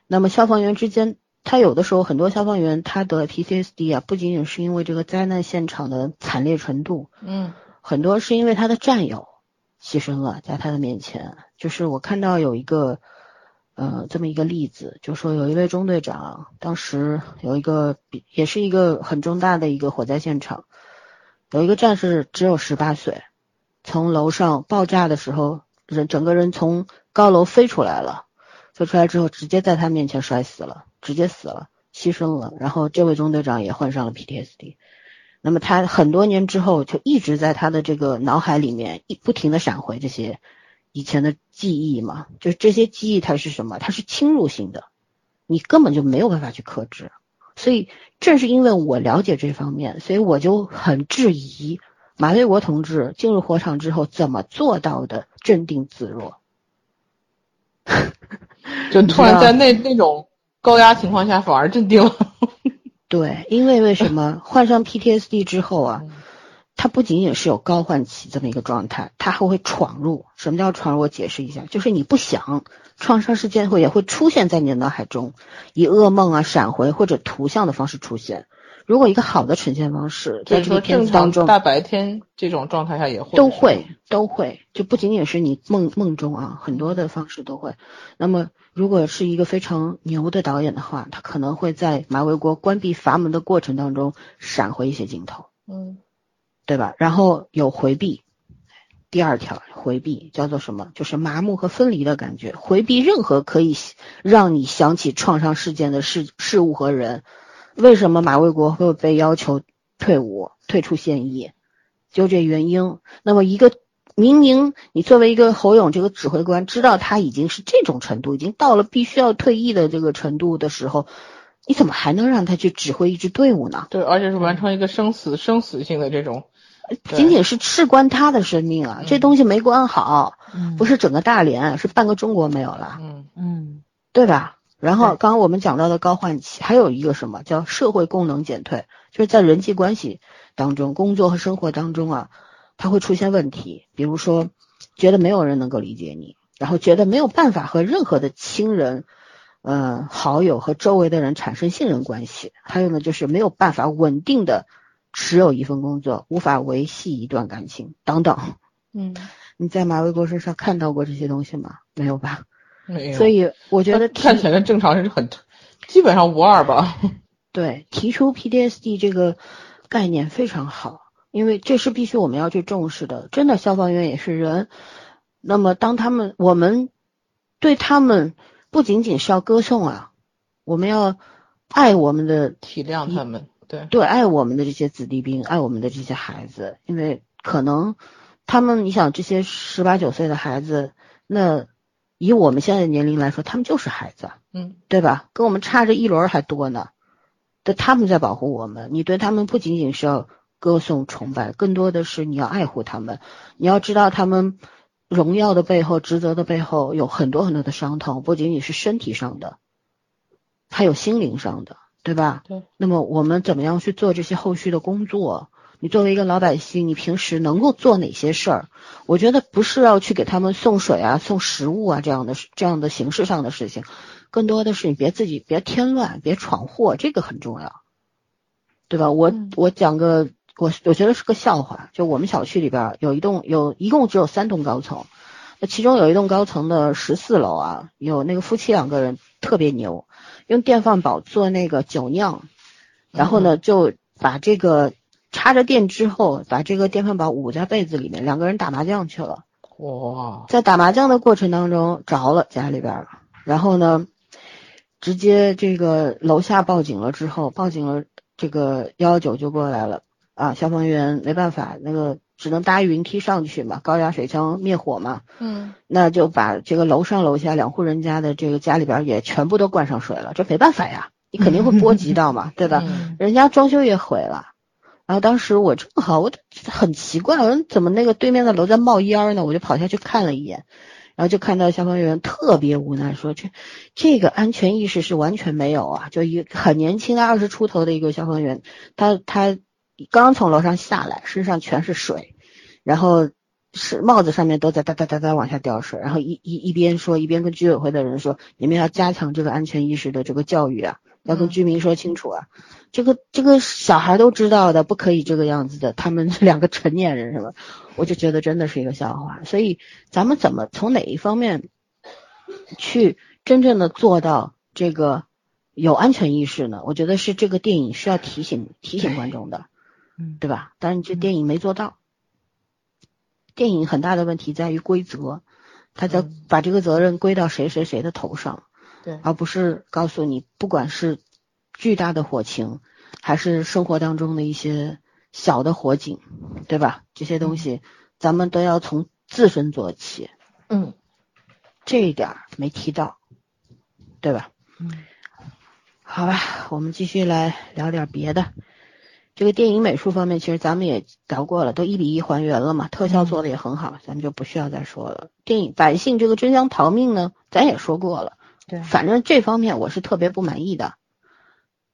那么消防员之间，他有的时候很多消防员他得 PTSD 啊，不仅仅是因为这个灾难现场的惨烈程度，嗯，很多是因为他的战友牺牲了在他的面前。就是我看到有一个。呃，这么一个例子，就说有一位中队长，当时有一个也是一个很重大的一个火灾现场，有一个战士只有十八岁，从楼上爆炸的时候，人整个人从高楼飞出来了，飞出来之后直接在他面前摔死了，直接死了，牺牲了。然后这位中队长也患上了 PTSD，那么他很多年之后就一直在他的这个脑海里面一不停的闪回这些。以前的记忆嘛，就是这些记忆它是什么？它是侵入性的，你根本就没有办法去克制。所以正是因为我了解这方面，所以我就很质疑马卫国同志进入火场之后怎么做到的镇定自若。*laughs* 就突然在那那种高压情况下反而镇定了。*laughs* 对，因为为什么患上 PTSD 之后啊？他不仅仅是有高唤起这么一个状态，他还会闯入。什么叫闯入？我解释一下，就是你不想创伤事件会也会出现在你的脑海中，以噩梦啊、闪回或者图像的方式出现。如果一个好的呈现方式，在这个片子当中，大白天这种状态下也会都会都会，就不仅仅是你梦梦中啊，很多的方式都会。那么，如果是一个非常牛的导演的话，他可能会在马维国关闭阀门的过程当中闪回一些镜头。嗯。对吧？然后有回避，第二条回避叫做什么？就是麻木和分离的感觉，回避任何可以让你想起创伤事件的事事物和人。为什么马卫国会被要求退伍、退出现役？就这原因。那么一个明明你作为一个侯勇这个指挥官，知道他已经是这种程度，已经到了必须要退役的这个程度的时候。你怎么还能让他去指挥一支队伍呢？对，而且是完成一个生死生死性的这种，仅仅是事关他的生命啊！这东西没关好，不是整个大连，是半个中国没有了。嗯嗯，对吧？然后刚刚我们讲到的高唤起，还有一个什么叫社会功能减退？就是在人际关系当中、工作和生活当中啊，他会出现问题，比如说觉得没有人能够理解你，然后觉得没有办法和任何的亲人。嗯，好友和周围的人产生信任关系，还有呢，就是没有办法稳定的持有一份工作，无法维系一段感情等等。嗯，你在马卫国身上看到过这些东西吗？没有吧？没有。所以我觉得看起来正常人是很基本上无二吧。*laughs* 对，提出 PTSD 这个概念非常好，因为这是必须我们要去重视的。真的，消防员也是人。那么当他们我们对他们。不仅仅是要歌颂啊，我们要爱我们的体谅他们，对对，爱我们的这些子弟兵，爱我们的这些孩子，因为可能他们，你想这些十八九岁的孩子，那以我们现在的年龄来说，他们就是孩子，嗯，对吧？跟我们差着一轮还多呢，对，他们在保护我们，你对他们不仅仅是要歌颂崇拜，更多的是你要爱护他们，你要知道他们。荣耀的背后，职责的背后，有很多很多的伤痛，不仅仅是身体上的，还有心灵上的，对吧？对。那么我们怎么样去做这些后续的工作？你作为一个老百姓，你平时能够做哪些事儿？我觉得不是要去给他们送水啊、送食物啊这样的这样的形式上的事情，更多的是你别自己别添乱，别闯祸，这个很重要，对吧？我我讲个。我我觉得是个笑话，就我们小区里边有一栋有一共只有三栋高层，那其中有一栋高层的十四楼啊，有那个夫妻两个人特别牛，用电饭煲做那个酒酿，然后呢就把这个插着电之后，把这个电饭煲捂在被子里面，两个人打麻将去了。哇，在打麻将的过程当中着了家里边了，然后呢，直接这个楼下报警了之后，报警了，这个幺幺九就过来了。啊，消防员没办法，那个只能搭云梯上去嘛，高压水枪灭火嘛。嗯，那就把这个楼上楼下两户人家的这个家里边也全部都灌上水了，这没办法呀，你肯定会波及到嘛，*laughs* 对吧？人家装修也毁了。然后当时我正好，我很奇怪，我说怎么那个对面的楼在冒烟呢？我就跑下去看了一眼，然后就看到消防员特别无奈，说这这个安全意识是完全没有啊，就一很年轻的二十出头的一个消防员，他他。刚从楼上下来，身上全是水，然后是帽子上面都在哒哒哒哒往下掉水，然后一一一边说一边跟居委会的人说，你们要加强这个安全意识的这个教育啊，要跟居民说清楚啊，这个这个小孩都知道的，不可以这个样子的，他们 *laughs* 两个成年人是吧？我就觉得真的是一个笑话，所以咱们怎么从哪一方面去真正的做到这个有安全意识呢？我觉得是这个电影需要提醒提醒观众的。嗯，对吧？但是这电影没做到。电影很大的问题在于规则，他在把这个责任归到谁谁谁的头上，对，而不是告诉你，不管是巨大的火情，还是生活当中的一些小的火警，对吧？这些东西咱们都要从自身做起。嗯，这一点没提到，对吧？嗯，好吧，我们继续来聊点别的。这个电影美术方面，其实咱们也聊过了，都一比一还原了嘛，特效做的也很好，咱们就不需要再说了。电影百姓这个争相逃命呢，咱也说过了，对，反正这方面我是特别不满意的。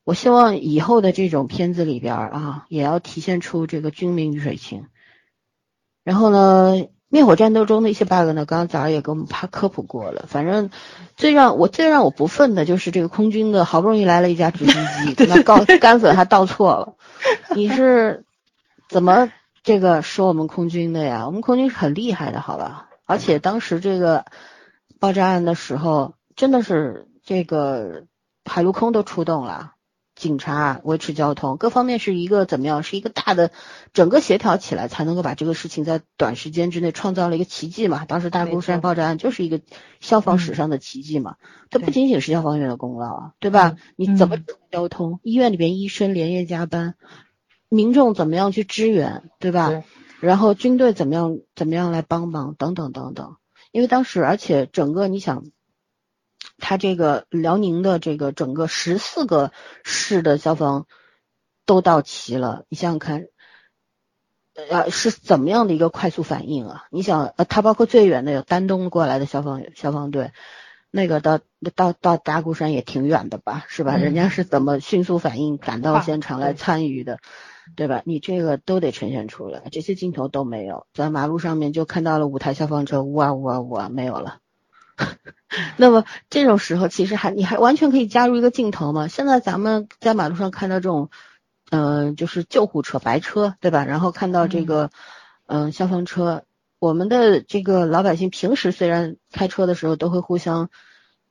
我希望以后的这种片子里边啊，也要体现出这个军民水情。然后呢？灭火战斗中的一些 bug 呢，刚刚早上也给我们怕科普过了。反正最让我最让我不忿的就是这个空军的，好不容易来了一架直升机，*laughs* 那告干粉还倒错了。你是怎么这个说我们空军的呀？我们空军是很厉害的，好吧？而且当时这个爆炸案的时候，真的是这个海陆空都出动了。警察维持交通，各方面是一个怎么样？是一个大的整个协调起来，才能够把这个事情在短时间之内创造了一个奇迹嘛。当时大孤山爆炸案就是一个消防史上的奇迹嘛。它不仅仅是消防员的功劳啊，对吧？你怎么交通？医院里边医生连夜加班，民众怎么样去支援，对吧？然后军队怎么样怎么样来帮忙，等等等等。因为当时，而且整个你想。他这个辽宁的这个整个十四个市的消防都到齐了，你想想看，呃，是怎么样的一个快速反应啊？你想，呃，他包括最远的有丹东过来的消防消防队，那个到到到大孤山也挺远的吧，是吧？人家是怎么迅速反应赶到现场来参与的，对吧？你这个都得呈现出来，这些镜头都没有，在马路上面就看到了五台消防车，呜啊呜啊呜啊，没有了。*laughs* 那么这种时候，其实还你还完全可以加入一个镜头嘛？现在咱们在马路上看到这种，嗯，就是救护车白车，对吧？然后看到这个，嗯，消防车，我们的这个老百姓平时虽然开车的时候都会互相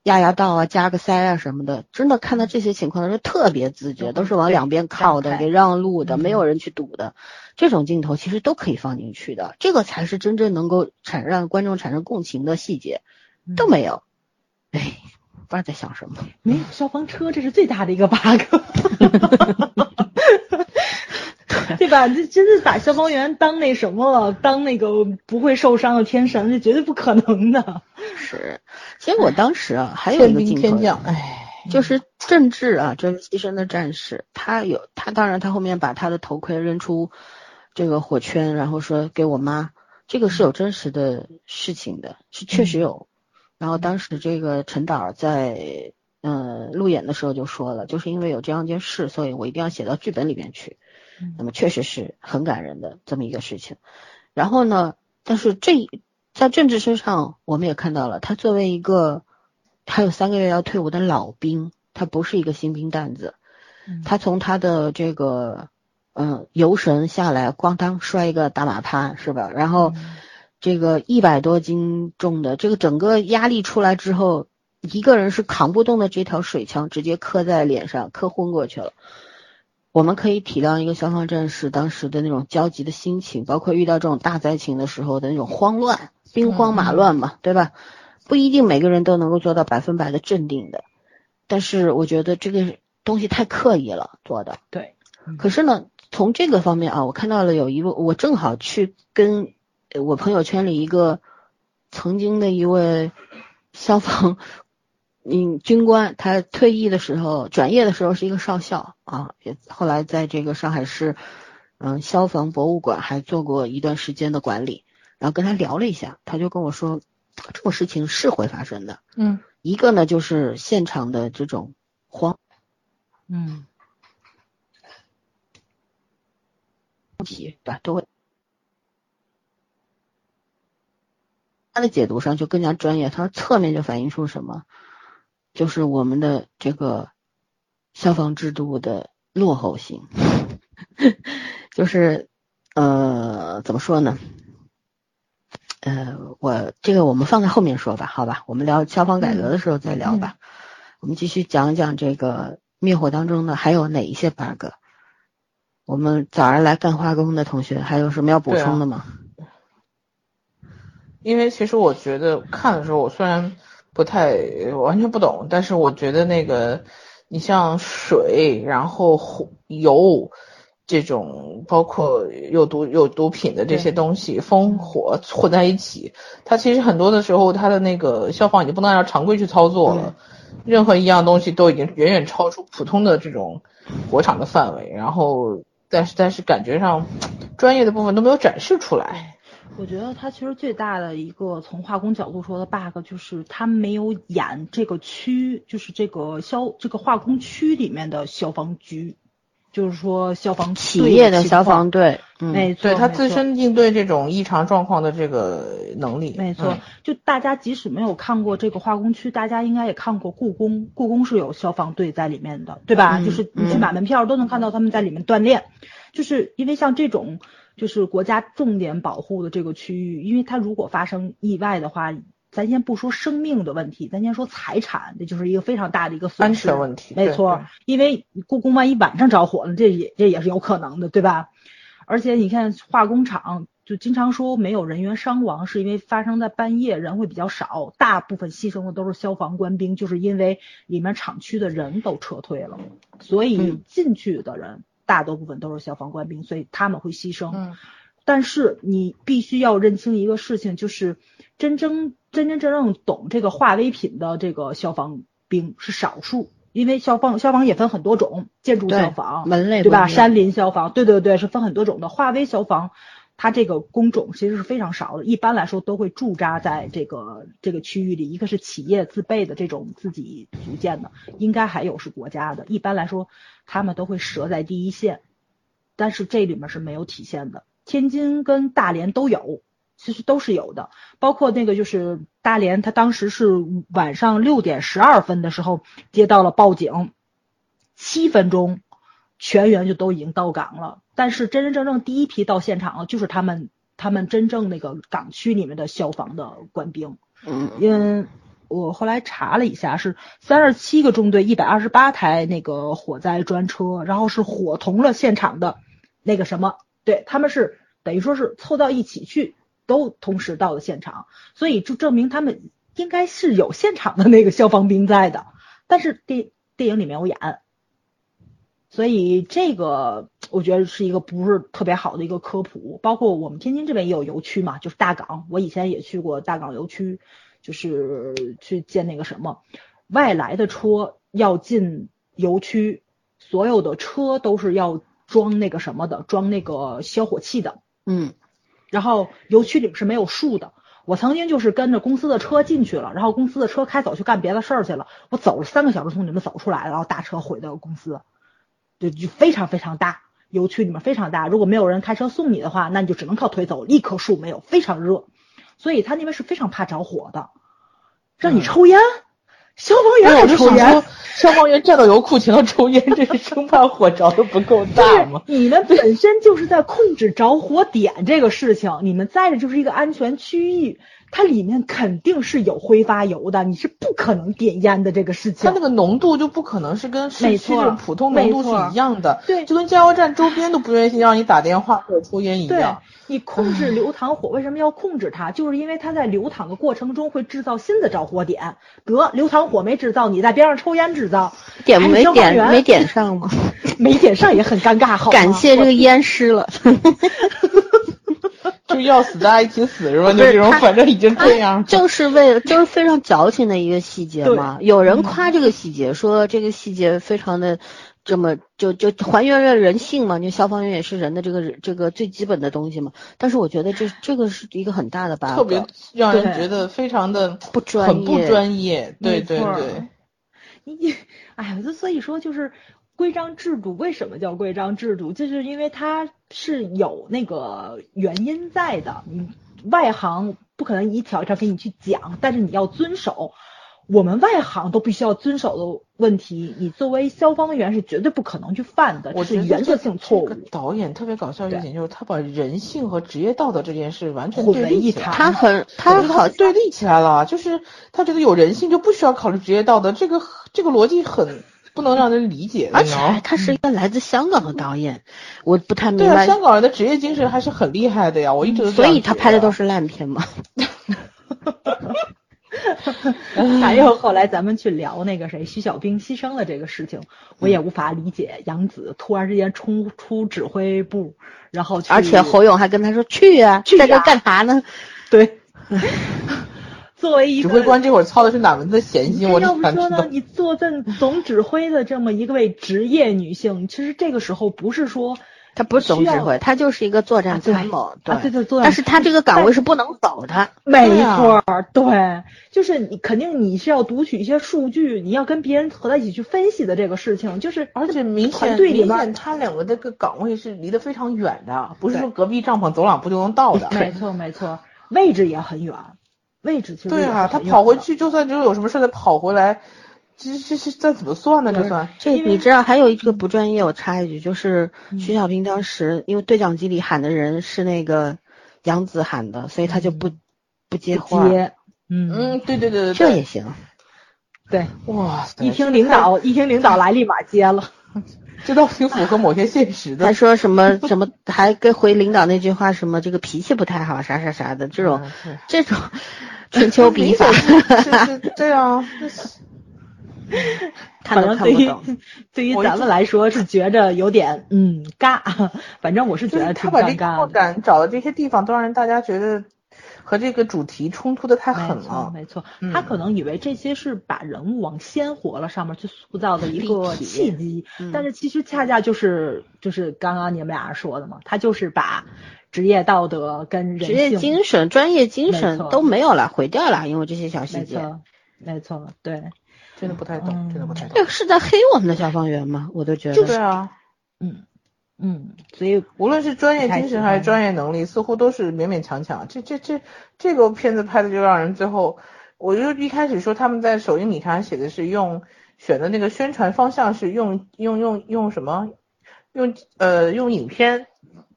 压压道啊、加个塞啊什么的，真的看到这些情况的时候特别自觉，都是往两边靠的，给让路的，没有人去堵的，这种镜头其实都可以放进去的，这个才是真正能够产让观众产生共情的细节。都没有，哎，不知道在想什么。没有消防车，这是最大的一个 bug。*laughs* 对吧？这真是把消防员当那什么了，当那个不会受伤的天神，这绝对不可能的。是，其实我当时啊，还有一个镜头，哎，就是郑智啊，这个牺牲的战士，他有他，当然他后面把他的头盔扔出这个火圈，然后说给我妈，这个是有真实的事情的，是确实有。然后当时这个陈导在嗯路演的时候就说了，就是因为有这样一件事，所以我一定要写到剧本里面去。那么确实是很感人的这么一个事情，然后呢，但是这在政治身上，我们也看到了，他作为一个还有三个月要退伍的老兵，他不是一个新兵蛋子，他从他的这个嗯游神下来，咣当摔一个大马趴是吧？然后这个一百多斤重的这个整个压力出来之后，一个人是扛不动的，这条水枪直接磕在脸上，磕昏过去了。我们可以体谅一个消防战士当时的那种焦急的心情，包括遇到这种大灾情的时候的那种慌乱、兵荒马乱嘛，对吧？不一定每个人都能够做到百分百的镇定的，但是我觉得这个东西太刻意了做的。对。可是呢，从这个方面啊，我看到了有一位，我正好去跟我朋友圈里一个曾经的一位消防。嗯，军官他退役的时候，转业的时候是一个少校啊，也后来在这个上海市嗯消防博物馆还做过一段时间的管理。然后跟他聊了一下，他就跟我说，这种事情是会发生的。嗯，一个呢就是现场的这种慌，嗯，题对吧？都会。他的解读上就更加专业，他说侧面就反映出什么？就是我们的这个消防制度的落后性，*laughs* 就是呃怎么说呢？呃，我这个我们放在后面说吧，好吧？我们聊消防改革的时候再聊吧。我们继续讲讲这个灭火当中的还有哪一些 bug。我们早上来干化工的同学还有什么要补充的吗？因为其实我觉得看的时候，我虽然。不太完全不懂，但是我觉得那个，你像水，然后火、油这种，包括有毒有毒品的这些东西，烽火混在一起，它其实很多的时候，它的那个消防已经不能按照常规去操作了，任何一样东西都已经远远超出普通的这种火场的范围，然后但是但是感觉上专业的部分都没有展示出来。我觉得它其实最大的一个从化工角度说的 bug 就是它没有演这个区，就是这个消这个化工区里面的消防局，就是说消防企业的消防队，没错，对他自身应对这种异常状况的这个能力，没错。就大家即使没有看过这个化工区，大家应该也看过故宫，故宫是有消防队在里面的，对吧？就是你去买门票都能看到他们在里面锻炼，就是因为像这种。就是国家重点保护的这个区域，因为它如果发生意外的话，咱先不说生命的问题，咱先说财产，这就是一个非常大的一个安全问题。没错，因为故宫万一晚上着火了，这也这也是有可能的，对吧？而且你看化工厂，就经常说没有人员伤亡，是因为发生在半夜，人会比较少，大部分牺牲的都是消防官兵，就是因为里面厂区的人都撤退了，所以进去的人。大多部分都是消防官兵，所以他们会牺牲。嗯，但是你必须要认清一个事情，就是真正真真正正懂这个化危品的这个消防兵是少数，因为消防消防也分很多种，建筑消防门类对吧？山林消防，对对对，是分很多种的。化危消防。它这个工种其实是非常少的，一般来说都会驻扎在这个这个区域里。一个是企业自备的这种自己组建的，应该还有是国家的。一般来说，他们都会折在第一线，但是这里面是没有体现的。天津跟大连都有，其实都是有的。包括那个就是大连，他当时是晚上六点十二分的时候接到了报警，七分钟。全员就都已经到岗了，但是真真正正第一批到现场的就是他们，他们真正那个港区里面的消防的官兵。嗯，因为我后来查了一下，是三十七个中队，一百二十八台那个火灾专车，然后是伙同了现场的那个什么，对他们是等于说是凑到一起去，都同时到了现场，所以就证明他们应该是有现场的那个消防兵在的，但是电电影里没有演，所以这个我觉得是一个不是特别好的一个科普。包括我们天津这边也有油区嘛，就是大港，我以前也去过大港油区，就是去见那个什么外来的车要进油区，所有的车都是要装那个什么的，装那个消火器的，嗯，然后油区里面是没有树的。我曾经就是跟着公司的车进去了，然后公司的车开走去干别的事儿去了。我走了三个小时从里面走出来，然后大车回到公司，就就非常非常大，油区里面非常大。如果没有人开车送你的话，那你就只能靠腿走，一棵树没有，非常热，所以他那边是非常怕着火的，让你抽烟。消防员还抽烟，消防员站到油库前头抽烟，这是生怕火着的不够大吗？你们本身就是在控制着火点这个事情，你们在的就是一个安全区域，它里面肯定是有挥发油的，你是不可能点烟的这个事情。它那个浓度就不可能是跟市区的普通浓度是一样的，对，就跟加油站周边都不愿意让你打电话或者抽烟一样。你控制流淌火，为什么要控制它？就是因为它在流淌的过程中会制造新的着火点。得，流淌火没制造，你在边上抽烟制造，点没点没点上吗？*laughs* 没点上也很尴尬。好，感谢这个烟湿了。*laughs* 就要死大家一起死是吧？就这种，反正已经这样。就是为了，就是非常矫情的一个细节嘛。有人夸这个细节，说这个细节非常的。这么就就还原了人性嘛？就消防员也是人的这个这个最基本的东西嘛。但是我觉得这这个是一个很大的 bug，特别让人觉得非常的不专业，很不专业。对对对。你哎呀，就所以说就是规章制度为什么叫规章制度？就是因为它是有那个原因在的。你外行不可能一条一条给你去讲，但是你要遵守。我们外行都必须要遵守的问题，你作为消防员是绝对不可能去犯的，我是原则性错误。导演特别搞笑一点就是他把人性和职业道德这件事完全对立起来，他很他好对立起来了，就是他觉得有人性就不需要考虑职业道德，这个这个逻辑很不能让人理解。而且他是一个来自香港的导演，我不太明白。香港人的职业精神还是很厉害的呀，我一直所以他拍的都是烂片嘛。*laughs* *laughs* 还有后来咱们去聊那个谁徐小兵牺牲了这个事情，我也无法理解杨紫突然之间冲出指挥部，然后而且侯勇还跟他说去啊，去在这干啥呢？对，*laughs* 作为一个指挥官这会儿操的是哪门子闲心？我要不说呢，你坐镇总指挥的这么一位职业女性，其实这个时候不是说。她不是总指挥，他就是一个作战参谋，对对。对，但是她这个岗位是不能走的，没错，对，就是你肯定你是要读取一些数据，你要跟别人合在一起去分析的这个事情，就是而且明显明显他两个这个岗位是离得非常远的，不是说隔壁帐篷走两步就能到的，没错没错，位置也很远，位置其实对啊，他跑回去就算就有什么事再跑回来。这这这这怎么算呢？这算这你知道还有一个不专业，我插一句，就是徐小平当时因为对讲机里喊的人是那个杨子喊的，所以他就不不接话。接嗯嗯，对对对对，这也行。对，哇，一听领导一听领导来，立马接了，这倒挺符合某些现实的。还说什么什么，还跟回领导那句话什么这个脾气不太好，啥啥啥的这种这种春秋笔法。对啊。*laughs* 反正对于 *laughs* 对于咱们来说是觉着有点嗯尬，*laughs* 反正我是觉得他把这个破感找的这些地方都让人大家觉得和这个主题冲突的太狠了。没错，他可能以为这些是把人物往鲜活了上面去塑造的一个契机，但是其实恰恰就是就是刚刚你们俩说的嘛，他就是把职业道德跟职业精神、专业精神都没有了，毁掉了，因为这些小细节。没错，没错，对。真的不太懂，真的不太懂。这个是在黑我们的消防员吗？我都觉得。就是啊，嗯嗯，所以无论是专业精神还是专业能力，似乎都是勉勉强强。这这这这个片子拍的就让人最后，我就一开始说他们在首映礼上写的是用选的那个宣传方向是用用用用什么？用呃用影片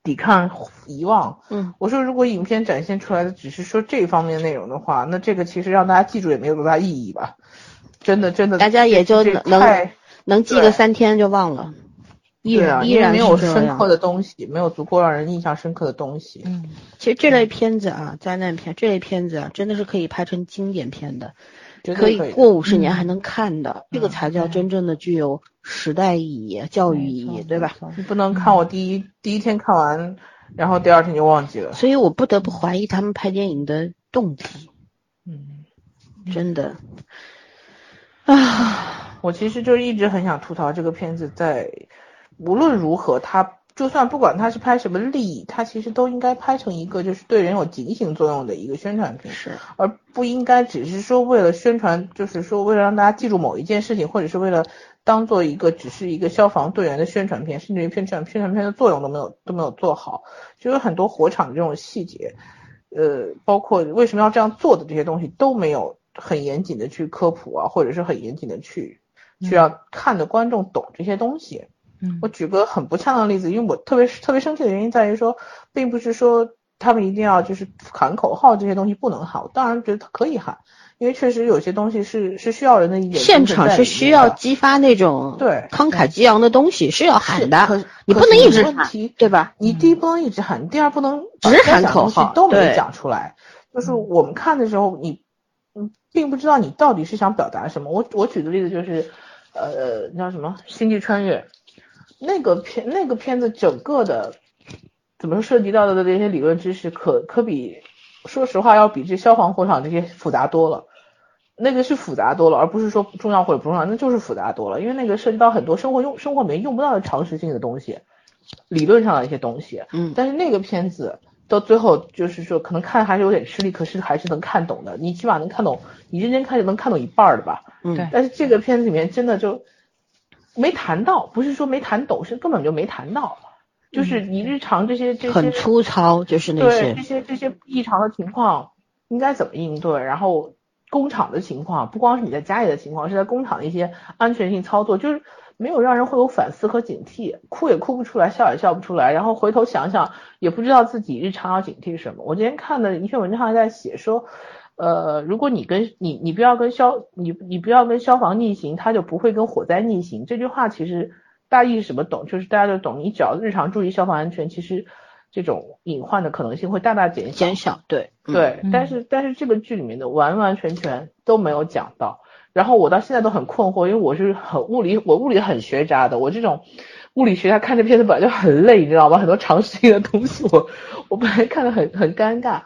抵抗遗忘。嗯，我说如果影片展现出来的只是说这方面内容的话，那这个其实让大家记住也没有多大意义吧。真的，真的，大家也就能能记个三天就忘了。依然依然没有深刻的东西，没有足够让人印象深刻的东西。嗯，其实这类片子啊，灾难片这类片子啊，真的是可以拍成经典片的，可以过五十年还能看的，这个才叫真正的具有时代意义、教育意义，对吧？你不能看我第一第一天看完，然后第二天就忘记了。所以我不得不怀疑他们拍电影的动机。嗯，真的啊，我其实就一直很想吐槽这个片子在。无论如何，他就算不管他是拍什么利益，他其实都应该拍成一个就是对人有警醒作用的一个宣传片，是，而不应该只是说为了宣传，就是说为了让大家记住某一件事情，或者是为了当做一个只是一个消防队员的宣传片，甚至于宣传宣传片的作用都没有都没有做好，就有很多火场的这种细节，呃，包括为什么要这样做的这些东西都没有很严谨的去科普啊，或者是很严谨的去去让看的观众懂这些东西。我举个很不恰当的例子，因为我特别特别生气的原因在于说，并不是说他们一定要就是喊口号这些东西不能喊，我当然觉得可以喊，因为确实有些东西是是需要人的。现场是需要激发那种对慷慨激昂的东西，是要喊的，你不能一直喊，对吧？你第一不能一直喊，第二不能只喊口号都没讲出来，就是我们看的时候，你嗯并不知道你到底是想表达什么。我我举的例子就是，呃，那叫什么《星际穿越》。那个片那个片子整个的怎么涉及到的这些理论知识，可可比说实话要比这消防火场这些复杂多了。那个是复杂多了，而不是说重要或者不重要，那就是复杂多了。因为那个涉及到很多生活用生活里面用不到的常识性的东西，理论上的一些东西。嗯。但是那个片子到最后就是说，可能看还是有点吃力，可是还是能看懂的。你起码能看懂，你认真看就能看懂一半的吧。嗯。但是这个片子里面真的就。没谈到，不是说没谈懂，是根本就没谈到，就是你日常这些这些很粗糙，就是那些这些这些异常的情况应该怎么应对，然后工厂的情况，不光是你在家里的情况，是在工厂的一些安全性操作，就是没有让人会有反思和警惕，哭也哭不出来，笑也笑不出来，然后回头想想也不知道自己日常要警惕什么。我今天看的一篇文章还在写说。呃，如果你跟你你不要跟消你你不要跟消防逆行，他就不会跟火灾逆行。这句话其实大意是什么懂？就是大家都懂，你只要日常注意消防安全，其实这种隐患的可能性会大大减减小。对对，但是但是这个剧里面的完完全全都没有讲到。然后我到现在都很困惑，因为我是很物理，我物理很学渣的，我这种物理学家看这片子本来就很累，你知道吗？很多常识性的东西，我我本来看的很很尴尬，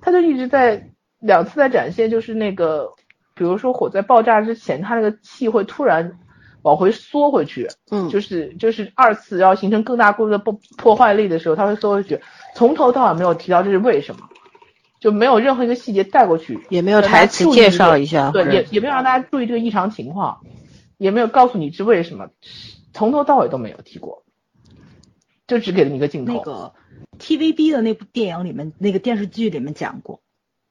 他就一直在。两次的展现，就是那个，比如说火灾爆炸之前，它那个气会突然往回缩回去，嗯，就是就是二次要形成更大规模的破破坏力的时候，它会缩回去。从头到尾没有提到这是为什么，就没有任何一个细节带过去，也没有台词介绍一下，对，也也没有让大家注意这个异常情况，也没有告诉你是为什么，从头到尾都没有提过，就只给了你一个镜头。那个 TVB 的那部电影里面，那个电视剧里面讲过。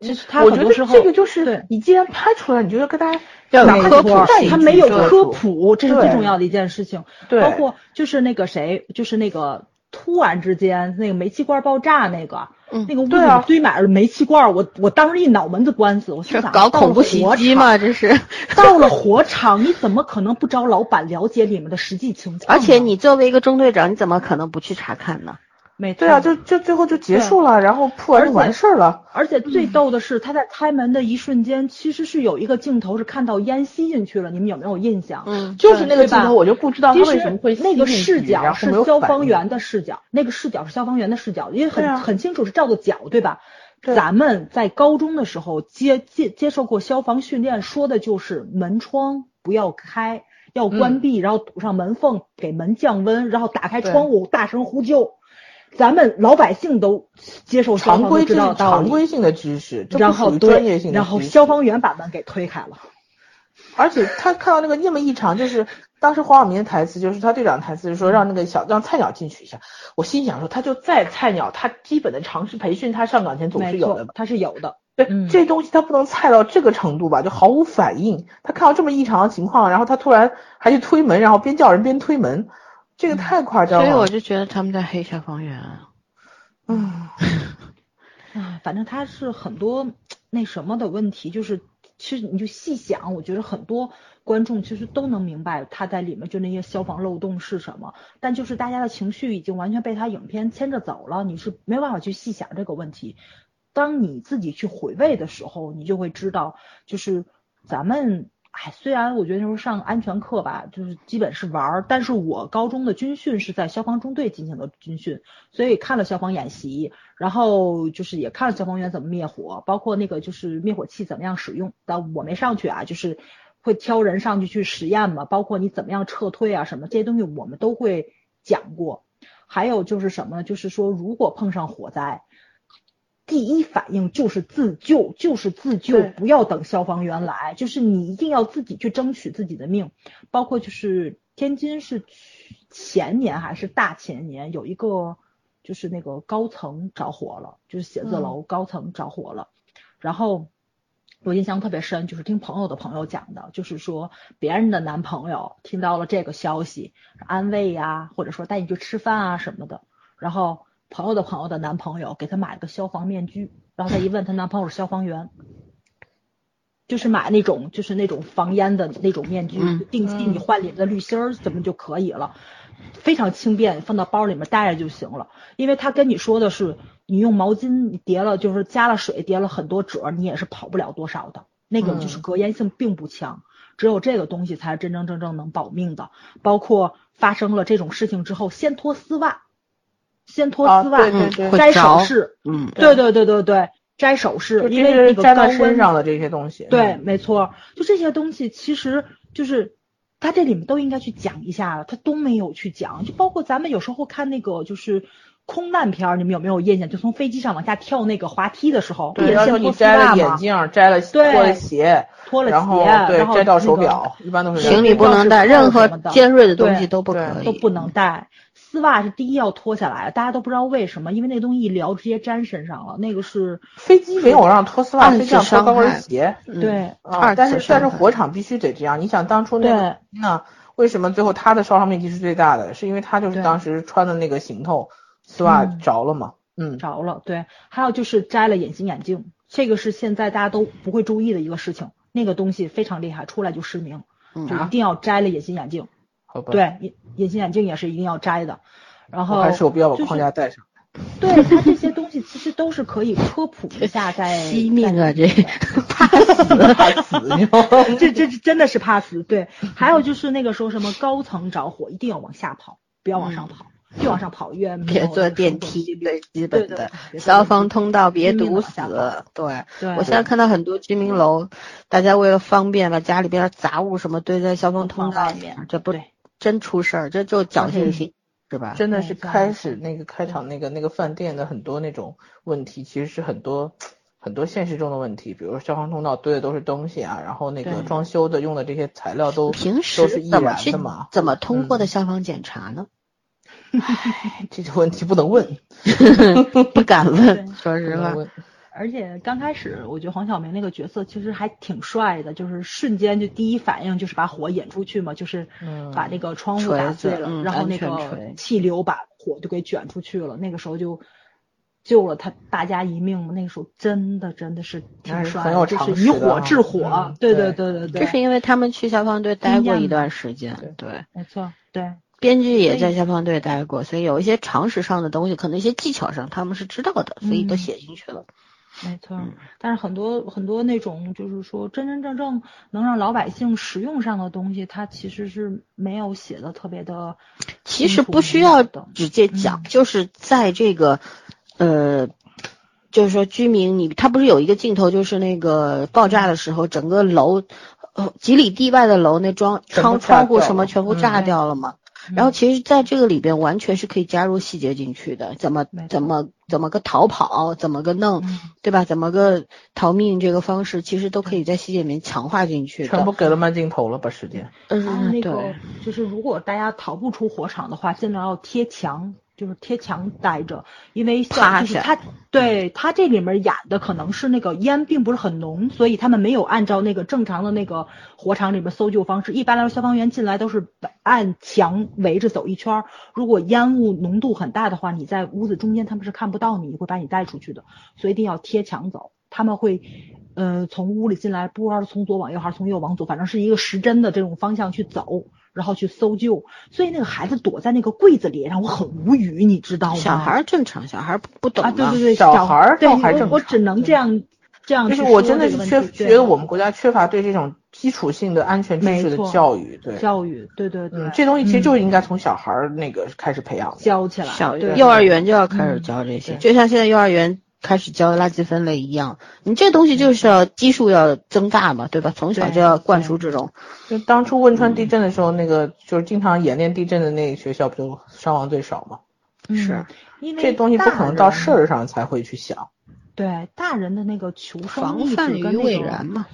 其实他我觉得这个就是你既然拍出来，你就要跟大家要科普，他没有科普，这是最重要的一件事情。对，包括就是那个谁，就是那个突然之间那个煤气罐爆炸那个，那个屋里堆满了煤气罐，我我当时一脑门子官司，我心想搞恐怖袭击嘛？这是 *laughs* 到了火场，你怎么可能不找老板了解里面的实际情况？而且你作为一个中队长，你怎么可能不去查看呢？没对啊，就就最后就结束了，然后破完就完事儿了。而且最逗的是，他在开门的一瞬间，其实是有一个镜头是看到烟吸进去了，你们有没有印象？嗯，就是那个镜头，我就不知道他为什么会那个视角是消防员的视角，那个视角是消防员的视角，因为很很清楚是照的脚，对吧？咱们在高中的时候接接接受过消防训练，说的就是门窗不要开，要关闭，然后堵上门缝，给门降温，然后打开窗户，大声呼救。咱们老百姓都接受常规知道常规性的知识，然后专业性的然后消防员把门给推开了，而且他看到那个那么异常，就是当时黄晓明的台词，就是他队长台词是说让那个小让菜鸟进去一下。我心想说，他就在菜鸟，他基本的常识培训，他上岗前总是有的，他是有的。对，这东西他不能菜到这个程度吧，就毫无反应。他看到这么异常的情况，然后他突然还去推门，然后边叫人边推门。这个太夸张了，所以我就觉得他们在黑消防员啊。嗯，啊，*laughs* 反正他是很多那什么的问题，就是其实你就细想，我觉得很多观众其实都能明白他在里面就那些消防漏洞是什么，但就是大家的情绪已经完全被他影片牵着走了，你是没有办法去细想这个问题。当你自己去回味的时候，你就会知道，就是咱们。哎，虽然我觉得那时候上安全课吧，就是基本是玩儿，但是我高中的军训是在消防中队进行的军训，所以看了消防演习，然后就是也看了消防员怎么灭火，包括那个就是灭火器怎么样使用，但我没上去啊，就是会挑人上去去实验嘛，包括你怎么样撤退啊什么这些东西我们都会讲过，还有就是什么，就是说如果碰上火灾。第一反应就是自救，就是自救，不要等消防员来，就是你一定要自己去争取自己的命。包括就是天津是前年还是大前年有一个就是那个高层着火了，就是写字楼高层着火了。然后我印象特别深，就是听朋友的朋友讲的，就是说别人的男朋友听到了这个消息，安慰呀，或者说带你去吃饭啊什么的，然后。朋友的朋友的男朋友给她买了个消防面具，然后她一问，她男朋友是消防员，就是买那种就是那种防烟的那种面具，定期你换里面的滤芯儿怎么就可以了，非常轻便，放到包里面带着就行了。因为他跟你说的是，你用毛巾叠了，就是加了水叠了很多褶，你也是跑不了多少的，那个就是隔烟性并不强，只有这个东西才是真真正正能保命的。包括发生了这种事情之后，先脱丝袜。先脱丝袜，摘首饰，嗯，对对对对对，摘首饰，因为那个摘到身上的这些东西，对，没错，就这些东西，其实就是他这里面都应该去讲一下了，他都没有去讲，就包括咱们有时候看那个就是空难片，你们有没有印象？就从飞机上往下跳那个滑梯的时候，对，然后你摘了眼镜，摘了脱了鞋，脱了鞋，然后对，摘掉手表，一般都是行李不能带，任何尖锐的东西都不可以，都不能带。丝袜是第一要脱下来，大家都不知道为什么，因为那东西一撩直接粘身上了。那个是飞机没有让脱丝袜，飞机上脱高跟鞋。对，啊，但是但是火场必须得这样。你想当初那个那为什么最后他的烧伤面积是最大的？是因为他就是当时穿的那个行头丝袜着了嘛？嗯，着了。对，还有就是摘了隐形眼镜，这个是现在大家都不会注意的一个事情。那个东西非常厉害，出来就失明，就一定要摘了隐形眼镜。对隐隐形眼镜也是一定要摘的，然后还是有必要把框架带上。对它这些东西其实都是可以科普一下，在 *laughs* 惜命啊，*laughs* *laughs* 这怕死怕死，这这真的是怕死。对，还有就是那个说什么高层着火一定要往下跑，不要往上跑，越往上跑越别坐电梯，最基本的消防通道别堵死。对，我现在看到很多居民楼，大家为了方便把家里边杂物什么堆在消防通道里面，这不。真出事儿，这就侥幸心，是吧？真的是开始那个开场那个那个饭店的很多那种问题，其实是很多很多现实中的问题，比如说消防通道堆的都是东西啊，然后那个装修的用的这些材料都平时都是易燃的嘛，怎么通过的消防检查呢？*laughs* 唉，这个问题不能问，*laughs* 不敢问，说实话。*laughs* 而且刚开始，我觉得黄晓明那个角色其实还挺帅的，就是瞬间就第一反应就是把火引出去嘛，就是把那个窗户打碎了，然后那个气流把火就给卷出去了，那个时候就救了他大家一命嘛。那个时候真的真的是挺帅，就是以火治火，对对对对对。这是因为他们去消防队待过一段时间，对，没错，对。编剧也在消防队待过，所以有一些常识上的东西，可能一些技巧上他们是知道的，所以都写进去了。没错，但是很多很多那种就是说真真正正能让老百姓实用上的东西，它其实是没有写的特别的。其实不需要直接讲，就是在这个呃，就是说居民，你他不是有一个镜头，就是那个爆炸的时候，整个楼呃几里地外的楼那窗窗窗户什么全部炸掉了吗？然后其实，在这个里边完全是可以加入细节进去的，怎么怎么怎么个逃跑，怎么个弄，对吧？怎么个逃命这个方式，其实都可以在细节里面强化进去。全部给了慢镜头了，吧时间。嗯，那个就是如果大家逃不出火场的话，尽量要贴墙。就是贴墙待着，因为就是他对他这里面演的可能是那个烟并不是很浓，所以他们没有按照那个正常的那个火场里面搜救方式。一般来说，消防员进来都是按墙围着走一圈。如果烟雾浓度很大的话，你在屋子中间他们是看不到你，会把你带出去的。所以一定要贴墙走。他们会呃，从屋里进来，不知道是从左往右还是从右往左，反正是一个时针的这种方向去走，然后去搜救。所以那个孩子躲在那个柜子里，让我很无语，你知道吗？小孩正常，小孩不不懂啊，对对对，小孩对还正常。我只能这样这样。就是我真的是缺觉得我们国家缺乏对这种基础性的安全知识的教育，对教育，对对对，这东西其实就应该从小孩那个开始培养，教起来。小幼儿园就要开始教这些，就像现在幼儿园。开始教垃圾分类一样，你这东西就是要基数要增大嘛，对吧？从小就要灌输这种。就当初汶川地震的时候，那个就是经常演练地震的那个学校，不就伤亡最少吗？是，因为这东西不可能到事儿上才会去想。对，大人的那个求生意志跟那个嘛。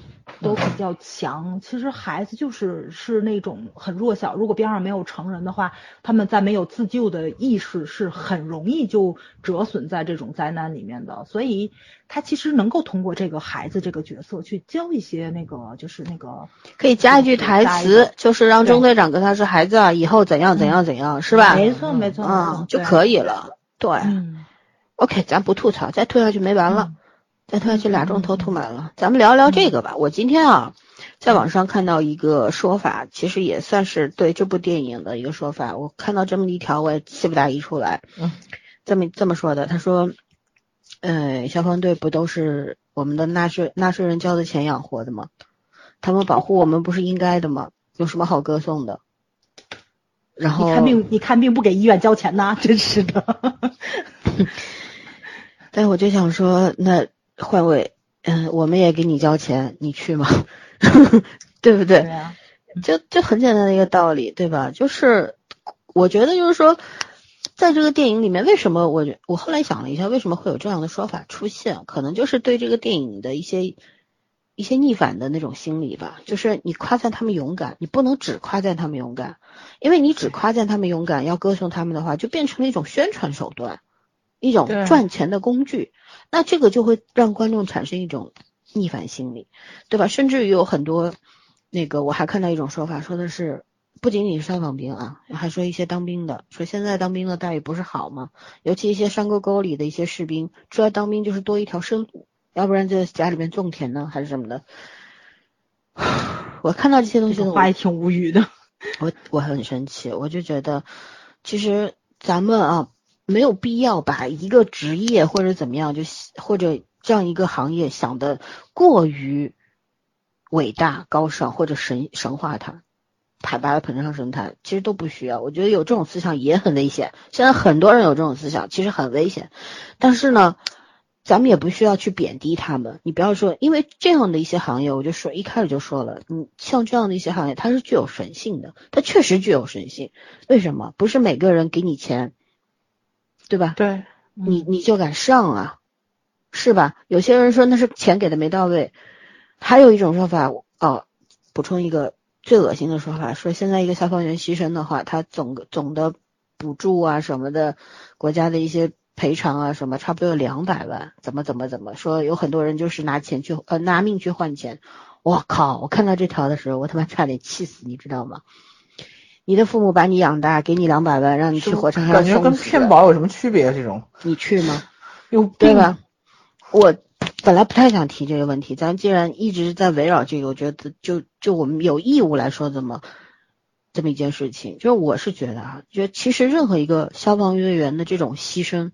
都比较强，其实孩子就是是那种很弱小，如果边上没有成人的话，他们在没有自救的意识，是很容易就折损在这种灾难里面的。所以他其实能够通过这个孩子这个角色去教一些那个，就是那个可以加一句台词，就是让中队长跟他说：“孩子啊，以后怎样怎样怎样，是吧？”没错没错，嗯，就可以了。对，OK，咱不吐槽，再吐下去没完了。再拖下去俩钟头吐满了，咱们聊聊这个吧。我今天啊，在网上看到一个说法，其实也算是对这部电影的一个说法。我看到这么一条，我也气不打一处来。嗯，这么这么说的，他说，呃，消防队不都是我们的纳税纳税人交的钱养活的吗？他们保护我们不是应该的吗？有什么好歌颂的？然后你看病，你看病不给医院交钱呐？真是的。*laughs* 但我就想说，那。换位，嗯，我们也给你交钱，你去吗？*laughs* 对不对？对啊，就就很简单的一个道理，对吧？就是我觉得就是说，在这个电影里面，为什么我我后来想了一下，为什么会有这样的说法出现？可能就是对这个电影的一些一些逆反的那种心理吧。就是你夸赞他们勇敢，你不能只夸赞他们勇敢，因为你只夸赞他们勇敢，要歌颂他们的话，就变成了一种宣传手段，一种赚钱的工具。那这个就会让观众产生一种逆反心理，对吧？甚至于有很多那个，我还看到一种说法，说的是不仅仅是上访兵啊，还说一些当兵的，说现在当兵的待遇不是好吗？尤其一些山沟沟里的一些士兵出来当兵就是多一条生路，要不然就在家里面种田呢，还是什么的。*sighs* 我看到这些东西，话也挺无语的。我我很生气，我就觉得其实咱们啊。没有必要把一个职业或者怎么样，就或者这样一个行业想的过于伟大、高尚或者神神化它，把它捧上神坛，其实都不需要。我觉得有这种思想也很危险。现在很多人有这种思想，其实很危险。但是呢，咱们也不需要去贬低他们。你不要说，因为这样的一些行业，我就说一开始就说了，你像这样的一些行业，它是具有神性的，它确实具有神性。为什么？不是每个人给你钱。对吧？对，你你就敢上啊，是吧？有些人说那是钱给的没到位，还有一种说法哦，补充一个最恶心的说法，说现在一个消防员牺牲的话，他总总的补助啊什么的，国家的一些赔偿啊什么，差不多有两百万，怎么怎么怎么说？有很多人就是拿钱去呃拿命去换钱，我靠！我看到这条的时候，我他妈差点气死，你知道吗？你的父母把你养大，给你两百万，让你去火车上感觉跟骗保有什么区别？这种你去吗？*laughs* 对吧？我本来不太想提这个问题，咱既然一直在围绕这个，我觉得就就我们有义务来说这么这么一件事情。就是我是觉得啊，觉得其实任何一个消防队员的这种牺牲，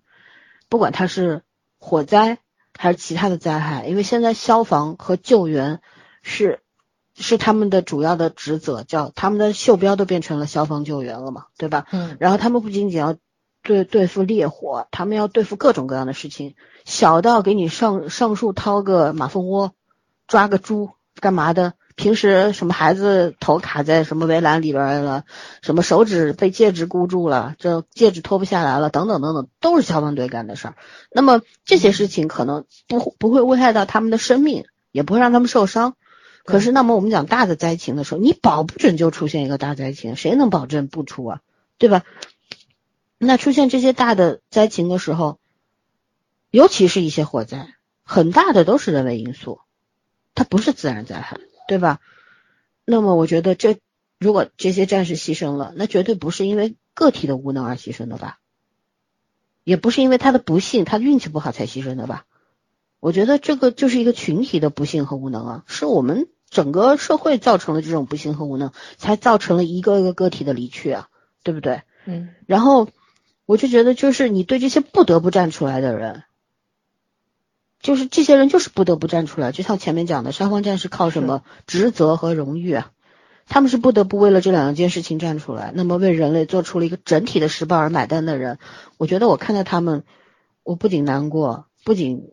不管他是火灾还是其他的灾害，因为现在消防和救援是。是他们的主要的职责，叫他们的袖标都变成了消防救援了嘛，对吧？嗯。然后他们不仅仅要对对付烈火，他们要对付各种各样的事情，小到给你上上树掏个马蜂窝，抓个猪干嘛的？平时什么孩子头卡在什么围栏里边了，什么手指被戒指箍住了，这戒指脱不下来了，等等等等，都是消防队干的事儿。那么这些事情可能不不会危害到他们的生命，也不会让他们受伤。可是，那么我们讲大的灾情的时候，你保不准就出现一个大灾情，谁能保证不出啊？对吧？那出现这些大的灾情的时候，尤其是一些火灾，很大的都是人为因素，它不是自然灾害，对吧？那么，我觉得这如果这些战士牺牲了，那绝对不是因为个体的无能而牺牲的吧？也不是因为他的不幸、他的运气不好才牺牲的吧？我觉得这个就是一个群体的不幸和无能啊，是我们整个社会造成了这种不幸和无能，才造成了一个个个体的离去啊，对不对？嗯。然后我就觉得，就是你对这些不得不站出来的人，就是这些人就是不得不站出来，就像前面讲的，消防战士靠什么职责和荣誉啊？他们是不得不为了这两件事情站出来，那么为人类做出了一个整体的失败而买单的人，我觉得我看到他们，我不仅难过，不仅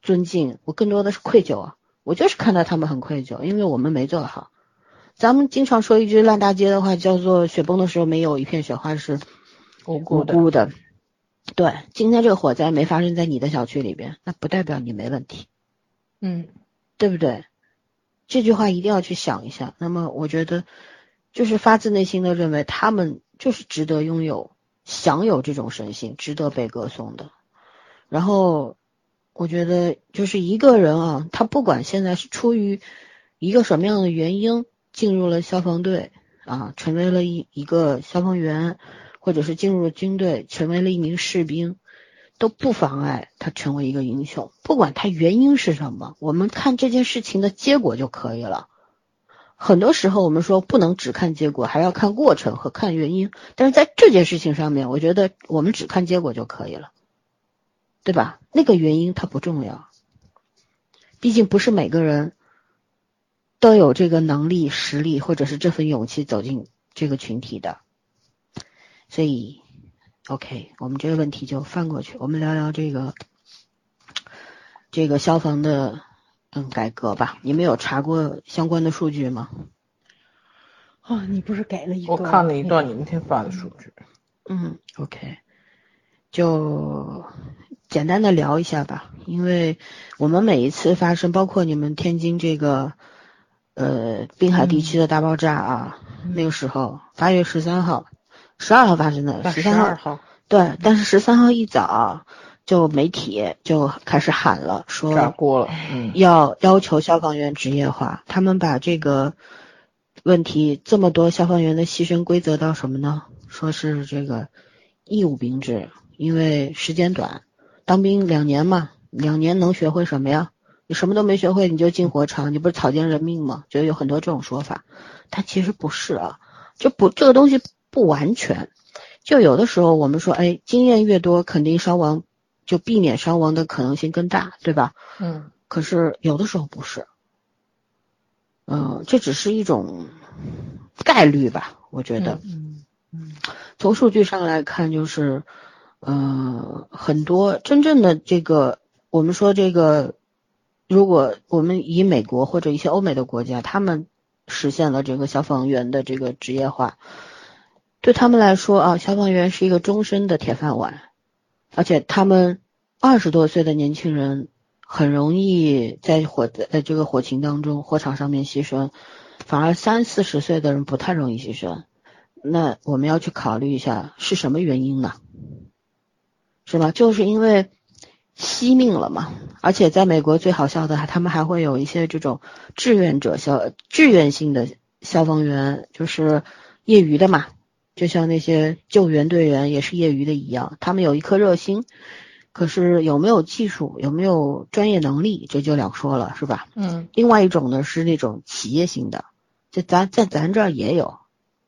尊敬，我更多的是愧疚啊！我就是看到他们很愧疚，因为我们没做好。咱们经常说一句烂大街的话，叫做“雪崩的时候没有一片雪花是无辜的”。对，今天这个火灾没发生在你的小区里边，那不代表你没问题。嗯，对不对？这句话一定要去想一下。那么，我觉得就是发自内心的认为他们就是值得拥有、享有这种神性，值得被歌颂的。然后，我觉得就是一个人啊，他不管现在是出于一个什么样的原因进入了消防队啊，成为了一一个消防员，或者是进入了军队，成为了一名士兵。都不妨碍他成为一个英雄，不管他原因是什么，我们看这件事情的结果就可以了。很多时候我们说不能只看结果，还要看过程和看原因。但是在这件事情上面，我觉得我们只看结果就可以了，对吧？那个原因它不重要，毕竟不是每个人都有这个能力、实力或者是这份勇气走进这个群体的，所以。OK，我们这个问题就翻过去，我们聊聊这个这个消防的嗯改革吧。你们有查过相关的数据吗？啊，你不是给了一我看了一段你那天发的数据。嗯，OK，就简单的聊一下吧，因为我们每一次发生，包括你们天津这个呃滨海地区的大爆炸啊，那个时候八月十三号。十二号发生的，十三号，对，但是十三号一早就媒体就开始喊了，说炸锅了，嗯，要要求消防员职业化。他们把这个问题这么多消防员的牺牲归责到什么呢？说是这个义务兵制，因为时间短，当兵两年嘛，两年能学会什么呀？你什么都没学会，你就进火场，你不是草菅人命吗？就有很多这种说法，但其实不是啊，就不这个东西。不完全，就有的时候我们说，哎，经验越多，肯定伤亡就避免伤亡的可能性更大，对吧？嗯。可是有的时候不是，嗯，这只是一种概率吧，我觉得。嗯嗯。从数据上来看，就是，嗯，很多真正的这个，我们说这个，如果我们以美国或者一些欧美的国家，他们实现了这个消防员的这个职业化。对他们来说啊，消防员是一个终身的铁饭碗，而且他们二十多岁的年轻人很容易在火在这个火情当中、火场上面牺牲，反而三四十岁的人不太容易牺牲。那我们要去考虑一下是什么原因呢？是吧？就是因为惜命了嘛。而且在美国最好笑的，他们还会有一些这种志愿者消志愿性的消防员，就是业余的嘛。就像那些救援队员也是业余的一样，他们有一颗热心，可是有没有技术，有没有专业能力，这就两说了，是吧？嗯。另外一种呢是那种企业型的，就咱在咱这儿也有，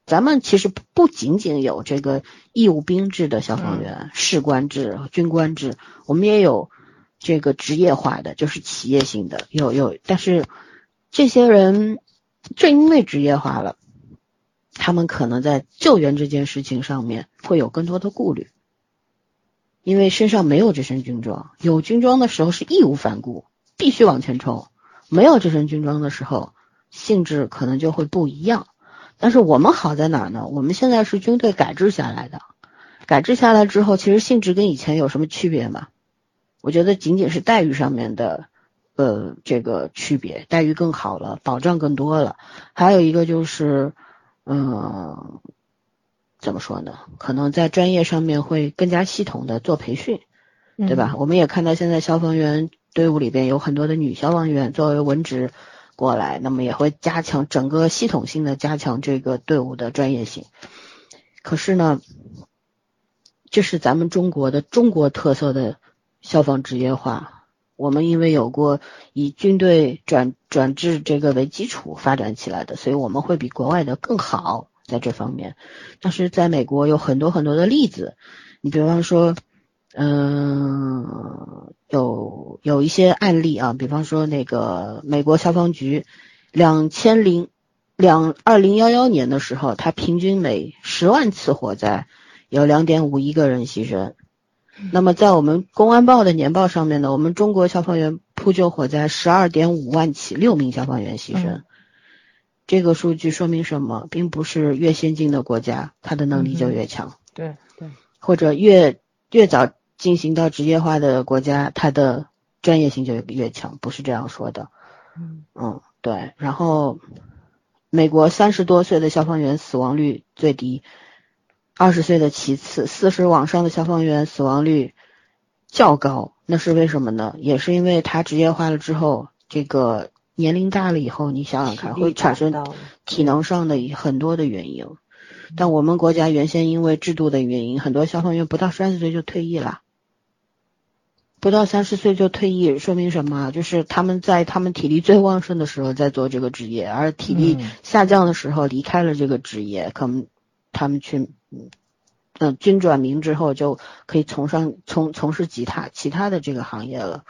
咱们其实不仅仅有这个义务兵制的消防员、士官制、军官制，我们也有这个职业化的，就是企业性的，有有，但是这些人正因为职业化了。他们可能在救援这件事情上面会有更多的顾虑，因为身上没有这身军装，有军装的时候是义无反顾，必须往前冲；没有这身军装的时候，性质可能就会不一样。但是我们好在哪儿呢？我们现在是军队改制下来的，改制下来之后，其实性质跟以前有什么区别吗？我觉得仅仅是待遇上面的，呃，这个区别，待遇更好了，保障更多了。还有一个就是。嗯，怎么说呢？可能在专业上面会更加系统的做培训，对吧？我们也看到现在消防员队伍里边有很多的女消防员作为文职过来，那么也会加强整个系统性的加强这个队伍的专业性。可是呢，这是咱们中国的中国特色的消防职业化，我们因为有过以军队转转制这个为基础发展起来的，所以我们会比国外的更好在这方面。但是在美国有很多很多的例子，你比方说，嗯，有有一些案例啊，比方说那个美国消防局两千零两二零幺幺年的时候，它平均每十万次火灾有两点五一个人牺牲。那么在我们公安报的年报上面呢，我们中国消防员扑救火灾十二点五万起，六名消防员牺牲。这个数据说明什么？并不是越先进的国家，它的能力就越强。对对。或者越越早进行到职业化的国家，它的专业性就越强，不是这样说的。嗯嗯，对。然后，美国三十多岁的消防员死亡率最低。二十岁的其次，四十往上的消防员死亡率较高，那是为什么呢？也是因为他职业化了之后，这个年龄大了以后，你想想看，会产生体能上的很多的原因。但我们国家原先因为制度的原因，很多消防员不到三十岁就退役了，不到三十岁就退役，说明什么？就是他们在他们体力最旺盛的时候在做这个职业，而体力下降的时候离开了这个职业，可能。他们去，嗯，军转民之后就可以从上从从事其他其他的这个行业了。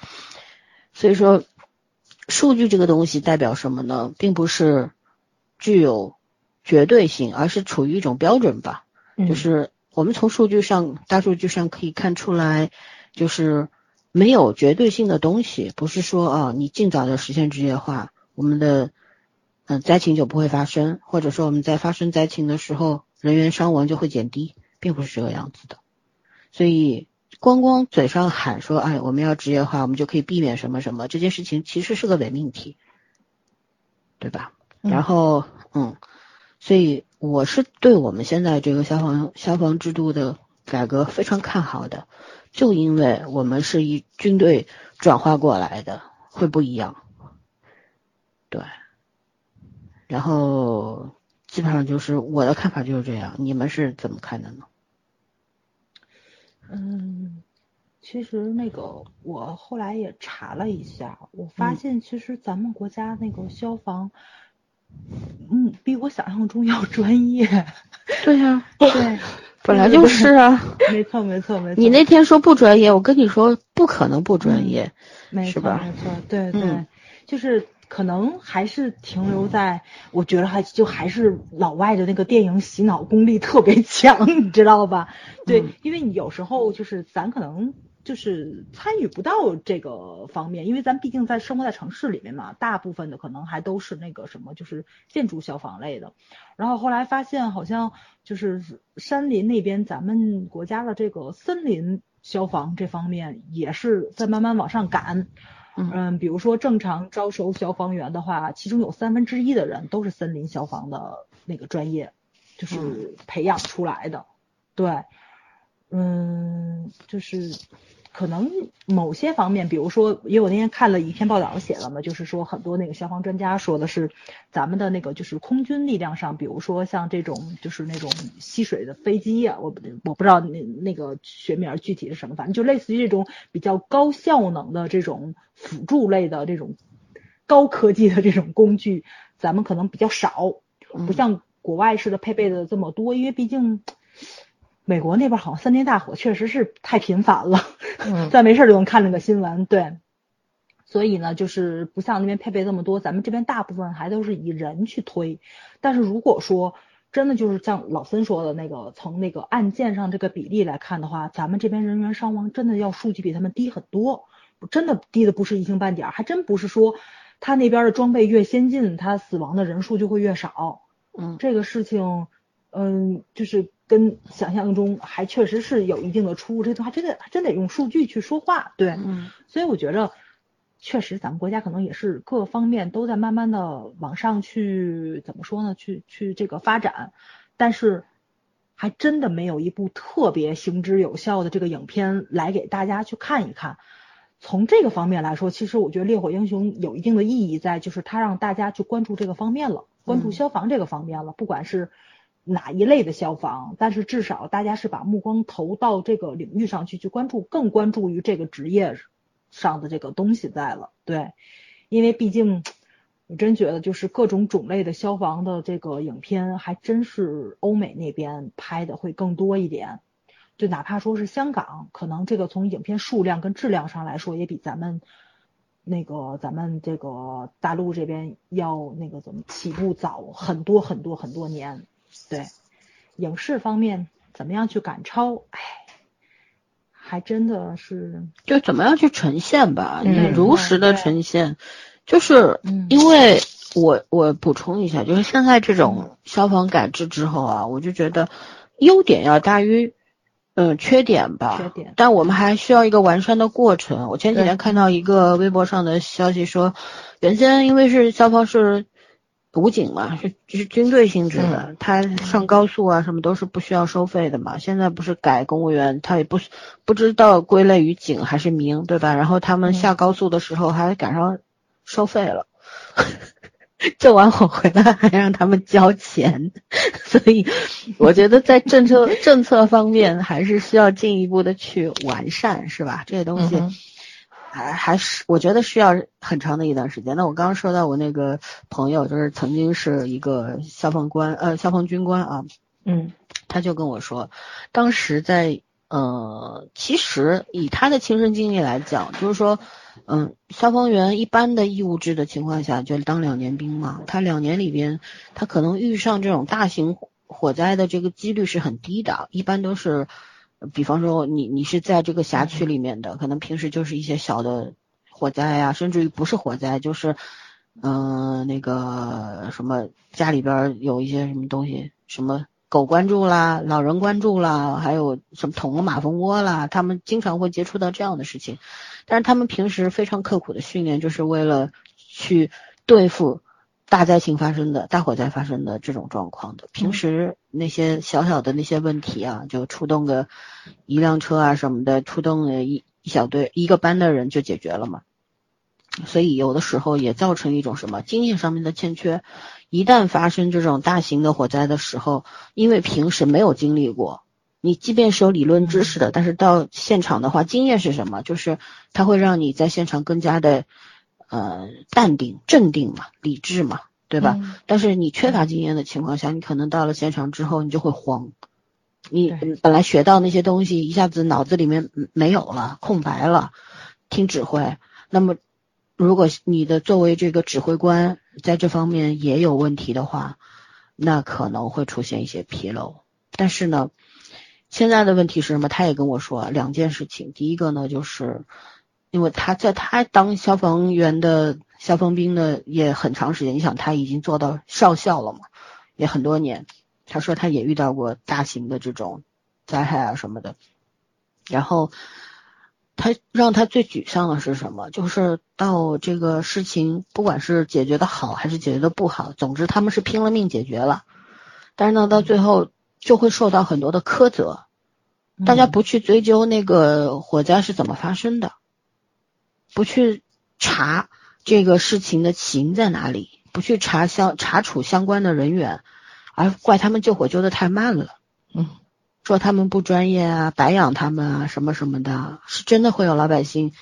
所以说，数据这个东西代表什么呢？并不是具有绝对性，而是处于一种标准吧。就是我们从数据上、大数据上可以看出来，就是没有绝对性的东西。不是说啊，你尽早的实现职业化，我们的嗯灾情就不会发生，或者说我们在发生灾情的时候。人员伤亡就会减低，并不是这个样子的，所以光光嘴上喊说，哎，我们要职业化，我们就可以避免什么什么，这件事情其实是个伪命题，对吧？然后，嗯，所以我是对我们现在这个消防消防制度的改革非常看好的，就因为我们是以军队转化过来的，会不一样，对，然后。基本上就是我的看法就是这样，你们是怎么看的呢？嗯，其实那个我后来也查了一下，我发现其实咱们国家那个消防，嗯，比我想象中要专业。对呀，*laughs* 对，本来 *laughs* 就是啊。没错，没错，没错。你那天说不专业，我跟你说不可能不专业，没错？没错，对对，就是。可能还是停留在，我觉得还就还是老外的那个电影洗脑功力特别强，*laughs* 你知道吧？对，因为你有时候就是咱可能就是参与不到这个方面，因为咱毕竟在生活在城市里面嘛，大部分的可能还都是那个什么，就是建筑消防类的。然后后来发现好像就是山林那边，咱们国家的这个森林消防这方面也是在慢慢往上赶。嗯，比如说正常招收消防员的话，其中有三分之一的人都是森林消防的那个专业，就是培养出来的。对，嗯，就是。可能某些方面，比如说，因为我那天看了一篇报道写了嘛，就是说很多那个消防专家说的是，咱们的那个就是空军力量上，比如说像这种就是那种吸水的飞机啊，我我不知道那那个学名具体是什么，反正就类似于这种比较高效能的这种辅助类的这种高科技的这种工具，咱们可能比较少，不像国外似的配备的这么多，因为毕竟。美国那边好像森林大火确实是太频繁了，*laughs* 咱没事就能看那个新闻，对，所以呢，就是不像那边配备这么多，咱们这边大部分还都是以人去推。但是如果说真的就是像老森说的那个，从那个案件上这个比例来看的话，咱们这边人员伤亡真的要数据比他们低很多，真的低的不是一星半点，还真不是说他那边的装备越先进，他死亡的人数就会越少。嗯，这个事情，嗯，就是。跟想象中还确实是有一定的出入，这句话真的真得用数据去说话，对，嗯，所以我觉着确实咱们国家可能也是各方面都在慢慢的往上去怎么说呢？去去这个发展，但是还真的没有一部特别行之有效的这个影片来给大家去看一看。从这个方面来说，其实我觉得《烈火英雄》有一定的意义在，就是它让大家去关注这个方面了，关注消防这个方面了，不管是。哪一类的消防？但是至少大家是把目光投到这个领域上去，去关注，更关注于这个职业上的这个东西在了。对，因为毕竟我真觉得就是各种种类的消防的这个影片，还真是欧美那边拍的会更多一点。就哪怕说是香港，可能这个从影片数量跟质量上来说，也比咱们那个咱们这个大陆这边要那个怎么起步早很多很多很多年。对，影视方面怎么样去赶超？哎，还真的是就怎么样去呈现吧，你如实的呈现。就是因为我我补充一下，就是现在这种消防改制之后啊，我就觉得优点要大于。嗯，缺点吧，缺点，但我们还需要一个完善的过程。我前几天看到一个微博上的消息说，原先因为是消防是武警嘛，是是军队性质的，他上高速啊什么都是不需要收费的嘛。现在不是改公务员，他也不不知道归类于警还是民，对吧？然后他们下高速的时候还赶上收费了。*laughs* 救完我回来还让他们交钱，*laughs* 所以我觉得在政策政策方面还是需要进一步的去完善，是吧？这些东西还还是我觉得需要很长的一段时间。那我刚刚说到我那个朋友，就是曾经是一个消防官，呃，消防军官啊，嗯，他就跟我说，当时在呃，其实以他的亲身经历来讲，就是说。嗯，消防员一般的义务制的情况下，就当两年兵嘛。他两年里边，他可能遇上这种大型火灾的这个几率是很低的。一般都是，比方说你你是在这个辖区里面的，可能平时就是一些小的火灾呀，甚至于不是火灾，就是嗯那个什么家里边有一些什么东西，什么狗关注啦，老人关注啦，还有什么捅了马蜂窝啦，他们经常会接触到这样的事情。但是他们平时非常刻苦的训练，就是为了去对付大灾情发生的大火灾发生的这种状况的。平时那些小小的那些问题啊，就出动个一辆车啊什么的，出动一一小队一个班的人就解决了嘛。所以有的时候也造成一种什么经验上面的欠缺。一旦发生这种大型的火灾的时候，因为平时没有经历过。你即便是有理论知识的，但是到现场的话，经验是什么？就是它会让你在现场更加的呃淡定、镇定嘛，理智嘛，对吧？但是你缺乏经验的情况下，你可能到了现场之后，你就会慌。你本来学到那些东西，一下子脑子里面没有了，空白了，听指挥。那么，如果你的作为这个指挥官在这方面也有问题的话，那可能会出现一些纰漏。但是呢？现在的问题是什么？他也跟我说两件事情。第一个呢，就是因为他在他当消防员的消防兵的也很长时间，你想他已经做到少校了嘛，也很多年。他说他也遇到过大型的这种灾害啊什么的。然后他让他最沮丧的是什么？就是到这个事情不管是解决的好还是解决的不好，总之他们是拼了命解决了，但是呢，到最后就会受到很多的苛责。大家不去追究那个火灾是怎么发生的，不去查这个事情的起因在哪里，不去查相查处相关的人员，而怪他们救火救的太慢了，嗯，说他们不专业啊，白养他们啊，什么什么的，是真的会有老百姓，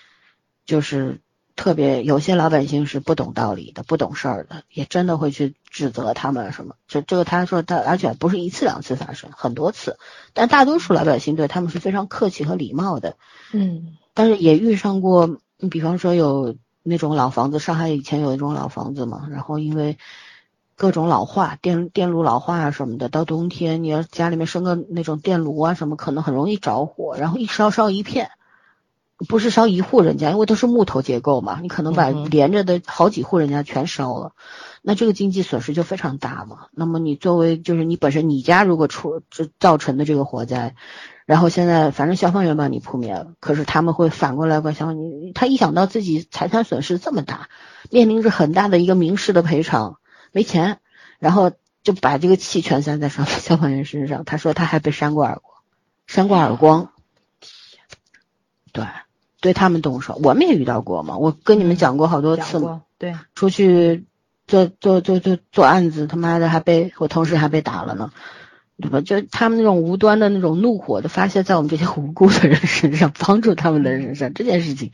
就是。特别有些老百姓是不懂道理的，不懂事儿的，也真的会去指责他们什么。这这个，他说他，而且不是一次两次发生，很多次。但大多数老百姓对他们是非常客气和礼貌的。嗯。但是也遇上过，你比方说有那种老房子，上海以前有一种老房子嘛，然后因为各种老化，电电路老化啊什么的，到冬天你要家里面生个那种电炉啊什么，可能很容易着火，然后一烧烧一片。不是烧一户人家，因为都是木头结构嘛，你可能把连着的好几户人家全烧了，那这个经济损失就非常大嘛。那么你作为就是你本身你家如果出这造成的这个火灾，然后现在反正消防员把你扑灭了，可是他们会反过来怪消防你，他一想到自己财产损失这么大，面临着很大的一个民事的赔偿，没钱，然后就把这个气全撒在消消防员身上。他说他还被扇过耳光，扇过耳光，对。对他们动手，我们也遇到过嘛。我跟你们讲过好多次嘛。对，出去做做做做做案子，他妈的还被我同事还被打了呢，对吧？就他们那种无端的那种怒火，的发泄在我们这些无辜的人身上，帮助他们的人身上，这件事情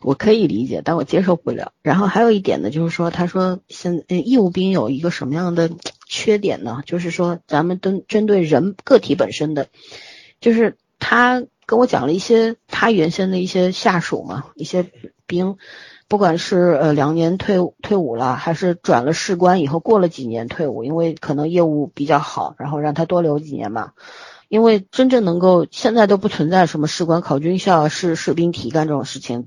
我可以理解，但我接受不了。然后还有一点呢，就是说，他说现义务兵有一个什么样的缺点呢？就是说，咱们针针对人个体本身的，就是他跟我讲了一些他原先的一些下属嘛，一些兵，不管是呃两年退退伍了，还是转了士官以后过了几年退伍，因为可能业务比较好，然后让他多留几年嘛。因为真正能够现在都不存在什么士官考军校、士士兵提干这种事情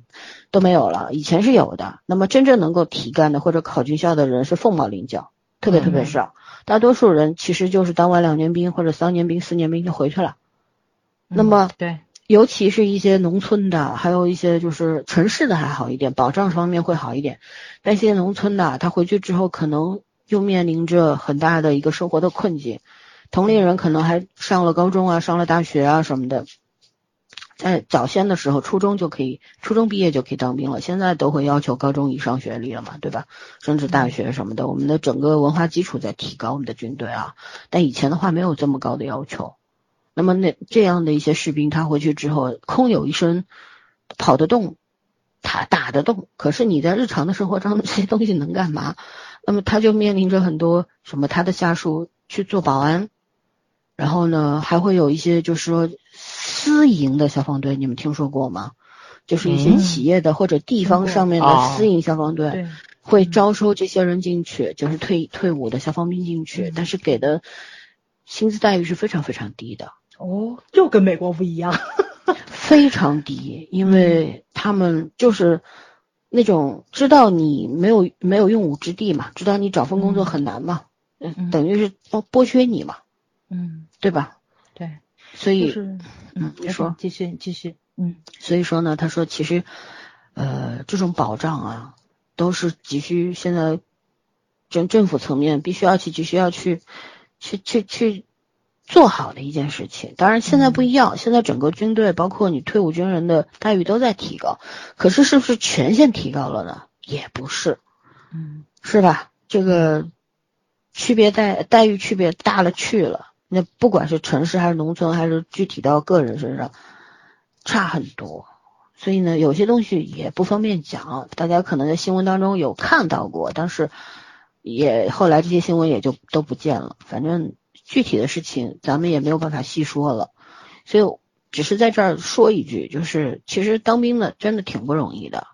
都没有了，以前是有的。那么真正能够提干的或者考军校的人是凤毛麟角，特别特别少。大多数人其实就是当完两年兵或者三年兵、四年兵就回去了。那么对，尤其是一些农村的，还有一些就是城市的还好一点，保障方面会好一点。但一些农村的，他回去之后可能又面临着很大的一个生活的困境。同龄人可能还上了高中啊，上了大学啊什么的，在早先的时候，初中就可以，初中毕业就可以当兵了。现在都会要求高中以上学历了嘛，对吧？甚至大学什么的，我们的整个文化基础在提高，我们的军队啊。但以前的话没有这么高的要求。那么那这样的一些士兵，他回去之后，空有一身，跑得动，他打得动，可是你在日常的生活中 *laughs* 这些东西能干嘛？那么他就面临着很多什么，他的下属去做保安。然后呢，还会有一些就是说私营的消防队，你们听说过吗？就是一些企业的或者地方上面的私营消防队，会招收这些人进去，就是退退伍的消防兵进去，但是给的薪资待遇是非常非常低的。哦，就跟美国不一样，非常低，因为他们就是那种知道你没有没有用武之地嘛，知道你找份工作很难嘛，嗯，等于是剥剥削你嘛。嗯，对吧？对，所以，嗯，你说，继续继续，嗯，所以说呢，他说其实，呃，这种保障啊，都是急需现在政政府层面必须要去，急需要去，去去去做好的一件事情。当然现在不一样，现在整个军队，包括你退伍军人的待遇都在提高，可是是不是全线提高了呢？也不是，嗯，是吧？这个区别待待遇区别大了去了。那不管是城市还是农村，还是具体到个人身上，差很多。所以呢，有些东西也不方便讲。大家可能在新闻当中有看到过，但是也后来这些新闻也就都不见了。反正具体的事情咱们也没有办法细说了。所以只是在这儿说一句，就是其实当兵的真的挺不容易的。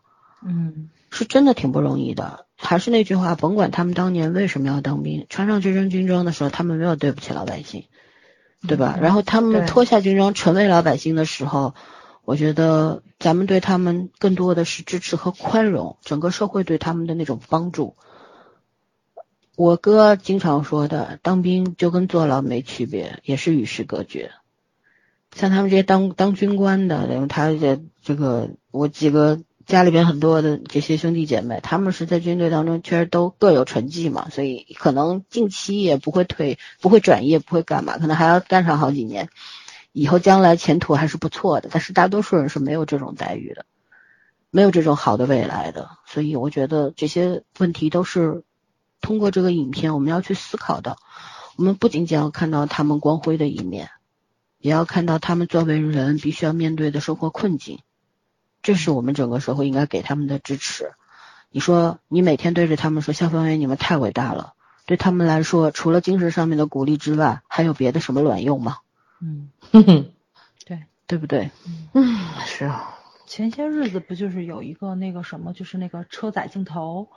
嗯，是真的挺不容易的。还是那句话，甭管他们当年为什么要当兵，穿上这身军装的时候，他们没有对不起老百姓，对吧？然后他们脱下军装成为老百姓的时候，我觉得咱们对他们更多的是支持和宽容，整个社会对他们的那种帮助。我哥经常说的，当兵就跟坐牢没区别，也是与世隔绝。像他们这些当当军官的，他这这个我几个。家里边很多的这些兄弟姐妹，他们是在军队当中确实都各有成绩嘛，所以可能近期也不会退，不会转业，不会干嘛，可能还要干上好几年，以后将来前途还是不错的。但是大多数人是没有这种待遇的，没有这种好的未来的。所以我觉得这些问题都是通过这个影片我们要去思考的。我们不仅仅要看到他们光辉的一面，也要看到他们作为人必须要面对的生活困境。这是我们整个社会应该给他们的支持。你说，你每天对着他们说消防员你们太伟大了，对他们来说，除了精神上面的鼓励之外，还有别的什么卵用吗？嗯，对，对不对？嗯，是啊。前些日子不就是有一个那个什么，就是那个车载镜头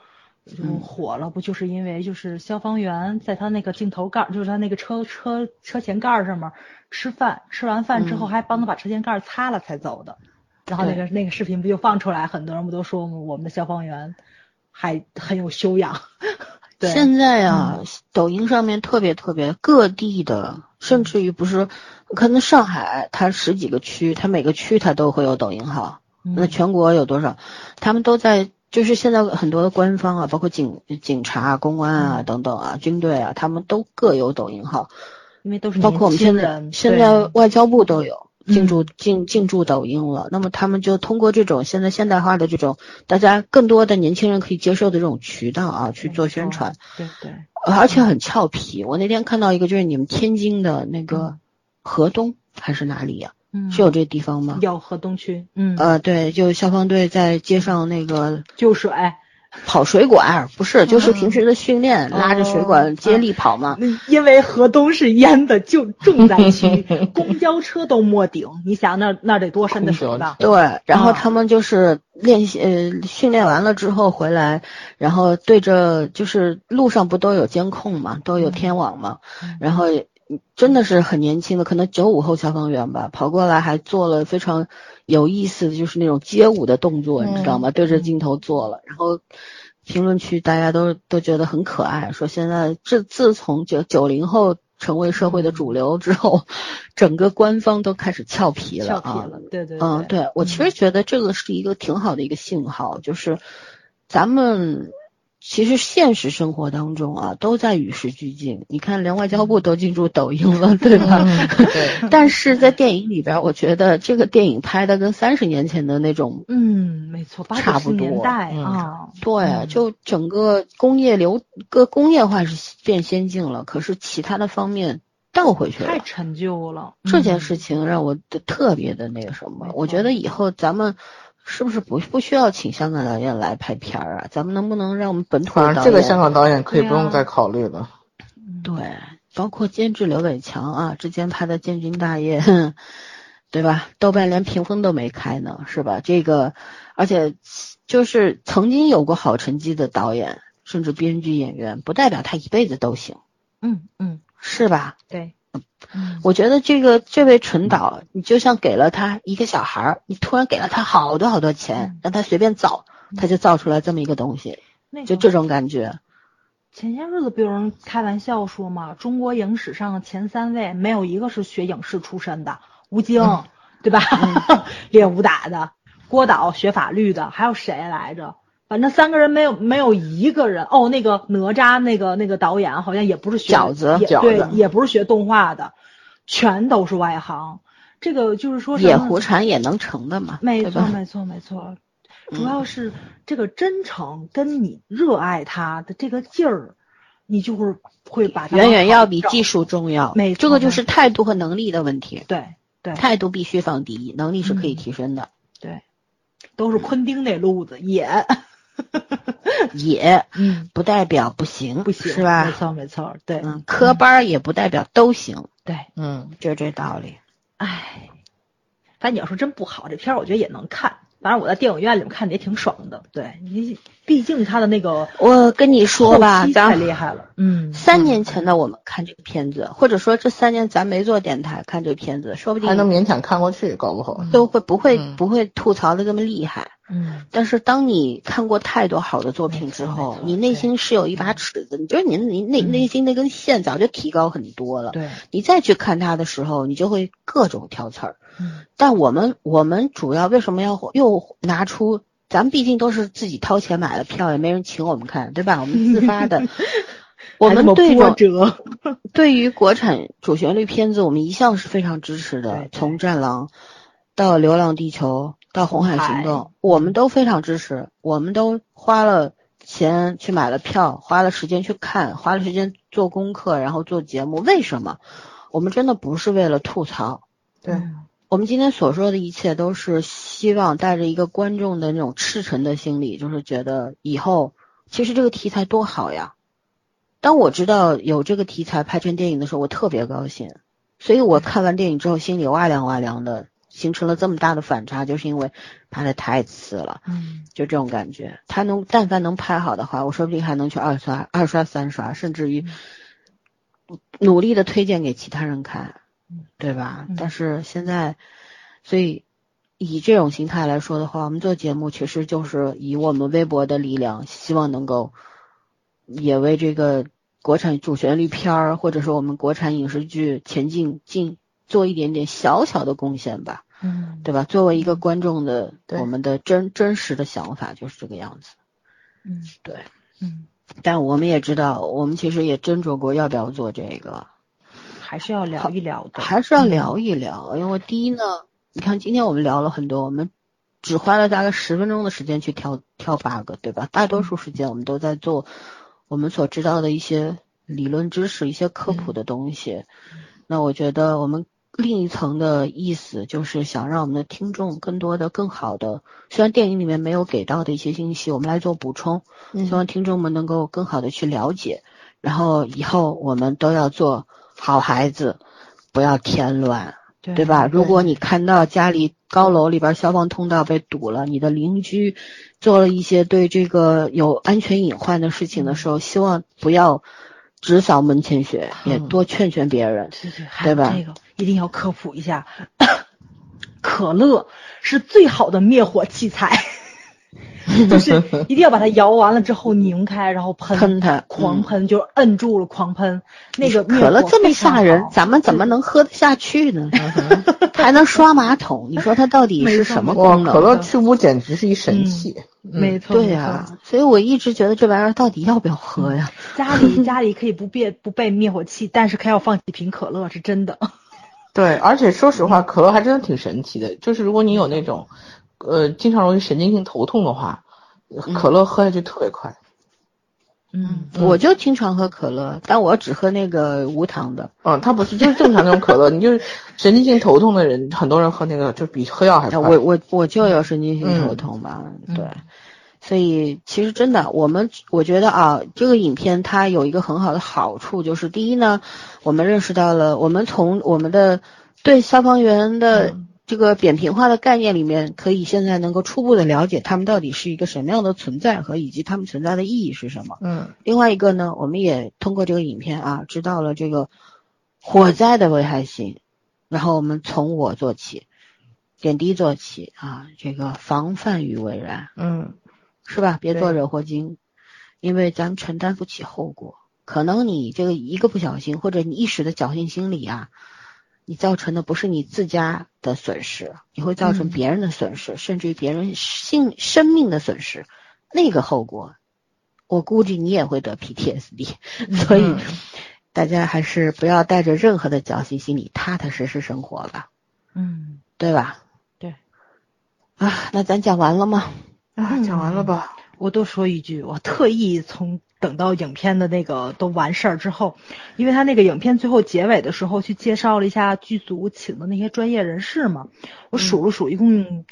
就火了，不就是因为就是消防员在他那个镜头盖，就是他那个车车车前盖上面吃饭，吃完饭之后还帮他把车前盖擦了才走的。然后那个那个视频不就放出来，很多人不都说我们的消防员还很有修养。对，现在啊，抖音上面特别特别各地的，甚至于不是，可能上海它十几个区，它每个区它都会有抖音号。那全国有多少？他们都在，就是现在很多的官方啊，包括警警察、公安啊等等啊，军队啊，他们都各有抖音号，因为都是包括我们现在现在外交部都有。进驻进进驻抖音了，那么他们就通过这种现在现代化的这种大家更多的年轻人可以接受的这种渠道啊去做宣传，对对，而且很俏皮。我那天看到一个就是你们天津的那个河东还是哪里呀？嗯，是有这地方吗？有河东区，嗯，呃，对，就消防队在街上那个救水。跑水管不是，就是平时的训练，拉着水管接力跑嘛。因为河东是淹的就重灾区，*laughs* 公交车都没顶。你想那那得多深的水吧？对，然后他们就是练习呃训练完了之后回来，然后对着就是路上不都有监控嘛，都有天网嘛，然后真的是很年轻的，可能九五后消防员吧，跑过来还做了非常。有意思的就是那种街舞的动作，你知道吗？对着镜头做了，然后评论区大家都都觉得很可爱，说现在自自从九九零后成为社会的主流之后，整个官方都开始俏皮了啊！对对，嗯，对我其实觉得这个是一个挺好的一个信号，就是咱们。其实现实生活当中啊，都在与时俱进。你看，连外交部都进驻抖音了，对吧？*laughs* 对。但是在电影里边，我觉得这个电影拍的跟三十年前的那种，嗯，没错，差不多。年代啊，对，就整个工业流，各工业化是变先进了，可是其他的方面倒回去了，太陈旧了。这件事情让我特别的那个什么，我觉得以后咱们。是不是不不需要请香港导演来拍片儿啊？咱们能不能让我们本土导演？这个香港导演可以不用再考虑了。对，包括监制刘伟强啊，之前拍的《建军大业》，对吧？豆瓣连评分都没开呢，是吧？这个，而且就是曾经有过好成绩的导演，甚至编剧、演员，不代表他一辈子都行。嗯嗯，是吧？对。我觉得这个这位陈导，你就像给了他一个小孩儿，你突然给了他好多好多钱，让他随便造，他就造出来这么一个东西，就这种感觉。前些日子不有人开玩笑说嘛，中国影史上前三位没有一个是学影视出身的，吴京对吧？*laughs* 练武打的，郭导学法律的，还有谁来着？反正三个人没有没有一个人哦，那个哪吒那个那个导演好像也不是学饺子，对，也不是学动画的，全都是外行。这个就是说野狐禅也能成的嘛？没错没错没错，主要是这个真诚跟你热爱他的这个劲儿，你就会会把远远要比技术重要。没错，这个就是态度和能力的问题。对对，态度必须放第一，能力是可以提升的。对，都是昆汀那路子也。*laughs* 也，嗯，不代表不行，不行，是吧？没错，没错，对，嗯，科班也不代表都行，对，嗯，就这道理。唉，反正你要说真不好，这片儿我觉得也能看。反正我在电影院里面看的也挺爽的。对你，毕竟他的那个，我跟你说吧，太厉害了。嗯，三年前的我们看这个片子，或者说这三年咱没做电台看这个片子，说不定还能勉强看过去，搞不好都会不会不会吐槽的这么厉害。嗯，但是当你看过太多好的作品之后，你内心是有一把尺子，你就是你你内内心那根线早就提高很多了。对，你再去看它的时候，你就会各种挑刺儿。嗯，但我们我们主要为什么要又拿出？咱们毕竟都是自己掏钱买的票，也没人请我们看，对吧？我们自发的。*laughs* 我们对着 *laughs* 对于国产主旋律片子，我们一向是非常支持的。从《战狼》到《流浪地球》。到红海行动，我们都非常支持，我们都花了钱去买了票，花了时间去看，花了时间做功课，然后做节目。为什么？我们真的不是为了吐槽，对我们今天所说的一切都是希望带着一个观众的那种赤诚的心理，就是觉得以后其实这个题材多好呀。当我知道有这个题材拍成电影的时候，我特别高兴，所以我看完电影之后心里哇凉哇凉的。形成了这么大的反差，就是因为拍的太次了，嗯，就这种感觉。他能但凡能拍好的话，我说不定还能去二刷、二刷、三刷，甚至于努力的推荐给其他人看，对吧？但是现在，所以以这种心态来说的话，我们做节目其实就是以我们微博的力量，希望能够也为这个国产主旋律片儿，或者说我们国产影视剧前进进。做一点点小小的贡献吧，嗯，对吧？作为一个观众的，我们的真真实的想法就是这个样子，嗯，对，嗯，但我们也知道，我们其实也斟酌过要不要做这个，还是要聊一聊的，还是要聊一聊。因为第一呢，你看今天我们聊了很多，我们只花了大概十分钟的时间去挑挑 bug，对吧？大多数时间我们都在做我们所知道的一些理论知识、一些科普的东西。那我觉得我们。另一层的意思，就是想让我们的听众更多的、更好的，虽然电影里面没有给到的一些信息，我们来做补充，希望听众们能够更好的去了解。然后以后我们都要做好孩子，不要添乱，对吧？如果你看到家里高楼里边消防通道被堵了，你的邻居做了一些对这个有安全隐患的事情的时候，希望不要。只扫门前雪，也多劝劝别人，对吧？这个一定要科普一下，*coughs* 可乐是最好的灭火器材，*laughs* 就是一定要把它摇完了之后拧开，然后喷喷它，狂喷，就摁住了，狂喷。那个可乐这么吓人，咱们怎么能喝得下去呢？*laughs* 还能刷马桶？你说它到底是什么功能？可乐去污简直是一神器。没错，对呀，所以我一直觉得这玩意儿到底要不要喝呀？家里 *laughs* 家里可以不备不备灭火器，但是可要放几瓶可乐，是真的。对，而且说实话，可乐还真的挺神奇的。就是如果你有那种，呃，经常容易神经性头痛的话，可乐喝下去特别快。嗯，我就经常喝可乐，但我只喝那个无糖的。嗯，它不是就是正常那种可乐，*laughs* 你就是神经性头痛的人，很多人喝那个就比喝药还快。我我我就有神经性头痛嘛，对。所以其实真的，我们我觉得啊，这个影片它有一个很好的好处，就是第一呢，我们认识到了，我们从我们的对消防员的。这个扁平化的概念里面，可以现在能够初步的了解他们到底是一个什么样的存在和以及他们存在的意义是什么。嗯。另外一个呢，我们也通过这个影片啊，知道了这个火灾的危害性，然后我们从我做起，点滴做起啊，这个防范于未然。嗯。是吧？别做惹祸精，因为咱承担不起后果。可能你这个一个不小心，或者你一时的侥幸心理啊。你造成的不是你自家的损失，你会造成别人的损失，甚至于别人性生命的损失，那个后果，我估计你也会得 PTSD。*laughs* 所以大家还是不要带着任何的侥幸心理，踏踏实实生活吧。嗯，对吧？对。啊，那咱讲完了吗？啊，讲完了吧。我多说一句，我特意从。等到影片的那个都完事儿之后，因为他那个影片最后结尾的时候去介绍了一下剧组请的那些专业人士嘛，我数了数，一共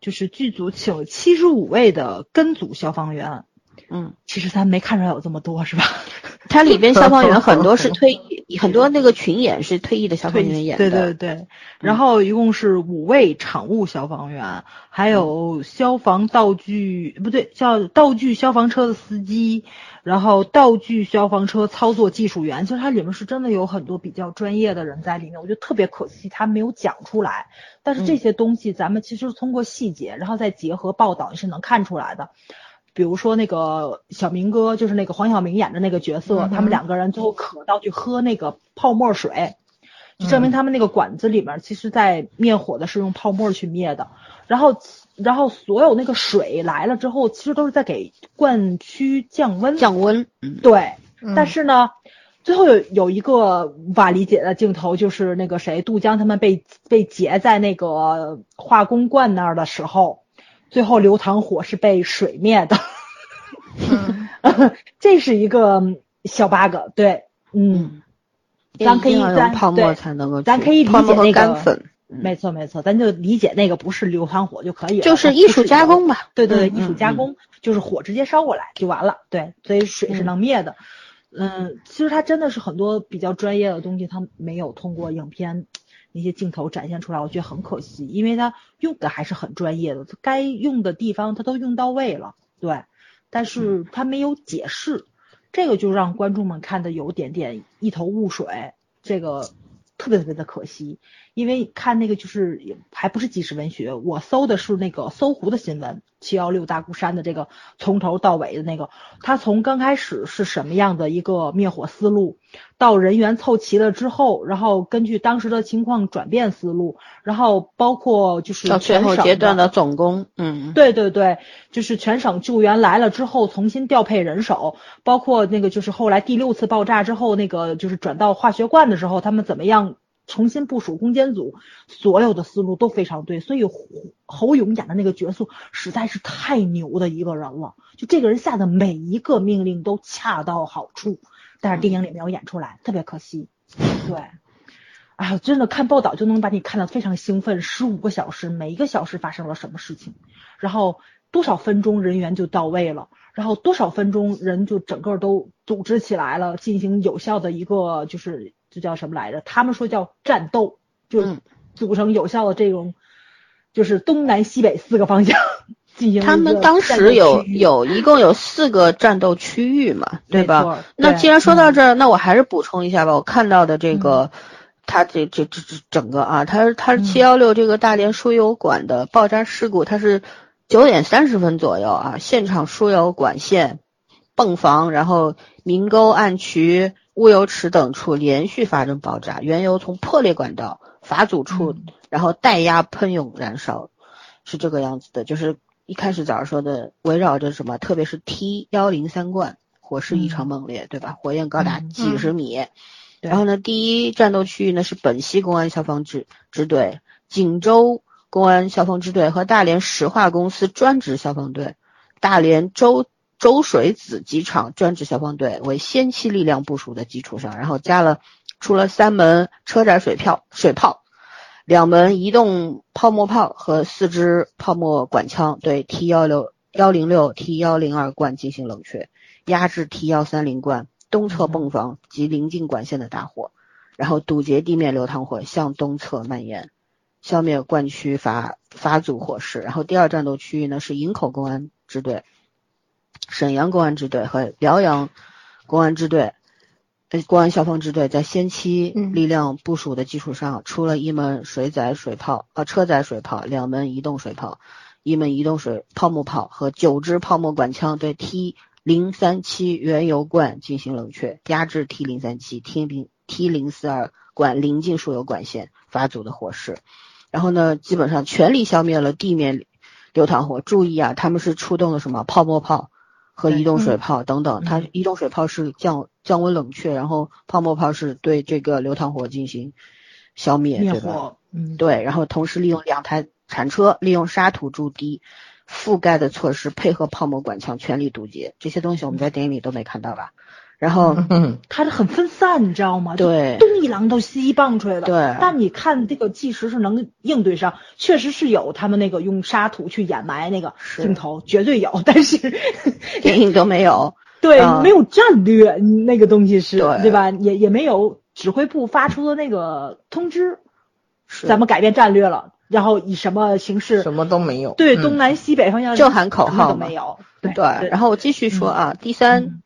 就是剧组请了七十五位的跟组消防员。嗯，其实咱没看出来有这么多，是吧？*laughs* 它里边消防员很多是 *laughs* 退役，很多那个群演是退役的消防员演的。对对对。然后一共是五位场务消防员，还有消防道具不对，叫道具消防车的司机，然后道具消防车操作技术员。其实它里面是真的有很多比较专业的人在里面，我觉得特别可惜，他没有讲出来。但是这些东西咱们其实通过细节，然后再结合报道，你是能看出来的。比如说那个小明哥，就是那个黄晓明演的那个角色，他们两个人最后渴到去喝那个泡沫水，就证明他们那个管子里面，其实在灭火的是用泡沫去灭的。然后，然后所有那个水来了之后，其实都是在给灌区降温。降温，对。但是呢，最后有有一个无法理解的镜头，就是那个谁，杜江他们被被截在那个化工罐那儿的时候。最后流淌火是被水灭的，*laughs* 这是一个小 bug。对，嗯，咱可以咱泡沫才能够，咱可以理解那个，没错没错，咱就理解那个不是流淌火就可以了，就是艺术加工吧。对对，艺术加工就是火直接烧过来就完了。对，所以水是能灭的。嗯，其实它真的是很多比较专业的东西，它没有通过影片。那些镜头展现出来，我觉得很可惜，因为他用的还是很专业的，该用的地方他都用到位了，对，但是他没有解释，这个就让观众们看的有点点一头雾水，这个特别特别的可惜。因为看那个就是还不是纪实文学，我搜的是那个搜狐的新闻，七幺六大孤山的这个从头到尾的那个，他从刚开始是什么样的一个灭火思路，到人员凑齐了之后，然后根据当时的情况转变思路，然后包括就是到最后阶段的总攻，嗯，对对对，就是全省救援来了之后重新调配人手，包括那个就是后来第六次爆炸之后那个就是转到化学罐的时候，他们怎么样？重新部署攻坚组，所有的思路都非常对，所以侯勇演的那个角色实在是太牛的一个人了。就这个人下的每一个命令都恰到好处，但是电影里没有演出来，特别可惜。对，哎呀，真的看报道就能把你看得非常兴奋，十五个小时，每一个小时发生了什么事情，然后多少分钟人员就到位了，然后多少分钟人就整个都组织起来了，进行有效的一个就是这叫什么来着？他们说叫战斗，就组成有效的这种，就是东南西北四个方向 *laughs* 进行。他们当时有有一共有四个战斗区域嘛，对吧？那既然说到这儿，那我还是补充一下吧。我看到的这个，他这这这这整个啊，他他是七幺六这个大连输油管的爆炸事故，它是九点三十分左右啊，现场输油管线、泵房，然后明沟、暗渠、物油池等处连续发生爆炸，原油从破裂管道阀阻处，然后带压喷涌燃烧，是这个样子的，就是。一开始早上说的围绕着什么，特别是 T 幺零三罐火势异常猛烈，对吧？火焰高达几十米。然后呢，第一战斗区域呢是本溪公安消防支支队、锦州公安消防支队和大连石化公司专职消防队、大连周周水子机场专职消防队为先期力量部署的基础上，然后加了出了三门车载水炮水炮。两门移动泡沫炮和四支泡沫管枪对 T 幺六幺零六 T 幺零二罐进行冷却，压制 T 幺三零罐东侧泵房及临近管线的大火，然后堵截地面流淌火向东侧蔓延，消灭罐区阀阀阻火势。然后第二战斗区域呢是营口公安支队、沈阳公安支队和辽阳公安支队。呃公安消防支队在先期力量部署的基础上，出了一门水载水炮，呃，车载水炮，两门移动水炮，一门移动水泡沫炮和九支泡沫管枪，对 T 零三七原油罐进行冷却，压制 T 零三七、T 零 T 零四二管临近输油管线阀组的火势。然后呢，基本上全力消灭了地面流淌火。注意啊，他们是出动了什么泡沫炮？和移动水炮等等，它移动水炮是降降温冷却，然后泡沫炮是对这个流淌火进行消灭，对吧？嗯，对，然后同时利用两台铲车，利用沙土筑堤覆盖的措施，配合泡沫管墙全力堵截，这些东西我们在电影里都没看到吧？然后，*laughs* 它是很分散，你知道吗？对，东一榔头西一棒槌的。对。但你看这个计时是能应对上，确实是有他们那个用沙土去掩埋那个镜头，绝对有。*laughs* 但是电影都没有。*laughs* 对，没有战略，那个东西是，对吧？也也没有指挥部发出的那个通知，咱们改变战略了，然后以什么形式？什么都没有。对，东南西北方向就喊口号都没有。对。然后我继续说啊，第三。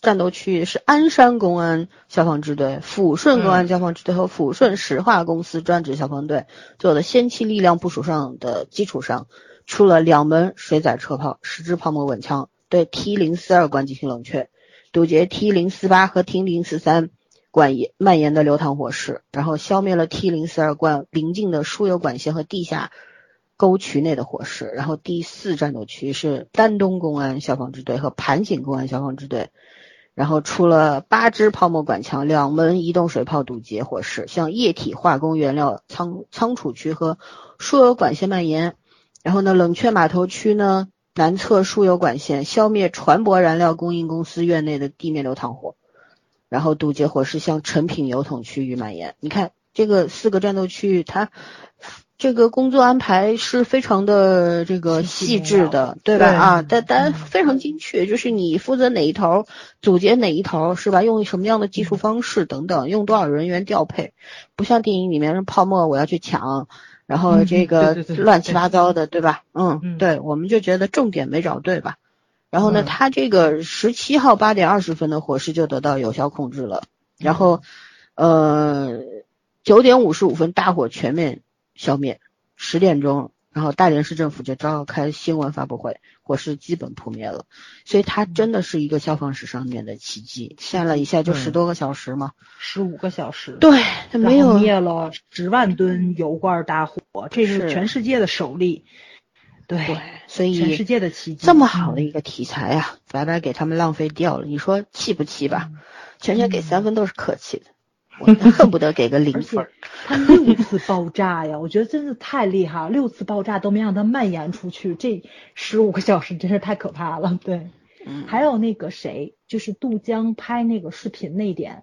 战斗区域是鞍山公安消防支队、抚顺公安消防支队和抚顺石化公司专职消防队做的先期力量部署上的基础上，出了两门水载车炮、十支泡沫稳枪，对 T 零四二罐进行冷却，堵截 T 零四八和 T 零四三管延蔓延的流淌火势，然后消灭了 T 零四二罐临近的输油管线和地下沟渠内的火势。然后第四战斗区是丹东公安消防支队和盘锦公安消防支队。然后出了八支泡沫管枪，两门移动水炮堵截火势，向液体化工原料仓仓储区和输油管线蔓延。然后呢，冷却码头区呢南侧输油管线，消灭船舶燃料供应公司院内的地面流淌火。然后堵截火势向成品油桶区域蔓延。你看这个四个战斗区域，它。这个工作安排是非常的这个细致的，对吧？啊，但但非常精确，就是你负责哪一头，组接哪一头，是吧？用什么样的技术方式等等，用多少人员调配，不像电影里面是泡沫我要去抢，然后这个乱七八糟的，对吧？嗯，对，我们就觉得重点没找对吧？然后呢，他这个十七号八点二十分的火势就得到有效控制了，然后呃九点五十五分大火全面。消灭十点钟，然后大连市政府就召开新闻发布会，火势基本扑灭了。所以它真的是一个消防史上面的奇迹，下了一下就十多个小时嘛，十五个小时，对，它没有灭了十万吨油罐大火，这是全世界的首例。对，所以全世界的奇迹，这么好的一个题材啊，白白给他们浪费掉了，你说气不气吧？全全给三分都是客气的。我恨不得给个零分。他六次爆炸呀，我觉得真是太厉害了，六次爆炸都没让他蔓延出去，这十五个小时真是太可怕了。对，还有那个谁，就是杜江拍那个视频那点，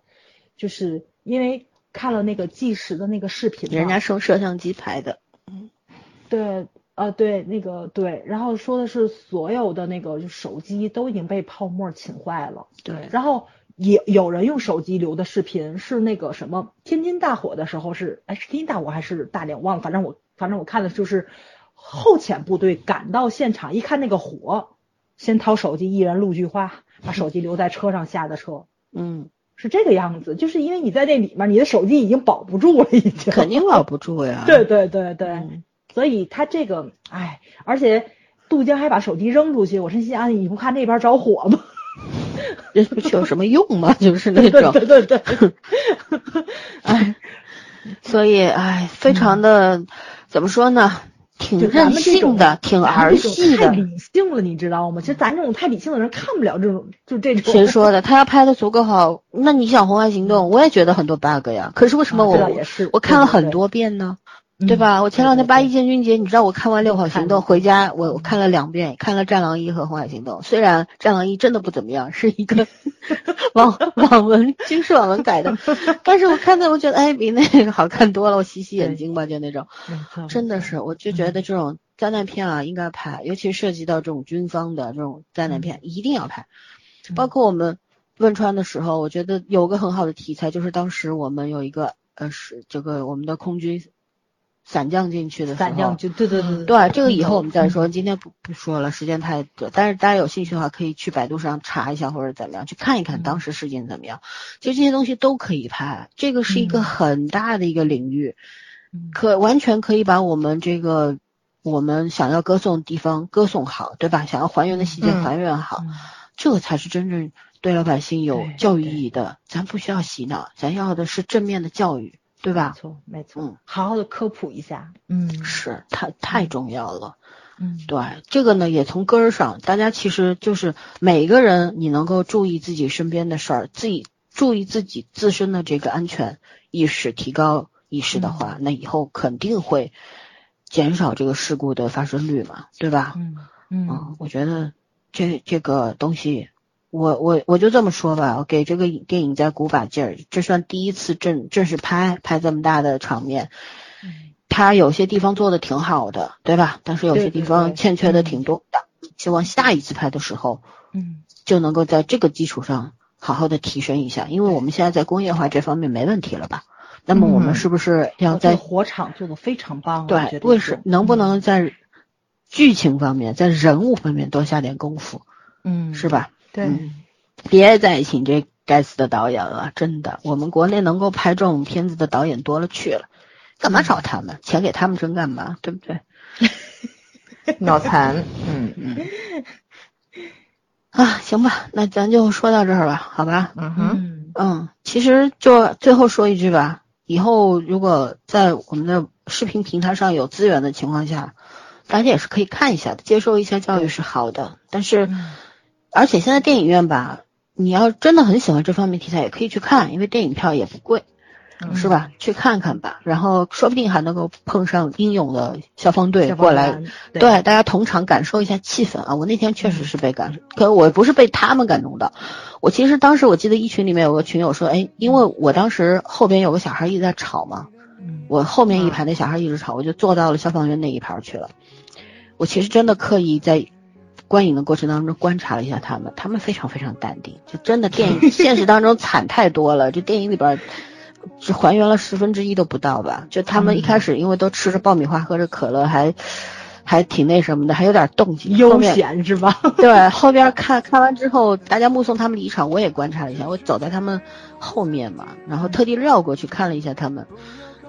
就是因为看了那个计时的那个视频，人家是用摄像机拍的，嗯，对，呃，对，那个对，然后说的是所有的那个就手机都已经被泡沫侵坏了，对，然后也有人用手机留的视频是那个什么天津大火的时候是，哎，是天津大火还是大连忘了，反正我反正我看的就是后遣部队赶到现场一看那个火，先掏手机，一人录句话，把手机留在车上下的车，*laughs* 嗯。是这个样子，就是因为你在这里面，你的手机已经保不住了，已经肯定保不住呀。*laughs* 对对对对，所以他这个，哎，而且杜江还把手机扔出去，我心想你不怕那边着火吗？扔出去有什么用吗？*laughs* 就是那种，对对对，*laughs* 哎，所以哎，非常的怎么说呢？挺任性的，挺儿戏的，太理性了，你知道吗？其实咱这种太理性的人看不了这种，就这种。谁说的？他要拍的足够好，那你想《红海行动》，我也觉得很多 bug 呀。可是为什么我我看了很多遍呢？对吧？我前两天八一建军节，你知道我看完《六号行动》回家，我我看了两遍，看了《战狼一》和《红海行动》。虽然《战狼一》真的不怎么样，是一个 *laughs* 网网文军事网文改的，*laughs* 但是我看的我觉得哎比那个好看多了，我洗洗眼睛吧，就那种。真的是，我就觉得这种灾难片啊应该拍，尤其涉及到这种军方的这种灾难片，一定要拍。包括我们汶川的时候，我觉得有个很好的题材，就是当时我们有一个呃是这个我们的空军。伞降进去的时候，散降就对对对对，这个以后我们再说，今天不不说了，时间太短。但是大家有兴趣的话，可以去百度上查一下或者怎么样，去看一看当时事件怎么样。其实这些东西都可以拍，这个是一个很大的一个领域，可完全可以把我们这个我们想要歌颂的地方歌颂好，对吧？想要还原的细节还原好，这个才是真正对老百姓有教育意义的。咱不需要洗脑，咱要的是正面的教育。对吧？没错，没错。嗯，好好的科普一下。嗯，是太太重要了。嗯，对，这个呢也从根儿上，大家其实就是每个人，你能够注意自己身边的事儿，自己注意自己自身的这个安全意识，提高意识的话，那以后肯定会减少这个事故的发生率嘛，对吧？嗯嗯，我觉得这这个东西。我我我就这么说吧，我给这个电影再鼓把劲儿，这算第一次正正式拍拍这么大的场面，他有些地方做的挺好的，对吧？但是有些地方欠缺的挺多的，希望下一次拍的时候，嗯，就能够在这个基础上好好的提升一下，因为我们现在在工业化这方面没问题了吧？那么我们是不是要在火场做的非常棒？对，为什能不能在剧情方面，在人物方面多下点功夫？嗯，是吧？对，别再请这该死的导演了，真的，我们国内能够拍这种片子的导演多了去了，干嘛找他们？钱给他们挣干嘛？对不对？*laughs* 脑残，嗯嗯。啊，行吧，那咱就说到这儿吧，好吧？嗯哼，嗯，其实就最后说一句吧，以后如果在我们的视频平台上有资源的情况下，大家也是可以看一下的，接受一下教育是好的，但是。而且现在电影院吧，你要真的很喜欢这方面题材，也可以去看，因为电影票也不贵，是吧？去看看吧，然后说不定还能够碰上英勇的消防队过来，对，大家同场感受一下气氛啊！我那天确实是被感，可我不是被他们感动的，我其实当时我记得一群里面有个群友说，哎，因为我当时后边有个小孩一直在吵嘛，我后面一排那小孩一直吵，我就坐到了消防员那一排去了。我其实真的刻意在。观影的过程当中观察了一下他们，他们非常非常淡定，就真的电影 *laughs* 现实当中惨太多了，就电影里边只还原了十分之一都不到吧。就他们一开始因为都吃着爆米花喝着可乐，还还挺那什么的，还有点动静，悠闲是吧？*laughs* 对，后边看看完之后，大家目送他们离场，我也观察了一下，我走在他们后面嘛，然后特地绕过去看了一下他们。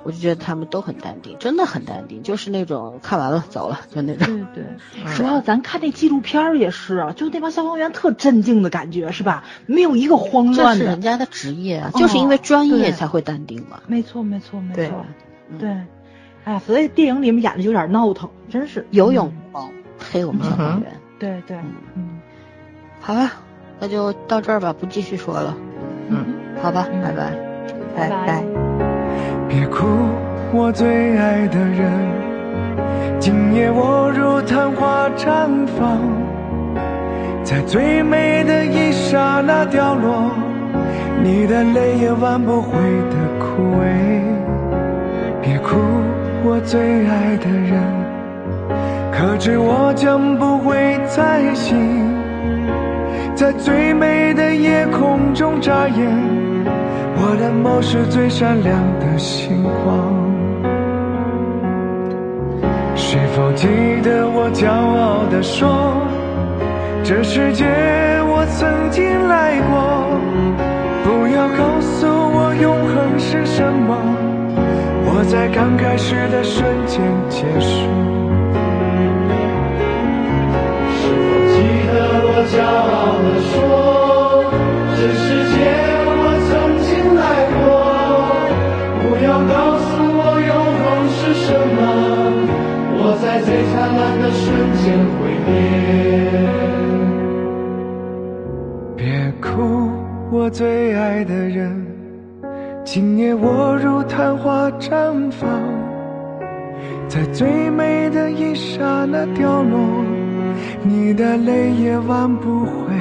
我就觉得他们都很淡定，真的很淡定，就是那种看完了走了，就那种。对对，*laughs* 主要咱看那纪录片也是啊，就那帮消防员特镇静的感觉，是吧？没有一个慌乱的。这是人家的职业啊，就是因为专业才会淡定嘛。没错没错没错。对。哎呀，所以电影里面演的有点闹腾，真是有勇无谋，黑我们消防员。对对，嗯。好吧，那就到这儿吧，不继续说了。嗯，好吧，拜拜，拜拜。别哭，我最爱的人。今夜我如昙花绽放，在最美的一刹那凋落。你的泪也挽不回的枯萎。别哭，我最爱的人，可知我将不会再醒，在最美的夜空中眨眼。我的眸是最闪亮的星光。是否记得我骄傲地说，这世界我曾经来过？不要告诉我永恒是什么，我在刚开始的瞬间结束。是否记得我骄傲地说，在最灿烂的瞬间毁灭。别哭。我最爱的人，今夜我如昙花绽放，在最美的一刹那凋落，你的泪也挽不回。